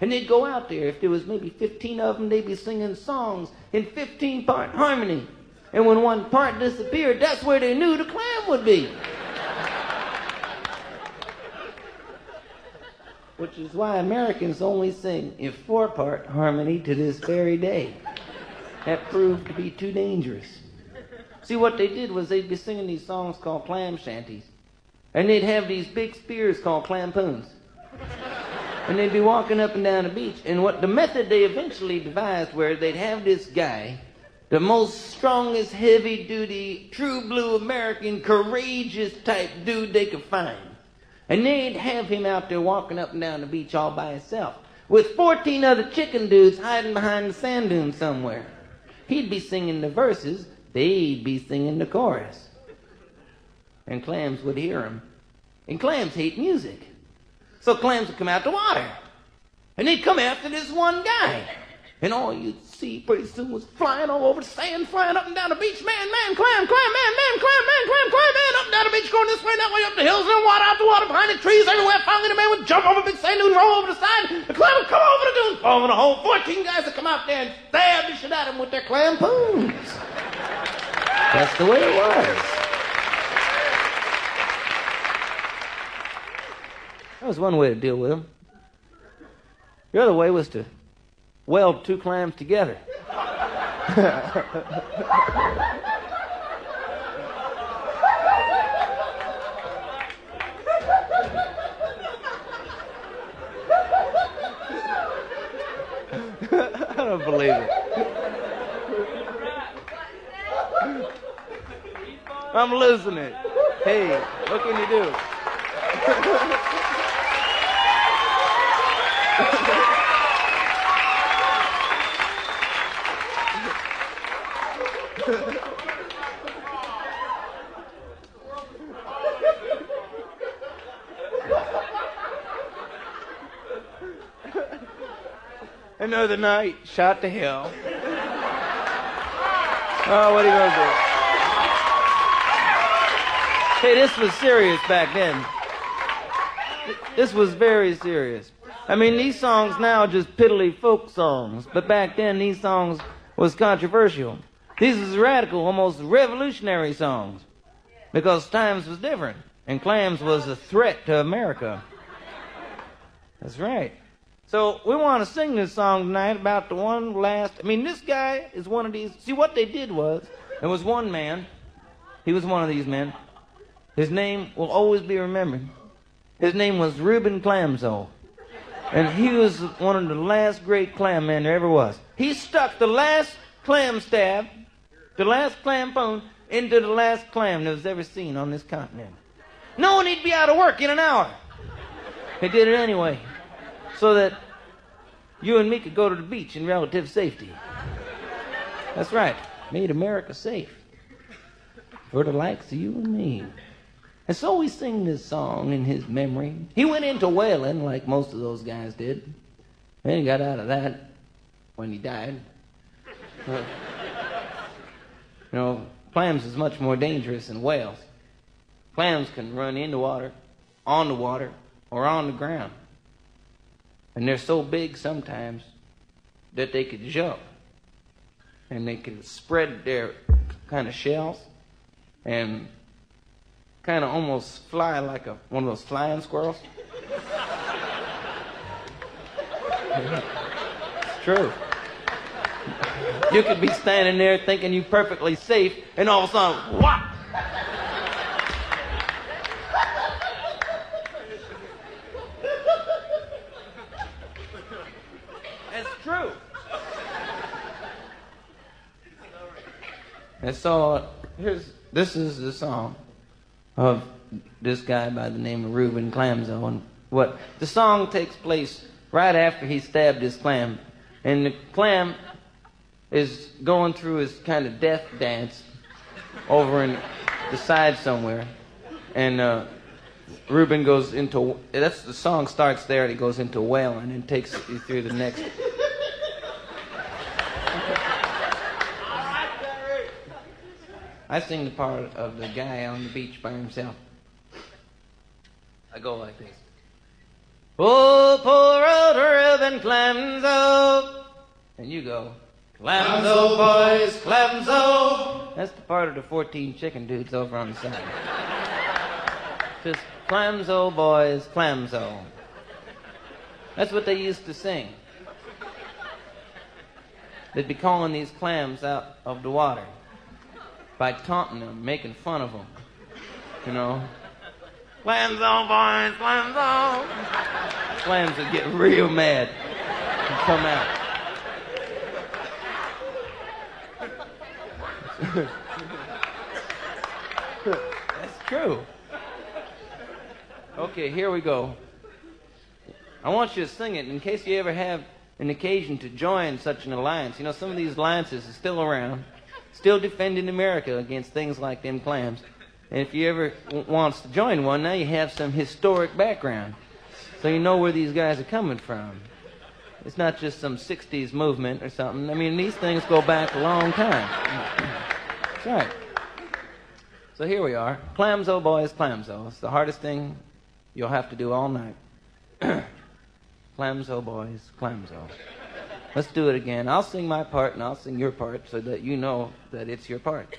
And they'd go out there, if there was maybe 15 of them, they'd be singing songs in 15 part harmony. And when one part disappeared, that's where they knew the clam would be. Which is why Americans only sing in four part harmony to this very day. That proved to be too dangerous. See, what they did was they'd be singing these songs called clam shanties. And they'd have these big spears called clampoons. And they'd be walking up and down the beach. And what the method they eventually devised where they'd have this guy, the most strongest, heavy duty, true blue American, courageous type dude they could find. And they'd have him out there walking up and down the beach all by himself with 14 other chicken dudes hiding behind the sand dunes somewhere. He'd be singing the verses, they'd be singing the chorus. And clams would hear him. And clams hate music. So clams would come out the water. And they'd come after this one guy. And all you'd see pretty soon was flying all over the sand, flying up and down the beach. Man, man, clam, clam, man, man, clam, man, clam, clam, man, up and down the beach, going this way, that way, up the hills, and then water, out the water, behind the trees, everywhere. Finally, the man would jump over a big sand dune, roll over the side. The clam would come over the dune, fall oh, in a hole. Fourteen guys would come out there and stab the shit out of him with their clam poons. That's the way it was. That was one way to deal with them. The other way was to weld two clams together. I don't believe it. I'm losing it. Hey, what can you do? Another night, shot to hell. Oh, what are you gonna do? Hey, this was serious back then. This was very serious. I mean, these songs now are just piddly folk songs, but back then these songs was controversial. These was radical, almost revolutionary songs, because times was different, and clams was a threat to America. That's right. So we want to sing this song tonight about the one last. I mean, this guy is one of these. See, what they did was there was one man. He was one of these men. His name will always be remembered. His name was Reuben Clamso. And he was one of the last great clam men there ever was. He stuck the last clam stab, the last clam bone, into the last clam that was ever seen on this continent. Knowing he'd be out of work in an hour. He did it anyway. So that you and me could go to the beach in relative safety. That's right. Made America safe. For the likes of you and me. And so we sing this song in his memory. He went into whaling like most of those guys did. Then he got out of that when he died. You know, clams is much more dangerous than whales. Clams can run into water, on the water, or on the ground. And they're so big sometimes that they could jump. And they can spread their kind of shells and kind of almost fly like a one of those flying squirrels. it's true. You could be standing there thinking you're perfectly safe, and all of a sudden, whop! It's true. And so here's this is the song of this guy by the name of Reuben Clamso. And what the song takes place right after he stabbed his clam, and the clam is going through his kind of death dance over in the side somewhere, and uh, Reuben goes into that's the song starts there and it goes into wailing and takes you through the next. I sing the part of the guy on the beach by himself. I go like this. Oh, poor old Reuben Clemso. And you go, Clemso, boys, Clemso. That's the part of the 14 chicken dudes over on the side. Just Clemso, boys, Clemso. That's what they used to sing. They'd be calling these clams out of the water by taunting them, making fun of them. You know? Clams on, boys, clams on. Clams would get real mad and come out. That's true. Okay, here we go. I want you to sing it in case you ever have an occasion to join such an alliance. You know, some of these alliances are still around, still defending America against things like them clams. And if you ever w- wants to join one, now you have some historic background, so you know where these guys are coming from. It's not just some '60s movement or something. I mean, these things go back a long time. That's right. So here we are. Clamso, boys, clamso. It's the hardest thing you'll have to do all night. clamso, boys, clamso. Let's do it again. I'll sing my part and I'll sing your part so that you know that it's your part.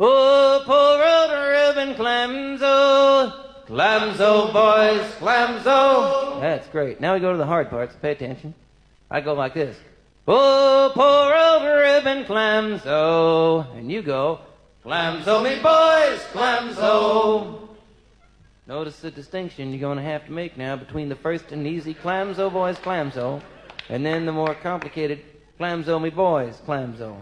Oh, poor old ribbon clamso. Clamso, boys, clamso. That's great. Now we go to the hard parts. Pay attention. I go like this. Oh, poor old ribbon clamso. And you go, clamso, me boys, clamso. Notice the distinction you're going to have to make now between the first and easy clamso, boys, clamso, and then the more complicated clamso, me boys, clamso.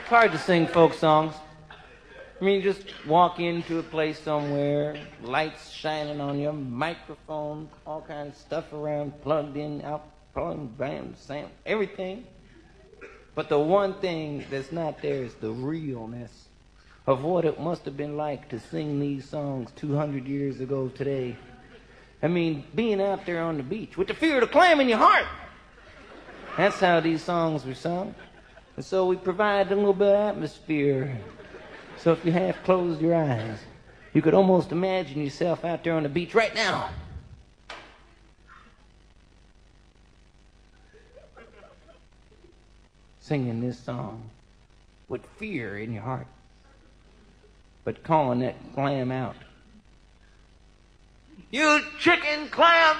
It's hard to sing folk songs. I mean, you just walk into a place somewhere, lights shining on your microphone, all kinds of stuff around, plugged in, out, plugged, bam, sam, everything. But the one thing that's not there is the realness of what it must have been like to sing these songs 200 years ago today. I mean, being out there on the beach with the fear of the clam in your heart. That's how these songs were sung. And so we provide a little bit of atmosphere. So if you half closed your eyes, you could almost imagine yourself out there on the beach right now. Singing this song with fear in your heart, but calling that clam out. You chicken clam!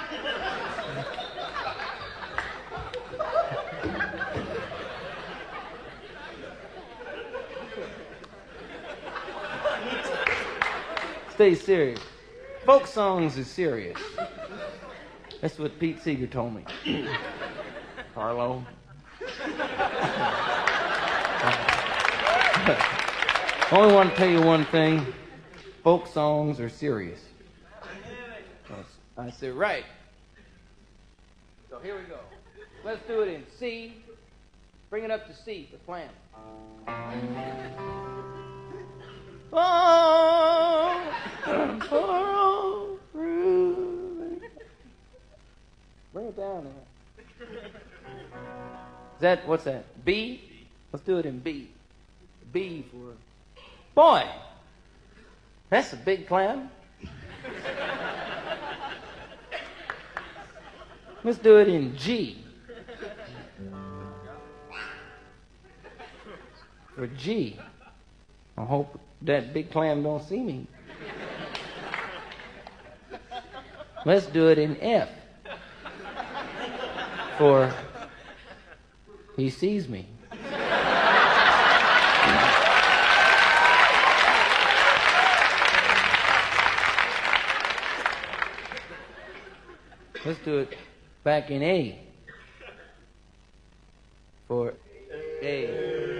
Stay serious. Folk songs are serious. That's what Pete Seeger told me. Carlo. I only want to tell you one thing. Folk songs are serious. I said, right. So here we go. Let's do it in C. Bring it up to C for clam. Oh, Reuben. Bring it down there. Is that what's that? B? Let's do it in B. B for boy. That's a big clam. Let's do it in G. For G. I hope that big clam don't see me. Let's do it in F. For he sees me. Let's do it back in A. For A.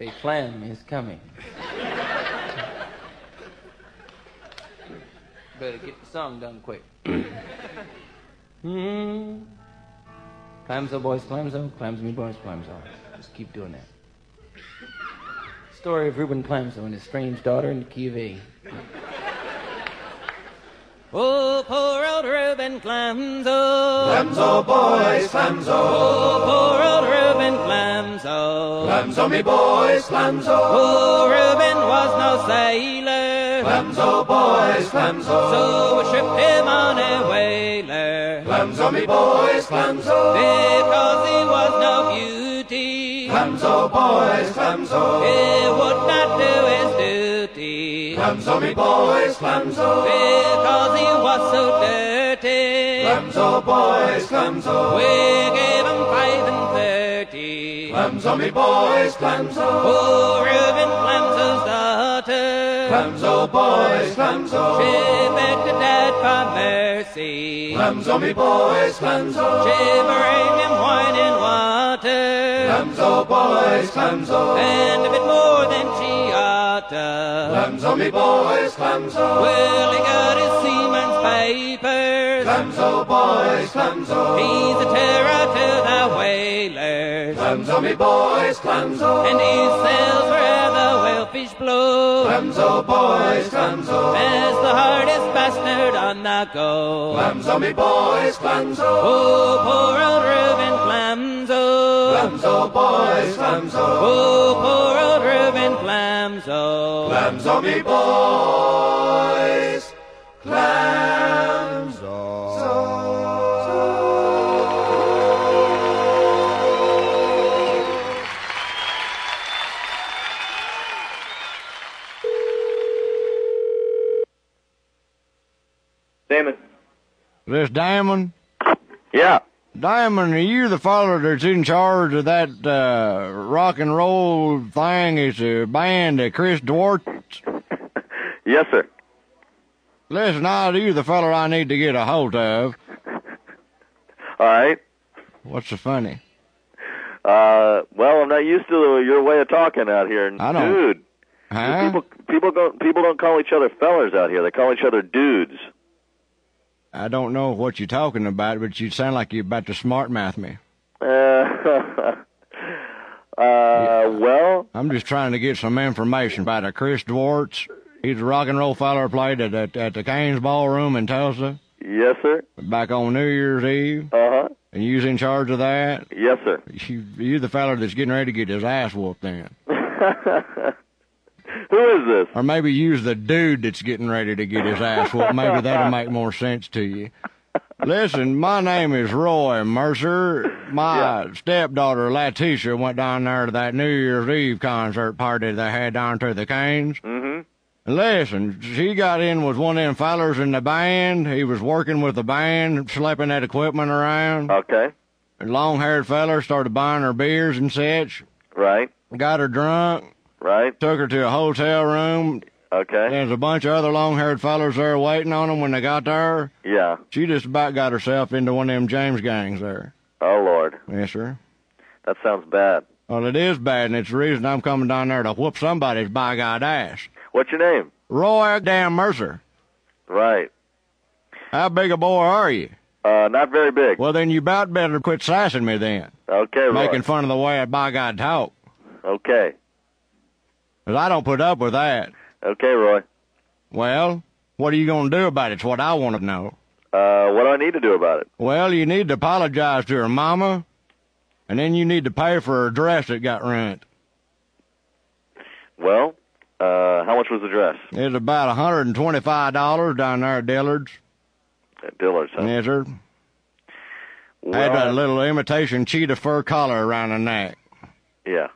A clam is coming. Better get the song done quick. Hmm. Clamso, boys, Clamso. Clams me, boys, Clamso. Just keep doing that. Story of Reuben Clamso and his strange daughter in the key of A. Oh, poor old Reuben Clamso. Clamso, boys, Clamso. Oh, poor old Reuben Clamso. Clamso, me boys, Clamso. Oh, Reuben was no sailor. Clamso, boys, Clamso. So we shipped him on a whaler. Clamso, me boys, Clamso. Because he was no beauty. Clamso, boys, Clamso. He would not do his duty. Clamso, me boys, Clamso. Because he was so dirty. Clamso, boys, Clamso. We gave him five and thirty. Clamso, me boys, Clamso. Oh, Reuben Clamso's daughter. Clamso, boys, Clamso. She begged her dad for mercy. Clamso, me boys, Clamso. She bring him wine and water. Clamso, boys, Clamso. And a bit more than she ought to. Clamso, me boys, Clamso. Well, he got his seaman's papers. Clamso, boys, Clamso. He's a terror to the whalers. Clamso, me boys, Clamso. And he sails where the whalefish blow. Clamso, boys, Clamso. As the hardest bastard on the go. Clamso, me boys, Clamso. Oh, poor old Reuben Clamso. Clamso, boys, Clamso. Oh, poor old Reuben Clamso. Clamso, me boys, Clamso. This Diamond? Yeah. Diamond, are you the fellow that's in charge of that uh, rock and roll thing? It's a band of Chris Dwartz. Yes, sir. Listen, are you the fellow I need to get a hold of? All right. What's so funny? Uh, well, I'm not used to your way of talking out here. I don't- Dude. Huh? People, people don't, people don't call each other fellers out here. They call each other dudes. I don't know what you're talking about, but you sound like you're about to smart mouth me. Uh, uh, well, I'm just trying to get some information about a Chris Dwartz. He's a rock and roll feller played at, at, at the Cain's Ballroom in Tulsa yes, sir. back on New Year's Eve. Uh huh. And you was in charge of that? Yes, sir. You, you the feller that's getting ready to get his ass whooped then. Who is this? Or maybe use the dude that's getting ready to get his ass whooped. Maybe that'll make more sense to you. Listen, my name is Roy Mercer. My stepdaughter Letitia went down there to that New Year's Eve concert party they had down to the Cain's. Mm-hmm. Listen, she got in with one of them fellers in the band. He was working with the band, schlepping that equipment around. Okay. Long haired feller started buying her beers and such. Right. Got her drunk. Right. Took her to a hotel room. Okay. There's a bunch of other long haired fellers there waiting on them when they got there. Yeah. She just about got herself into one of them James gangs there. Oh Lord, Yes, sir. that sounds bad. Well, it is bad, and it's the reason I'm coming down there to whoop somebody's by God ass. What's your name? Roy damn Mercer. Right. How big a boy are you? Uh, not very big. Well, then you about better quit sassing me then. Okay, Roy. Making fun of the way I by God talk. Okay. 'Cause I don't put up with that. Okay, Roy. Well, what are you going to do about it? It's what I want to know. Uh, what do I need to do about it? Well, you need to apologize to her mama, and then you need to pay for her dress that got ruined. Well, uh, how much was the dress? It's about $125 down there at Dillard's. At Dillard's, huh? Yes, sir. Well, Had a little imitation cheetah fur collar around the neck. Yeah.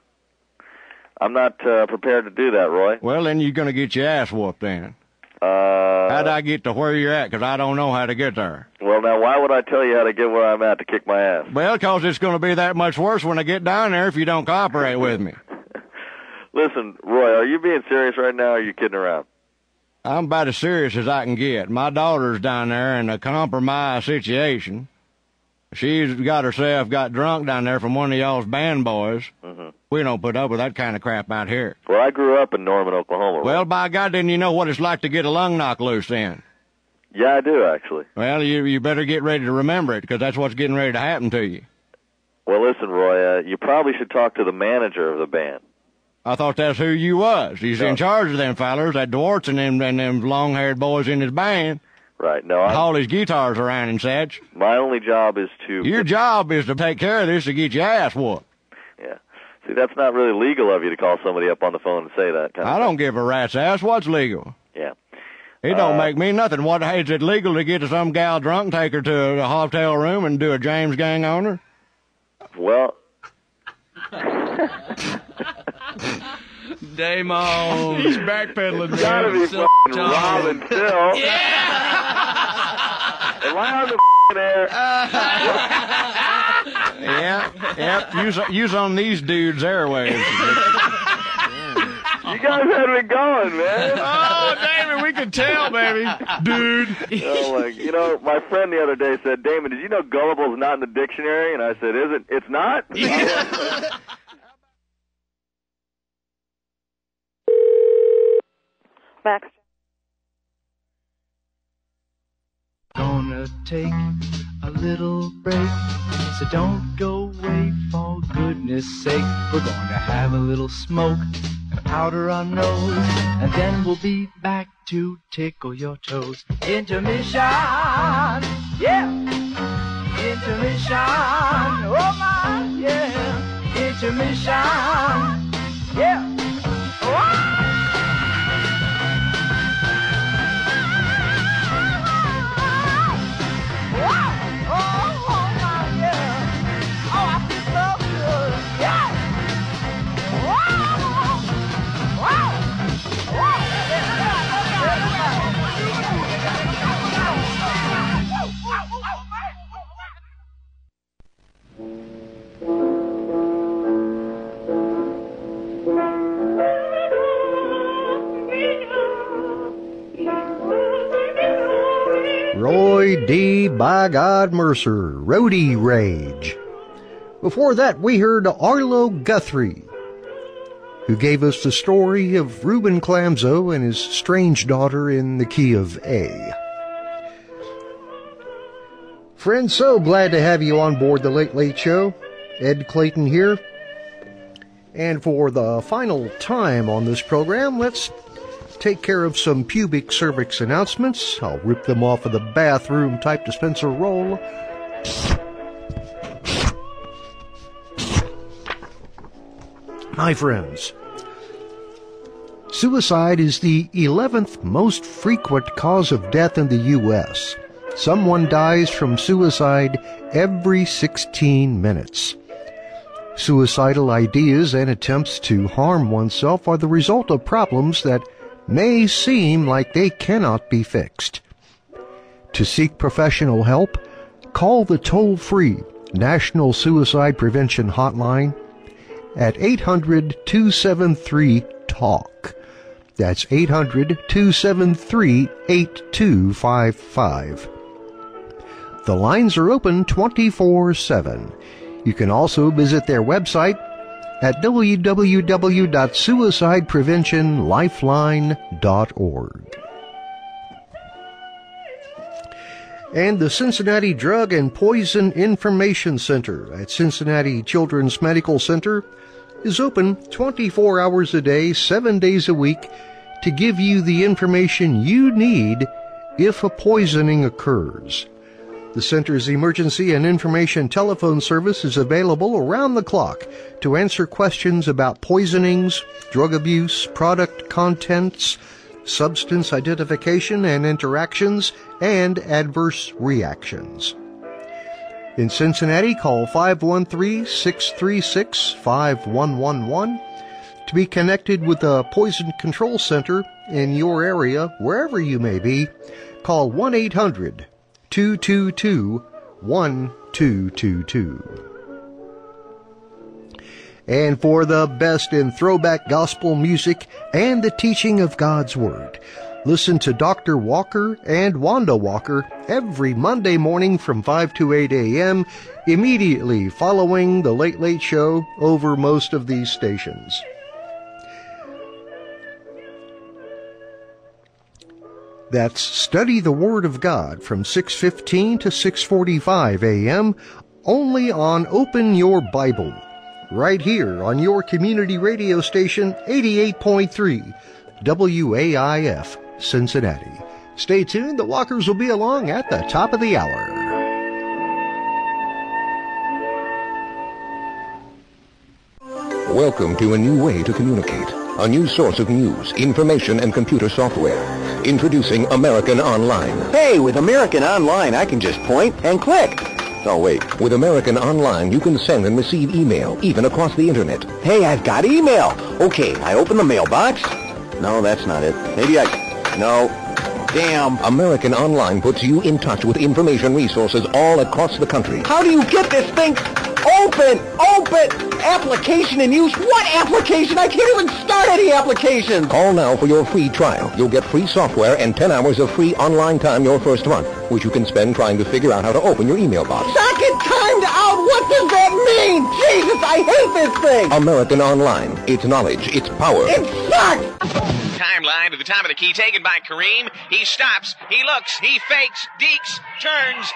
I'm not uh, prepared to do that, Roy. Well, then you're going to get your ass whooped then. Uh, How'd I get to where you're at? 'Cause I don't know how to get there. well, now, why would I tell you how to get where I'm at to kick my ass? Well, 'cause it's going to be that much worse when I get down there if you don't cooperate with me. Listen, Roy, are you being serious right now or are you kidding around? I'm about as serious as I can get. My daughter's down there in a compromised situation. She's got herself got drunk down there from one of y'all's band boys. Mhm. We don't put up with that kind of crap out here. Well, I grew up in Norman, Oklahoma. Roy. Well, by God, then you know what it's like to get a lung knock loose in. Yeah, I do actually. Well, you you better get ready to remember it because that's what's getting ready to happen to you. Well, listen, Roy, uh, you probably should talk to the manager of the band. I thought that's who you was. He's No. in charge of them fellers, that Dwartz and them and them long haired boys in his band. Right. No, I, Haul his guitars around and such. my only job is to. Your job is to take care of this to get your ass whooped. Yeah. See, that's not really legal of you to call somebody up on the phone and say that. Kind I of don't give a rat's ass what's legal. Yeah. It don't Uh, make me nothing. What is it legal to get to some gal drunk take her to a hotel room and do a James gang on her? Well, Damon. He's backpedaling. It's gotta be So fucking. Robin Phil. Am I on the fucking air? yeah, yep. Use use on these dudes' airwaves. You guys had me going, man. Oh, David, we can tell, baby, dude. Oh, like, you know, my friend the other day said, Damon, did you know gullible is not in the dictionary? And I said, is it? It's not? Max. Gonna take a little break, so don't go away for goodness sake. We're gonna have a little smoke and powder our nose, and then we'll be back to tickle your toes. Intermission, yeah. Intermission, oh my, yeah. Intermission, yeah. Oh, D. By God Mercer, Roadie Rage. Before that, we heard Arlo Guthrie, who gave us the story of Reuben Clamzo and his strange daughter in the key of A. Friends, so glad to have you on board the Late Late Show. Ed Clayton here. And for the final time on this program, let's take care of some pubic cervix announcements. I'll rip them off of the bathroom type dispenser roll. My friends, suicide is the 11th most frequent cause of death in the U.S. Someone dies from suicide every 16 minutes. Suicidal ideas and attempts to harm oneself are the result of problems that may seem like they cannot be fixed. To seek professional help, call the toll free National Suicide Prevention Hotline at 800 273 TALK. That's 800 273 8255. The lines are open 24 7. You can also visit their website at www.suicidepreventionlifeline.org. And the Cincinnati Drug and Poison Information Center at Cincinnati Children's Medical Center is open 24 hours a day, 7 days a week to give you the information you need if a poisoning occurs. The center's emergency and information telephone service is available around the clock to answer questions about poisonings, drug abuse, product contents, substance identification and interactions, and adverse reactions. In Cincinnati, call 513-636-5111 to be connected with a poison control center in your area, wherever you may be. Call 1-800 222 1222. And for the best in throwback gospel music and the teaching of God's Word, listen to Dr. Walker and Wanda Walker every Monday morning from 5 to 8 a.m., immediately following the Late Late Show over most of these stations. That's Study the Word of God from 6:15 to 6:45 a.m. only on Open Your Bible. Right here on your community radio station 88.3 WAIF Cincinnati. Stay tuned, the Walkers will be along at the top of the hour. Welcome to a new way to communicate. A new source of news, information, and computer software. Introducing American Online. Hey, with American Online, I can just point and click. Oh, wait. With American Online, you can send and receive email, even across the internet. Hey, I've got email. Okay, I open the mailbox. No, that's not it. Maybe I... No. Damn. American Online puts you in touch with information resources all across the country. How do you get this thing open? Open! Application in use? What application? I can't even start any applications. Call now for your free trial. You'll get free software and 10 hours of free online time your first month, which you can spend trying to figure out how to open your email box. Socket timed out? What does that mean? Jesus, I hate this thing. American Online. It's knowledge. It's power. It sucks. Timeline to the top of the key taken by Kareem. He stops, he looks, he fakes, deeks, turns,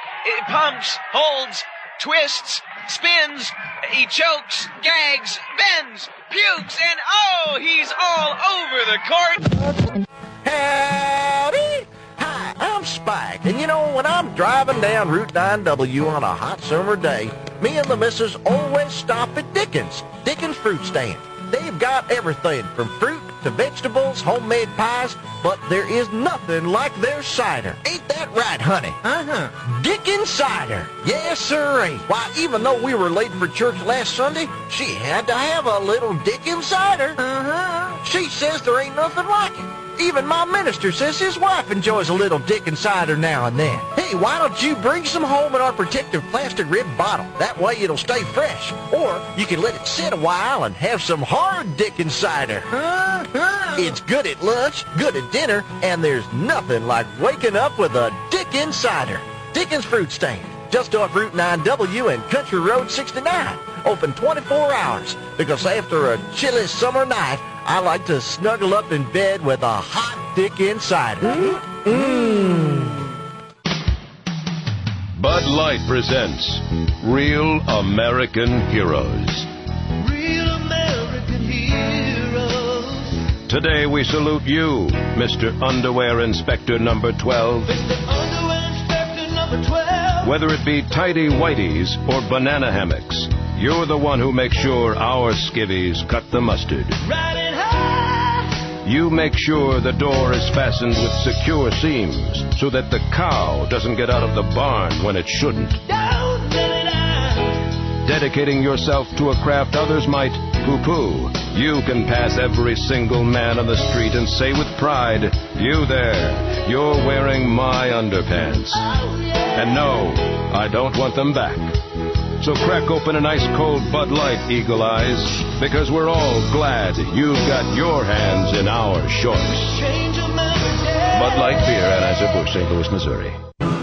pumps, holds, twists, spins, he chokes, gags, bends, pukes, and oh, he's all over the court. Howdy! Hi, I'm Spike, and you know, when I'm driving down Route 9W on a hot summer day, me and the missus always stop at Dickens, Dickens Fruit Stand. They've got everything from fruit to vegetables, homemade pies, but there is nothing like their cider. Ain't that right, honey? Uh-huh. Dickens cider. Yes, sirree. Why, even though we were late for church last Sunday, she had to have a little Dickens cider. Uh-huh. She says there ain't nothing like it. Even my minister says his wife enjoys a little Dickens cider now and then. Hey, why don't you bring some home in our protective plastic rib bottle? That way it'll stay fresh. Or you can let it sit a while and have some hard Dickens cider. Uh-huh. It's good at lunch, good at dinner, and there's nothing like waking up with a Dickens cider. Dickens Fruit Stand, just off Route 9W and Country Road 69. Open 24 hours, because after a chilly summer night, I like to snuggle up in bed with a hot Dickens cider. Mmm. Bud Light presents Real American Heroes. Real American heroes. Today we salute you, Mr. Underwear Inspector number 12. Underwear inspector number 12. Whether it be tidy whiteys or banana hammocks, you're the one who makes sure our skivvies cut the mustard. Riding high. You make sure the door is fastened with secure seams so that the cow doesn't get out of the barn when it shouldn't. Don't let it. Dedicating yourself to a craft others might poo poo, you can pass every single man on the street and say with pride, You there, you're wearing my underpants. Oh, and no, I don't want them back. So crack open an ice cold Bud Light, Eagle Eyes, because we're all glad you've got your hands in our shorts. Bud Light Beer, Anheuser-Busch, St. Louis, Missouri.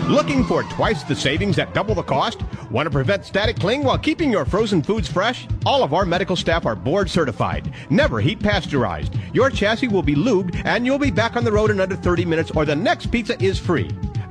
Looking for twice the savings at double the cost? Want to prevent static cling while keeping your frozen foods fresh? All of our medical staff are board certified, never heat pasteurized. Your chassis will be lubed and you'll be back on the road in under 30 minutes or the next pizza is free.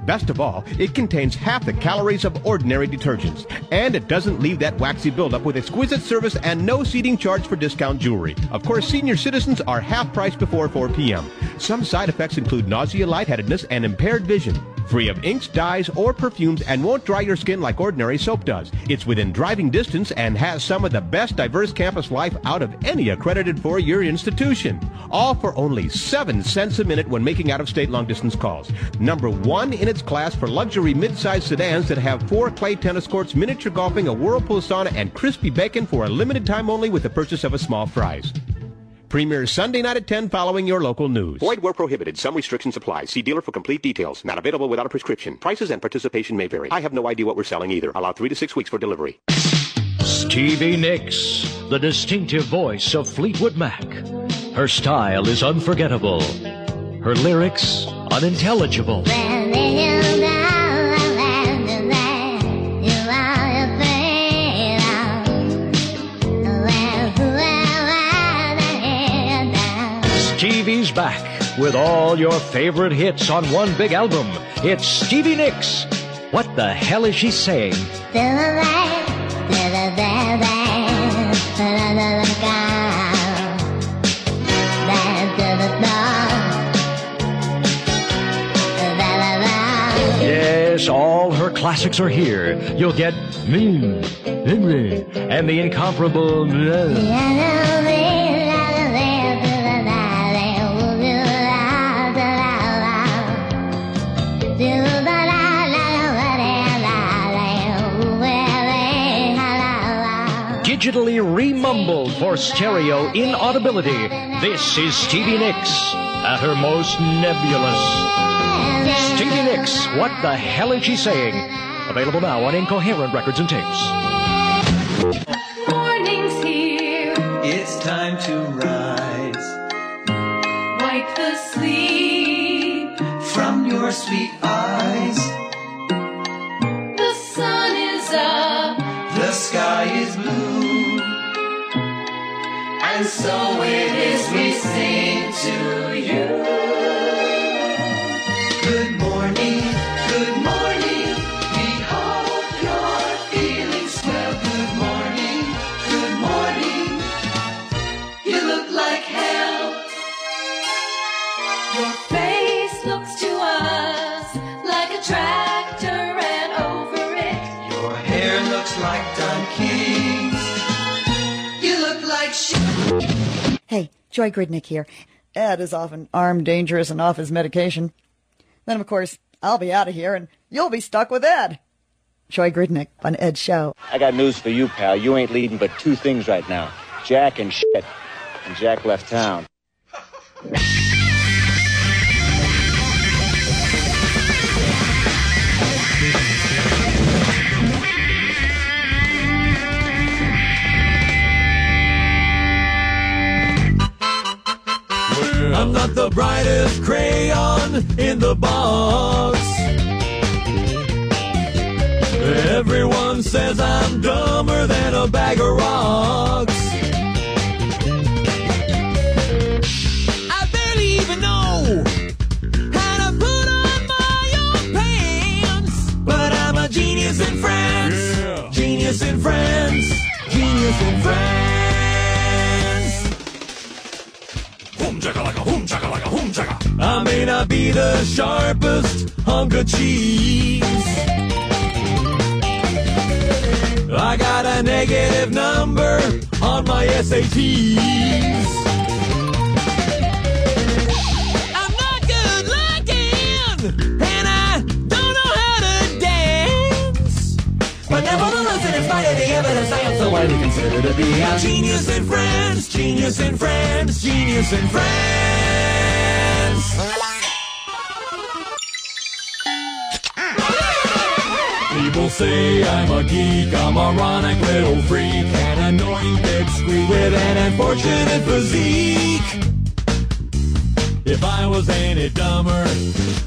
Best of all, it contains half the calories of ordinary detergents, and it doesn't leave that waxy buildup with exquisite service and no seating charge for discount jewelry. Of course, senior citizens are half price before 4 p.m. Some side effects include nausea, lightheadedness, and impaired vision. Free of inks, dyes, or perfumes and won't dry your skin like ordinary soap does. It's within driving distance and has some of the best diverse campus life out of any accredited four-year institution. All for only 7 cents a minute when making out-of-state long-distance calls. Number one in its class for luxury mid-size sedans that have four clay tennis courts, miniature golfing, a whirlpool sauna, and crispy bacon for a limited time only with the purchase of a small fries. Premieres Sunday night at 10 following your local news. Void where prohibited. Some restrictions apply. See dealer for complete details. Not available without a prescription. Prices and participation may vary. I have no idea what we're selling either. Allow three to six weeks for delivery. Stevie Nicks, the distinctive voice of Fleetwood Mac. Her style is unforgettable. Her lyrics, unintelligible. Stevie's back with all your favorite hits on one big album. It's Stevie Nicks. What the hell is she saying? Yes, all her classics are here. You'll get me, Henry, and the incomparable. Mmm. Digitally remumbled for stereo inaudibility. This is Stevie Nicks at her most nebulous. Stevie Nicks, what the hell is she saying? Available now on Incoherent Records and Tapes. Morning's here. It's time to rise Wipe the sleep. from your sweet eyes. And so it is we sing to you. Joy Gridnick here. Ed is often armed, dangerous, and off his medication. Then, of course, I'll be out of here and you'll be stuck with Ed. Joy Gridnick on Ed's show. I got news for you, pal. You ain't leading but two things right now Jack and shit. And Jack left town. I'm not the brightest crayon in the box. Everyone says I'm dumber than a bag of rocks. I barely even know how to put on my own pants. But I'm a genius in France. genius in France. Genius in France. France. Boom chakalaka, boom chakalaka, boom chaka. I may not be the sharpest hunk of cheese. I got a negative number on my SATs. I'm not good looking, and I don't know how to dance. But in spite of the evidence, I am so widely considered to be a genius in France, genius in France, genius in France. People say I'm a geek, I'm a moronic little freak, an annoying pipsqueak with an unfortunate physique. If I was any dumber,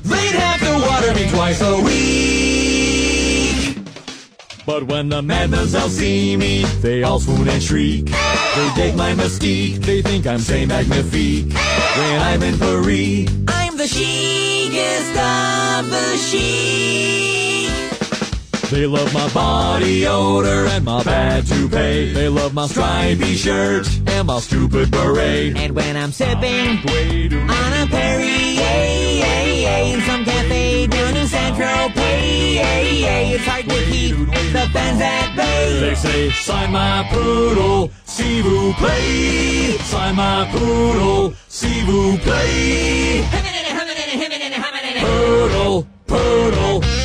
they'd have to water me twice a week. But when the all see me, they all swoon and shriek. They dig my mystique, they think I'm say magnifique. When I'm in Paris, I'm the chicest of the chic. They love my body odor and my bad toupee. They love my stripy shirt and my stupid beret. And when I'm sipping on a Perrier some down in Central Pay, it's hard to keep the fans at bay. They say, sign my poodle, s'il vous plaît. Sign my poodle, s'il vous plaît. Poodle, poodle.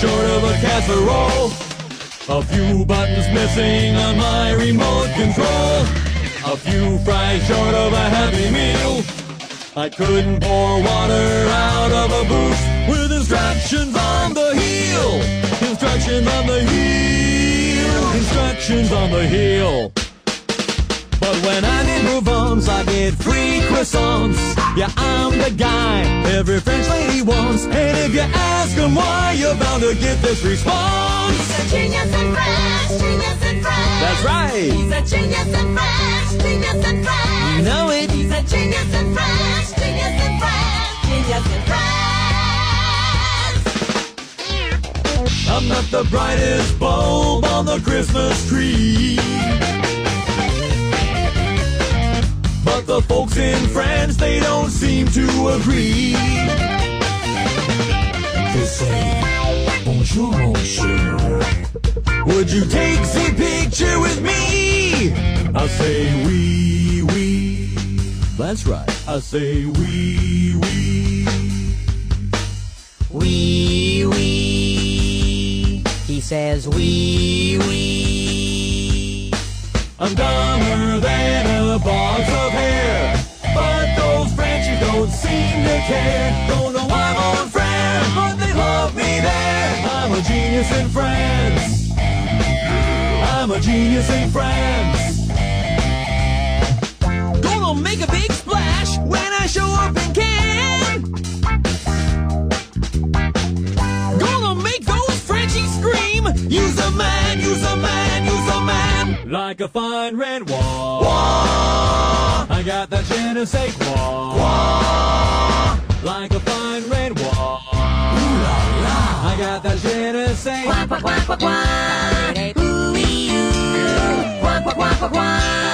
Short of a casserole. A few buttons missing on my remote control. A few fries short of a happy meal. I couldn't pour water out of a booth with instructions on the heel. Instructions on the heel. Instructions on the heel. But when I did move on months I get free croissants. Yeah, I'm the guy every French lady wants. And if you ask them why, you're bound to get this response. He's a genius in French, genius in French. That's right. He's a genius in French, genius in French. You know it. He's a genius in French, genius in French, genius in French. I'm not the brightest bulb on the Christmas tree. But the folks in France, they don't seem to agree. They say, bonjour, monsieur. Would you take the picture with me? I say, oui, oui. That's right. I say, oui, oui. Wee wee. He says wee wee. I'm dumber than a box of hair. But those Frenchies don't seem to care. Don't know why I'm on France, but they love me there. I'm a genius in France. I'm a genius in France. Gonna make a big splash when I show up in Cannes. Gonna make those Frenchies scream. Use a man, use a man, use a man. Like a fine red wall. I got that je ne. Like a fine red wall. Ooh la la. I got that je ne Quack quack quack quack quack. Ooh wee oo. Quack quack quack quack quack.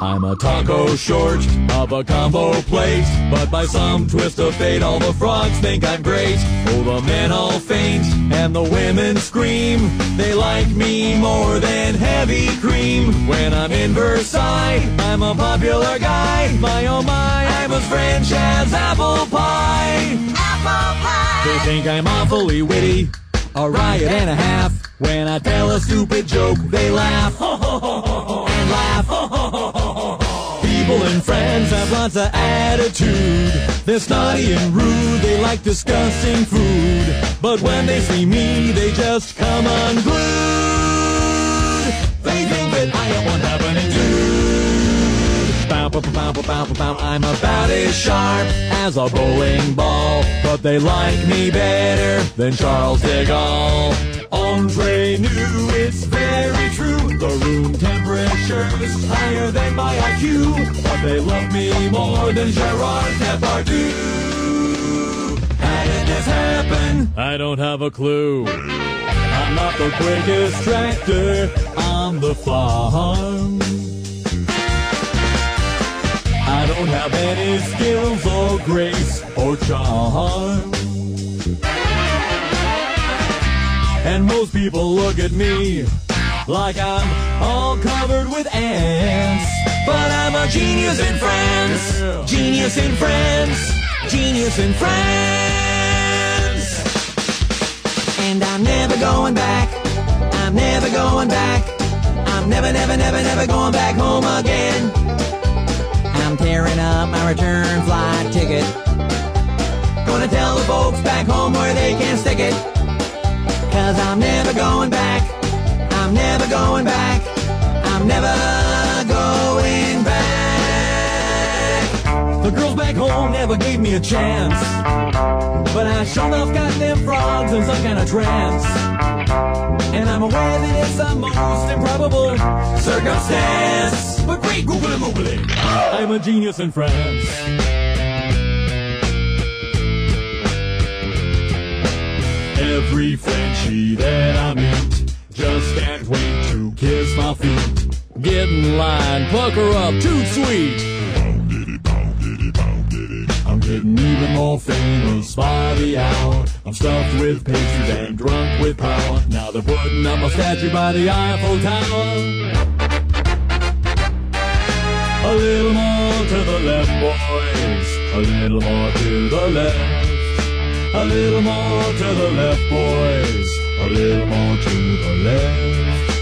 I'm a taco short of a combo plate, but by some twist of fate, all the frogs think I'm great. Oh, the men all faint and the women scream. They like me more than heavy cream. When I'm in Versailles, I'm a popular guy. My oh my, I'm as French as apple pie. Apple pie. They think I'm awfully witty, a riot and a half. When I tell a stupid joke, they laugh and laugh. People in France have lots of attitude. They're snotty and rude. They like discussing food. But when they see me, they just come unglued. They think that I am one happening dude. I'm about as sharp as a bowling ball. But they like me better than Charles de Gaulle. Andre knew it's very true. The room temperature's higher than my IQ. But they love me more than Gerard Depardieu. How did this happen? I don't have a clue. I'm not the quickest tractor on the farm. Don't have any skills or grace or charm. And most people look at me like I'm all covered with ants. But I'm a genius in France. Genius in France. Genius in France. And I'm never going back. I'm never going back. I'm never, never, never, never going back home again. I'm tearing up my return flight ticket. Gonna tell the folks back home where they can stick it. Cause I'm never going back. I'm never going back. I'm never The girls back home never gave me a chance. But I sure enough got them frogs in some kind of trance. And I'm aware that it's the most improbable circumstance. But great googly moogly, I'm a genius in France. Every Frenchie that I meet just can't wait to kiss my feet. Get in line, pucker up, too sweet. Getting even more famous by the hour. I'm stuffed with pastries and drunk with power. Now they're putting up a statue by the Eiffel Tower. A little more to the left, boys. A little more to the left. A little more to the left, boys. A little more to the left.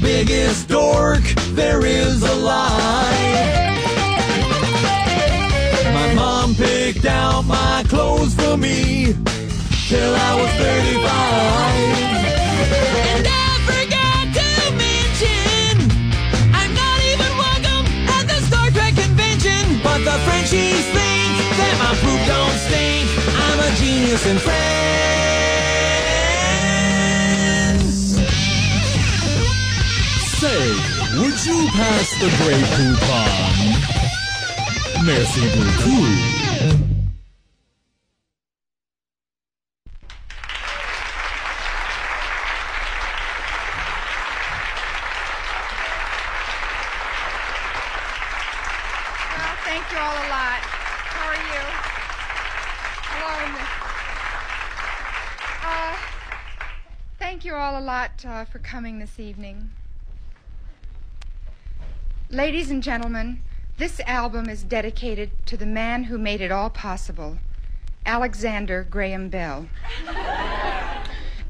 The biggest dork there is alive. My mom picked out my clothes for me till I was 35. And I forgot to mention, I'm not even welcome at the Star Trek convention. But the Frenchies think that my poop don't stink. I'm a genius in France. Would you pass the Grey Poupon? Merci beaucoup. Well, thank you all a lot. How are you? Hello. Uh, thank you all a lot uh, for coming this evening. Ladies and gentlemen, this album is dedicated to the man who made it all possible, Alexander Graham Bell.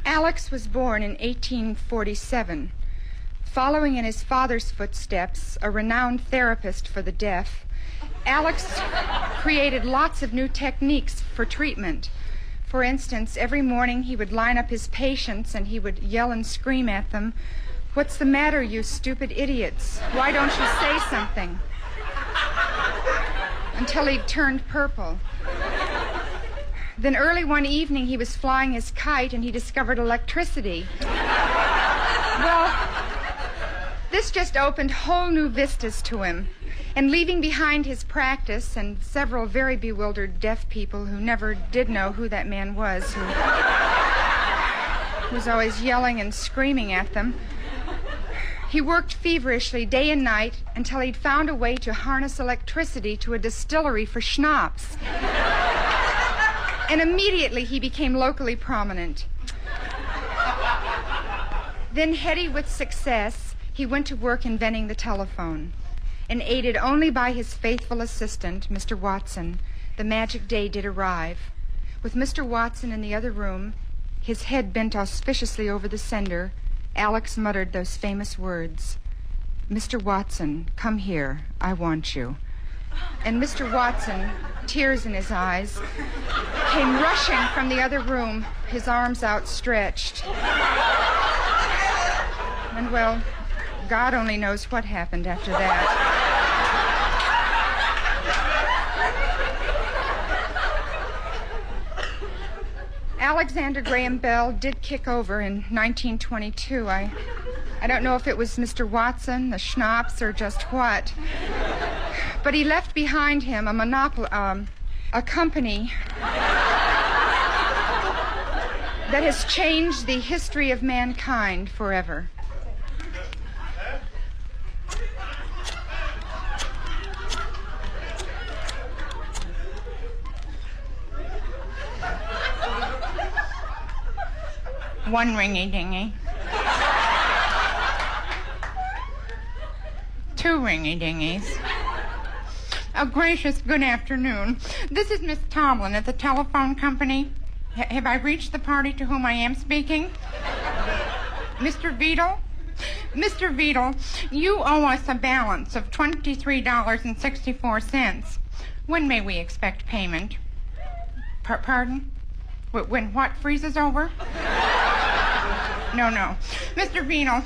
Alex was born in 1847. Following in his father's footsteps, a renowned therapist for the deaf, Alex created lots of new techniques for treatment. For instance, every morning he would line up his patients and he would yell and scream at them, What's the matter, you stupid idiots? Why don't you say something? Until he turned purple. Then early one evening he was flying his kite and he discovered electricity. Well, this just opened whole new vistas to him. And leaving behind his practice and several very bewildered deaf people who never did know who that man was, who was always yelling and screaming at them, he worked feverishly day and night until he'd found a way to harness electricity to a distillery for schnapps. And immediately he became locally prominent. Then, heady with success, he went to work inventing the telephone. And aided only by his faithful assistant, Mr. Watson, the magic day did arrive. With Mr. Watson in the other room, his head bent auspiciously over the sender, Alex muttered those famous words Mr. Watson, come here. I want you. And Mr. Watson, tears in his eyes, came rushing from the other room, his arms outstretched. And well, God only knows what happened after that. Alexander Graham Bell did kick over in 1922. I, I don't know if it was Mr. Watson, the schnapps, or just what. But he left behind him a monopoly, um, a company that has changed the history of mankind forever. One ringy dingy. Two ringy dingies. Oh, gracious, good afternoon. This is Miss Tomlin at the telephone company. H- have I reached the party to whom I am speaking? Mr. Beadle? Mr. Beadle, you owe us a balance of $23.64. When may we expect payment? Par- pardon? Wh- When what freezes over? No, no. Mr. Beadle,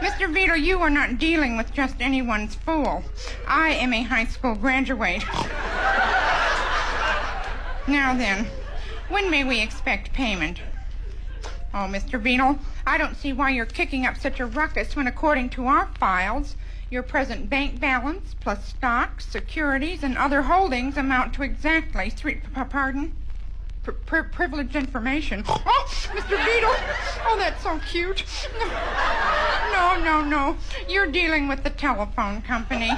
Mr. Beadle, you are not dealing with just anyone's fool. I am a high school graduate. Now then, when may we expect payment? Oh, Mr. Beadle, I don't see why you're kicking up such a ruckus when, according to our files, your present bank balance plus stocks, securities, and other holdings amount to exactly three. Pardon? Pri- pri- privileged information. Oh, Mr. Beadle! Oh, that's so cute. No, no, no. You're dealing with the telephone company.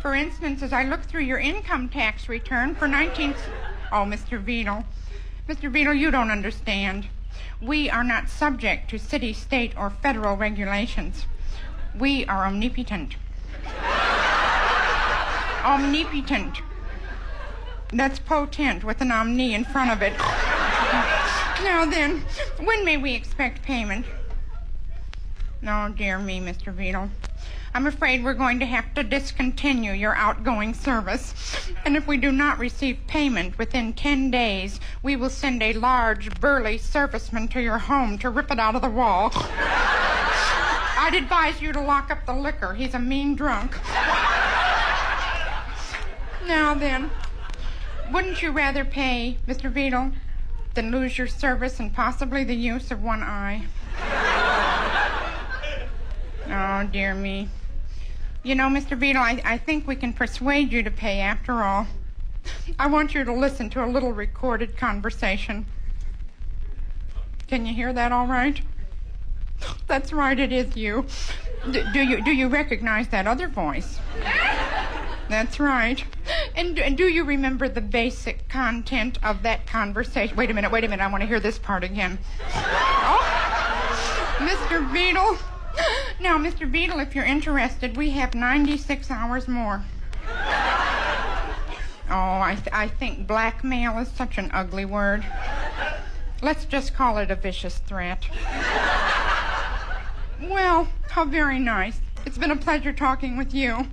For instance, as I look through your income tax return for 19... Oh, Mr. Beadle. Mr. Beadle, you don't understand. We are not subject to city, state, or federal regulations. We are omnipotent. omnipotent. That's potent with an omni in front of it. now then, when may we expect payment? Oh, dear me, Mr. Beadle. I'm afraid we're going to have to discontinue your outgoing service. And if we do not receive payment within 10 days, we will send a large, burly serviceman to your home to rip it out of the wall. I'd advise you to lock up the liquor. He's a mean drunk. Now then, wouldn't you rather pay, Mr. Beadle, than lose your service and possibly the use of one eye? Oh, dear me. You know, Mr. Beadle, I, I think we can persuade you to pay after all. I want you to listen to a little recorded conversation. Can you hear that all right? That's right, it is you. D- do you do you recognize that other voice? That's right. And, and do you remember the basic content of that conversation? Wait a minute, wait a minute. I want to hear this part again. Oh, Mr. Beadle. Now, Mr. Beadle, if you're interested, we have 96 hours more. Oh, I, th- I think blackmail is such an ugly word. Let's just call it a vicious threat. Well, how very nice. It's been a pleasure talking with you.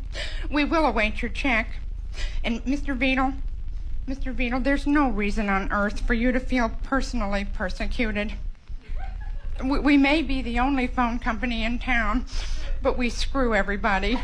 We will await your check. And Mr. Beadle, Mr. Beadle, there's no reason on earth for you to feel personally persecuted. We, we may be the only phone company in town, but we screw everybody.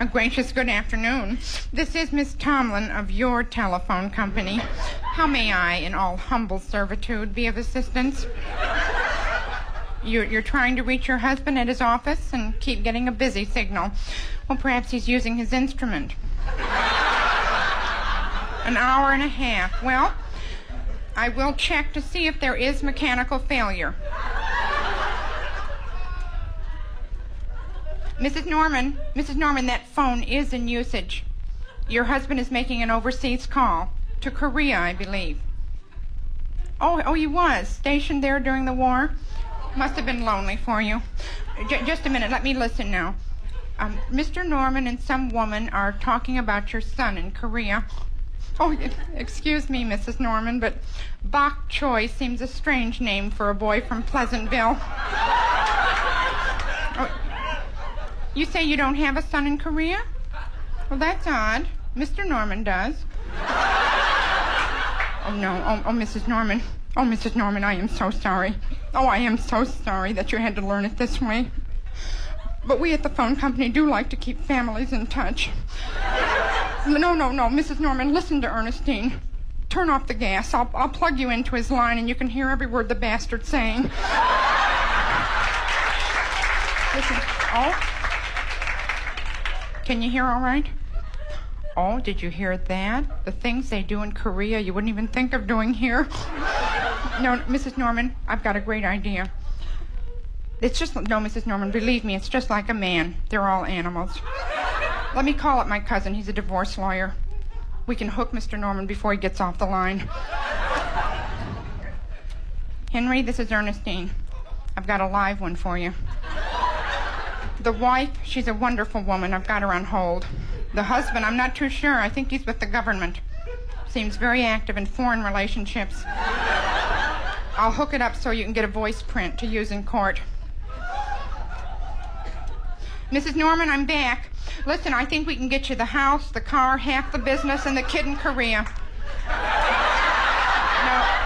A gracious good afternoon. This is Miss Tomlin of your telephone company. How may I, in all humble servitude, be of assistance? You're, you're trying to reach your husband at his office and keep getting a busy signal. Well, perhaps he's using his instrument. An hour and a half. Well, I will check to see if there is mechanical failure. Mrs. Norman, Mrs. Norman, that phone is in usage. Your husband is making an overseas call to Korea, I believe. Oh, oh, he was stationed there during the war. Must have been lonely for you. J- just a minute, let me listen now. Um, Mr. Norman and some woman are talking about your son in Korea. Oh, excuse me, Mrs. Norman, but Bok Choi seems a strange name for a boy from Pleasantville. Oh, you say you don't have a son in Korea? Well, that's odd. Mr. Norman does. Oh, no. Oh, oh, Mrs. Norman. Oh, Mrs. Norman, I am so sorry. Oh, I am so sorry that you had to learn it this way. But we at the phone company do like to keep families in touch. No, no, no, Mrs. Norman, listen to Ernestine. Turn off the gas. I'll, I'll plug you into his line and you can hear every word the bastard's saying. Listen. Oh? Can you hear all right? Oh, did you hear that? The things they do in Korea you wouldn't even think of doing here. No, Mrs. Norman, I've got a great idea. It's just, no, Mrs. Norman, believe me, it's just like a man. They're all animals. Let me call up my cousin. He's a divorce lawyer. We can hook Mr. Norman before he gets off the line. Henry, this is Ernestine. I've got a live one for you. The wife, she's a wonderful woman. I've got her on hold. The husband, I'm not too sure. I think he's with the government. Seems very active in foreign relationships. I'll hook it up so you can get a voice print to use in court. Mrs. Norman, I'm back. Listen, I think we can get you the house, the car, half the business, and the kid in Korea. No.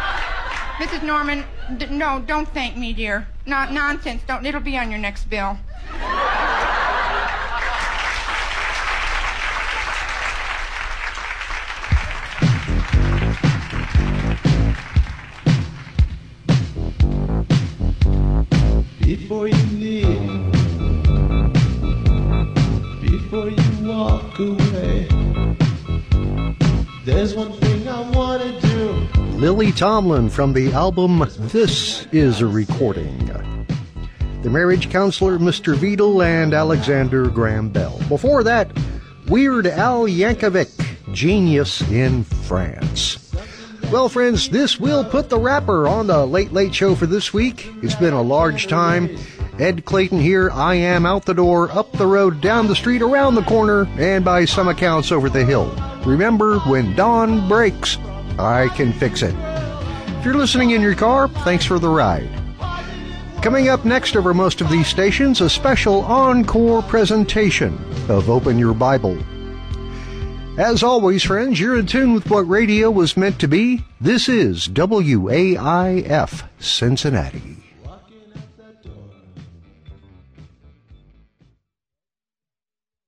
Mrs. Norman, d- no, don't thank me, dear. Not nonsense. Don't. It'll be on your next bill. Before you leave, before you walk away, there's one thing I want to do. Lily Tomlin from the album This Is a Recording. The marriage counselor, Mr. Vidal, and Alexander Graham Bell. Before that, Weird Al Yankovic, Genius in France. Well, friends, this will put the wrapper on the Late Late Show for this week. It's been a large time, Ed Clayton here. I am out the door, up the road, down the street, around the corner, and by some accounts over the hill. Remember, when dawn breaks, I can fix it. If you're listening in your car, thanks for the ride. Coming up next over most of these stations, a special encore presentation of Open Your Bible. As always, friends, you're in tune with what radio was meant to be. This is WAIF Cincinnati.